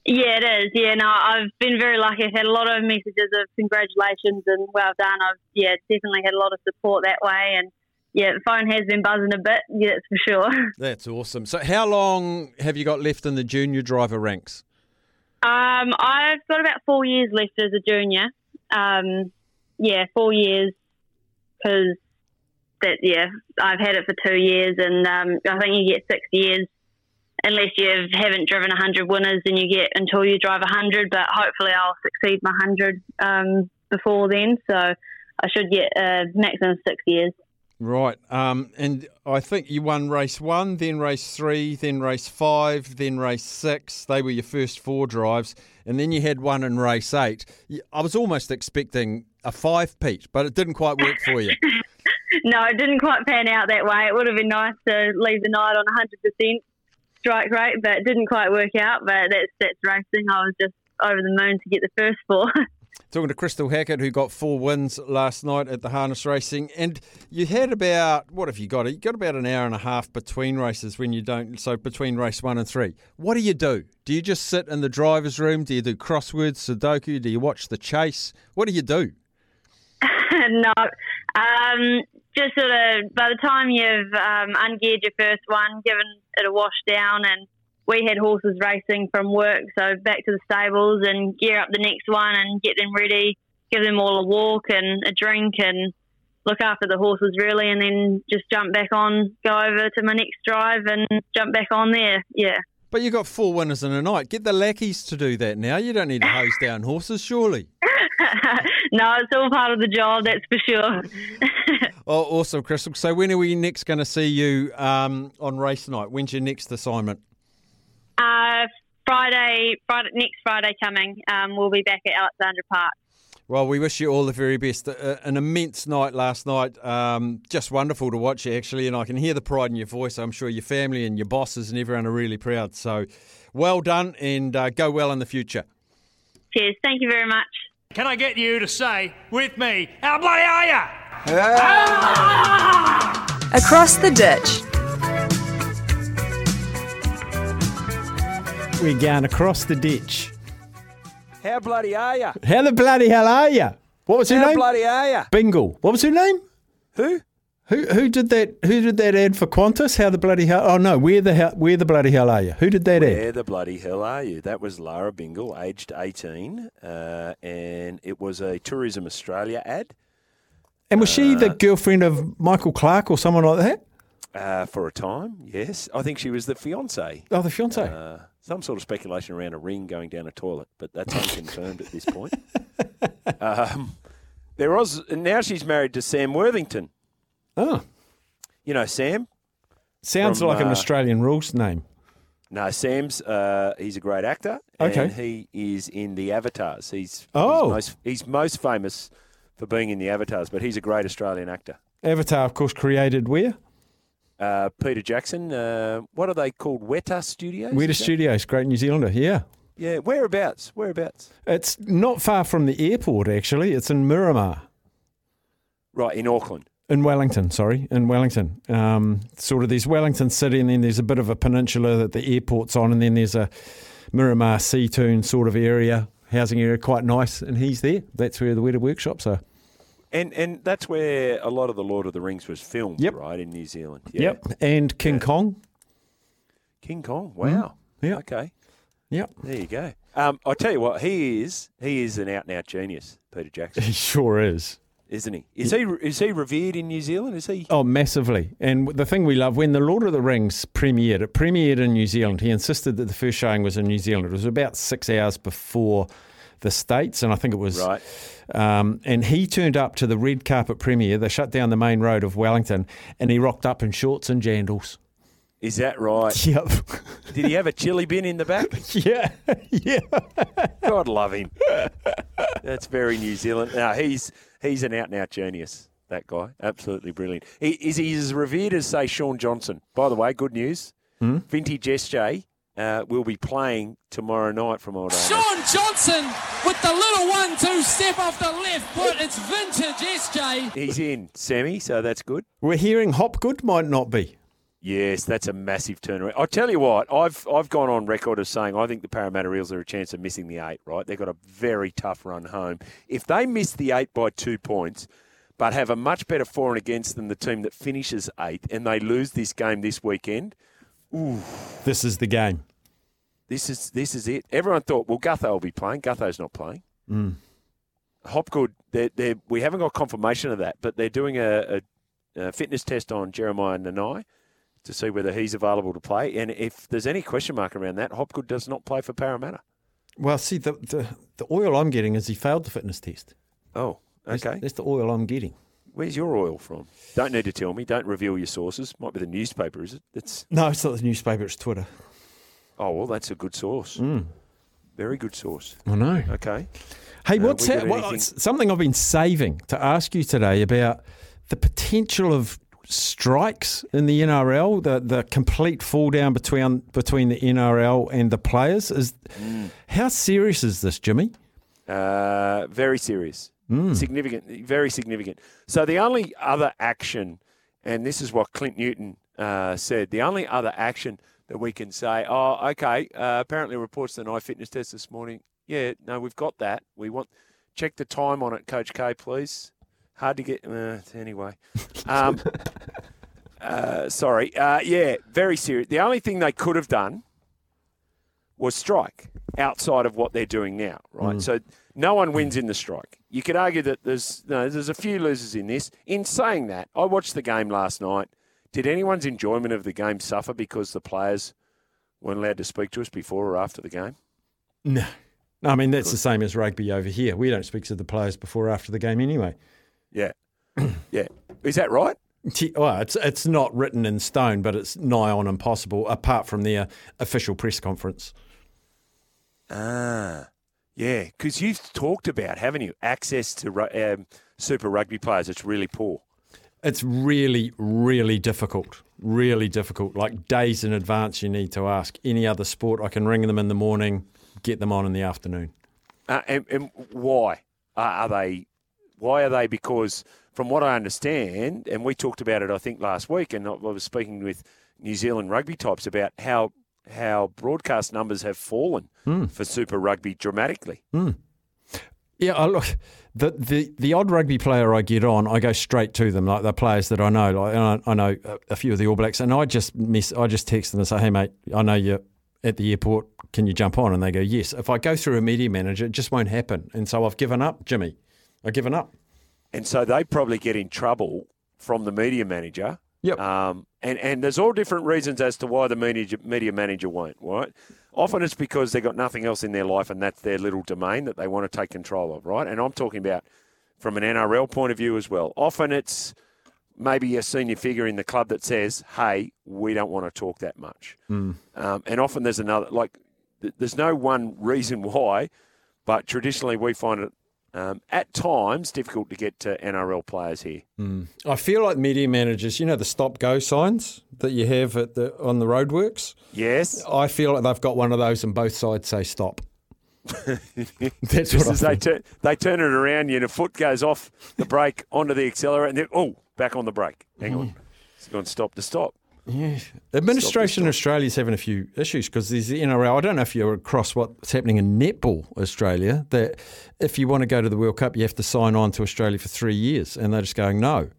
Yeah, it is. Yeah, no, I've been very lucky. I've had a lot of messages of congratulations and well done. I've yeah, definitely had a lot of support that way, and yeah, the phone has been buzzing a bit. Yeah, that's for sure. That's awesome. So, how long have you got left in the junior driver ranks? Um, I've got about four years left as a junior. Um, yeah, four years because that yeah, I've had it for two years, and um, I think you get six years unless you haven't driven hundred winners, and you get until you drive hundred. But hopefully, I'll succeed my hundred um, before then, so I should get a maximum six years. Right. Um, and I think you won race one, then race three, then race five, then race six. They were your first four drives. And then you had one in race eight. I was almost expecting a five, Pete, but it didn't quite work for you. no, it didn't quite pan out that way. It would have been nice to leave the night on 100% strike rate, but it didn't quite work out. But that's that's racing. I was just over the moon to get the first four. Talking to Crystal Hackett, who got four wins last night at the harness racing, and you had about what have you got? You got about an hour and a half between races when you don't. So between race one and three, what do you do? Do you just sit in the driver's room? Do you do crosswords, Sudoku? Do you watch the chase? What do you do? no, um, just sort of by the time you've um, ungeared your first one, given it a wash down, and we had horses racing from work, so back to the stables and gear up the next one and get them ready, give them all a walk and a drink and look after the horses really, and then just jump back on, go over to my next drive and jump back on there. Yeah. But you got four winners in a night. Get the lackeys to do that now. You don't need to hose down horses, surely. no, it's all part of the job, that's for sure. Oh, awesome, Crystal. So when are we next going to see you um, on race night? When's your next assignment? Uh, Friday, Friday, next Friday coming, um, we'll be back at Alexandra Park. Well, we wish you all the very best. Uh, an immense night last night. Um, just wonderful to watch, you actually, and I can hear the pride in your voice. I'm sure your family and your bosses and everyone are really proud. So, well done, and uh, go well in the future. Cheers. Thank you very much. Can I get you to say with me, how bloody are ya? Across the ditch. We're going across the ditch. How bloody are you? How the bloody hell are you? What was her How name? bloody are you? Bingle. What was her name? Who? Who who did that? Who did that ad for Qantas? How the bloody hell? Oh no, where the hell? Where the bloody hell are you? Who did that ad? Where the bloody hell are you? That was Lara Bingle, aged 18, uh, and it was a Tourism Australia ad And was she the girlfriend of Michael Clarke or someone like that? uh, for a time. Yes, I think she was the fiance. Oh, the fiance. Some sort of speculation around a ring going down a toilet, but that's unconfirmed at this point. Um, there was now she's married to Sam Worthington. Oh, You know Sam? sounds From, like an uh, Australian rules name. No, Sam's uh, he's a great actor. Okay. And he is in the Avatars. He's Oh. he's most, he's most famous for being in the Avatars, but he's a great Australian actor. Avatar, of course, created where? Uh, Peter Jackson. Uh, what are they called? Weta Studios. Weta? Studios, great New Zealander. Yeah. Yeah. Whereabouts? Whereabouts? It's not far from the airport, actually. It's in Miramar. Right in Auckland. In Wellington, sorry, in Wellington. Um, sort of there's Wellington City, and then there's a bit of a peninsula that the airport's on, and then there's a Miramar Seatoun sort of area, housing area, quite nice. And he's there. That's where the Weta workshops are. And and that's where a lot of the Lord of the Rings was filmed, Yep. right in New Zealand. Yeah. Yep. And King Kong. King Kong. Wow. Yeah. Okay. Yep. There you go. Um, I tell you what, he is he is an out and out genius, Peter Jackson, He sure is. isn't he? Is he is he revered in New Zealand? Is he? Oh, massively. And the thing we love, when The Lord of the Rings premiered, it premiered in New Zealand. He insisted that the first showing was in New Zealand. It was about six hours before the States, and I think it was. Right. Um, and he turned up to the red carpet premiere. They shut down the main road of Wellington, and he rocked up in shorts and jandals. Is that right? Yep. Did he have a chili bin in the back? yeah. yeah. God love him. That's very New Zealand. No, he's he's an out and out genius. That guy, absolutely brilliant. He, is he as revered as say Shaun Johnson? By the way, good news. Hmm? Vintage SJ uh, will be playing tomorrow night from Old Armour. Shaun Johnson with the little one-two step off the left foot. It's vintage SJ. He's in semi, so that's good. We're hearing Hopgood might not be. Yes, that's a massive turnaround. I'll tell you what, I've I've gone on record of saying I think the Parramatta Eels are a chance of missing the eight, right? They've got a very tough run home. If they miss the eight by two points, but have a much better for and against than the team that finishes eighth, and they lose this game this weekend, ooh, This is the game. This is this is it. Everyone thought, well, Gutho will be playing. Gutho's not playing. Mm. Hopgood, they're, they're, we haven't got confirmation of that, but they're doing a, a, a fitness test on Jeremiah Nanai to see whether he's available to play. And if there's any question mark around that, Hopgood does not play for Parramatta. Well, see, the, the, the oil I'm getting is he failed the fitness test. Oh, That's- okay. That's, the oil I'm getting. Where's your oil from? Don't need to tell me. Don't reveal your sources. Might be the newspaper, is it? It's No, it's not the newspaper. It's Twitter. Oh well, that's a good source. Mm. Very good source. I know. Okay. Hey, Uh, what's got What, something I've been saving to ask you today about the potential of strikes in the NRL, the the complete fall down between between the NRL and the players. Is Mm. how serious is this, Jimmy? Uh, very serious. Mm. Significant. Very significant. So the only other action, and this is what Clint Newton uh, said, the only other action that we can say, oh, okay, uh, apparently reports the eye fitness test this morning. Yeah, no, we've got that. We want check the time on it, Coach K, please. Hard to get. Uh, anyway, um, uh, sorry. Uh, yeah, very serious. The only thing they could have done was strike outside of what they're doing now, right? Mm. So no one wins in the strike. You could argue that there's no, there's a few losers in this. In saying that, I watched the game last night. Did anyone's enjoyment of the game suffer because the players weren't allowed to speak to us before or after the game? No. I mean, that's the same as rugby over here. We don't speak to the players before or after the game anyway. Yeah, yeah. Is that right? Well, it's it's not written in stone, but it's nigh on impossible, apart from their official press conference. Ah, yeah. Because you've talked about, haven't you, access to um, Super Rugby players? It's really poor. It's really, really difficult. Really difficult. Like days in advance, you need to ask. Any other sport, I can ring them in the morning, get them on in the afternoon. Uh, and, and why are, they? Why are they? Because from what I understand, and we talked about it, I think last week, and I was speaking with New Zealand rugby types about how how broadcast numbers have fallen Mm. for Super Rugby dramatically. Mm. Yeah, I look the, the the odd rugby player I get on, I go straight to them, like the players that I know. Like I, I know a, a few of the All Blacks, and I just miss. I just text them and say, "Hey, mate, I know you're at the airport. Can you jump on?" And they go, "Yes." If I go through a media manager, it just won't happen, and so I've given up, Jimmy. I've given up. and so they probably get in trouble from the media manager. Yep. Um, and and there's all different reasons as to why the media media manager won't. Right. Often it's because they've got nothing else in their life, and that's their little domain that they want to take control of. Right. And I'm talking about from an NRL point of view as well. Often it's maybe a senior figure in the club that says, "Hey, we don't want to talk that much." Mm. Um, and often there's another, like, th- there's no one reason why, but traditionally we find it um, at times difficult to get to NRL players here. Mm. I feel like media managers, you know, the stop go signs that you have at the on the roadworks. Yes, I feel like they've got one of those, and both sides say stop. That's what I they, turn, they turn it around, you and a foot goes off the brake onto the accelerator, and then, oh, back on the brake. Hang on. It's gone stop to stop. Yeah. Administration in Australia is having a few issues because there's the NRL. I don't know if you're across what's happening in netball Australia. That if you want to go to the World Cup, you have to sign on to Australia for three years, and they're just going no.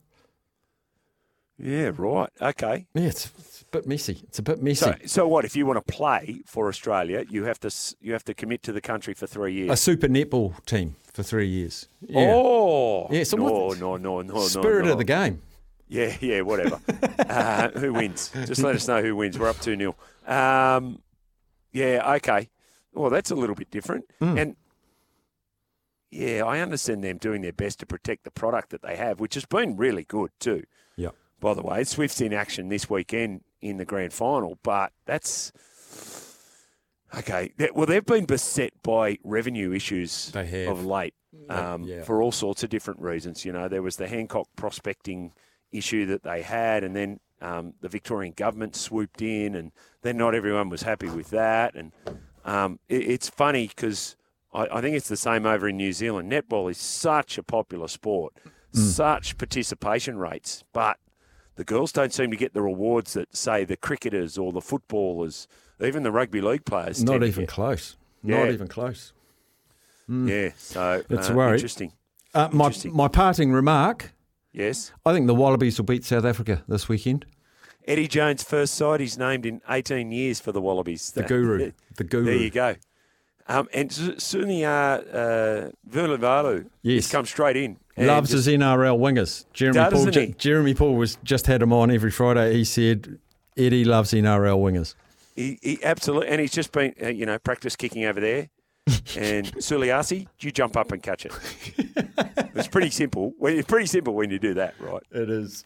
Yeah, right. Okay. Yeah, it's, it's a bit messy. It's a bit messy. So, so what if you want to play for Australia? You have to you have to commit to the country for three years. a super netball team for three years. Yeah. Oh, Yeah, so no, what- no, no, no, no, Spirit no. of the game. Yeah, yeah, whatever. uh, who wins? Just let us know who wins. We're up 2 0. Um, yeah, okay. Well, that's a little bit different. Mm. And yeah, I understand them doing their best to protect the product that they have, which has been really good too. Yeah. By the way, Swift's in action this weekend in the grand final, but that's okay. Well, they've been beset by revenue issues of late um, yeah. for all sorts of different reasons. You know, there was the Hancock prospecting issue that they had, and then um, the Victorian government swooped in, and then not everyone was happy with that. And um, it, it's funny because I, I think it's the same over in New Zealand. Netball is such a popular sport, such participation rates, but the girls don't seem to get the rewards that, say, the cricketers or the footballers, even the rugby league players. Not even close. Yeah. Not even close. Mm. Yeah, so It's uh, interesting. Uh, my, Interesting. my parting remark Yes. I think the Wallabies will beat South Africa this weekend. Eddie Jones' first side, he's named in 18 years for the Wallabies. The guru. The guru. There you go. Um, and Su- Sunia uh, Vunivalu Yes. has come straight in. Loves just- his NRL wingers. Jeremy Paul. doesn't? Jeremy Paul was just had him on every Friday. He said Eddie loves NRL wingers. He, he absolutely, and he's just been, uh, you know, practice kicking over there. And Suliasi, you jump up and catch it. it's pretty simple. It's pretty simple when you do that, right? It is.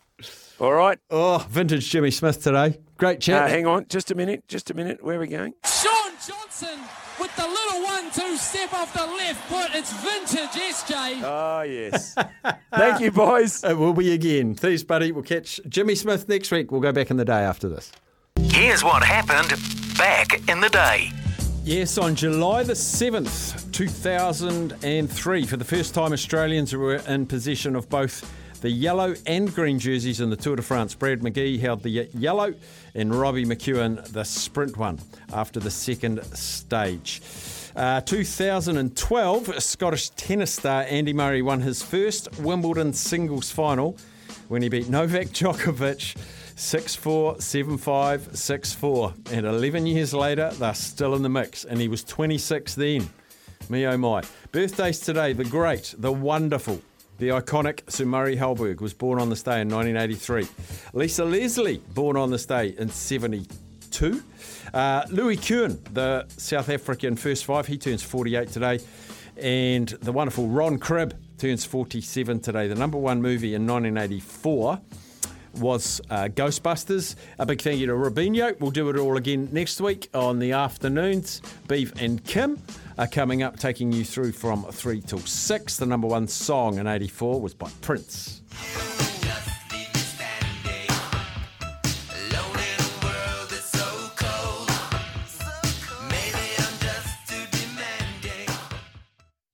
All right. Oh, vintage Jimmy Smith today. Great chat. Uh, hang on, just a minute, just a minute. Where are we going? Shaun Johnson with the little one-two step off the left foot. It's vintage SJ. Oh yes. Thank you, boys. It will be again. Thanks, buddy. We'll catch Jimmy Smith next week. We'll go back in the day after this. Here's what happened back in the day. Yes, on July the 7th, 2003, for the first time, Australians were in possession of both the yellow and green jerseys in the Tour de France. Brad McGee held the yellow and Robbie McEwen the sprint one after the second stage. Uh, 2012, Scottish tennis star Andy Murray won his first Wimbledon singles final when he beat Novak Djokovic 6 4, 7 5, 6 4. And 11 years later, they're still in the mix. And he was 26 then. Me oh my. Birthdays today the great, the wonderful, the iconic Sir Murray Halberg was born on this day in 1983. Lisa Leslie, born on this day in 72. Uh, Louis Koen, the South African first five, he turns 48 today. And the wonderful Ron Cribb turns 47 today. The number one movie in 1984 was uh, Ghostbusters. A big thank you to Rubinho. We'll do it all again next week on the afternoons. Beef and Kim are coming up, taking you through from 3 till 6. The number one song in 84 was by Prince.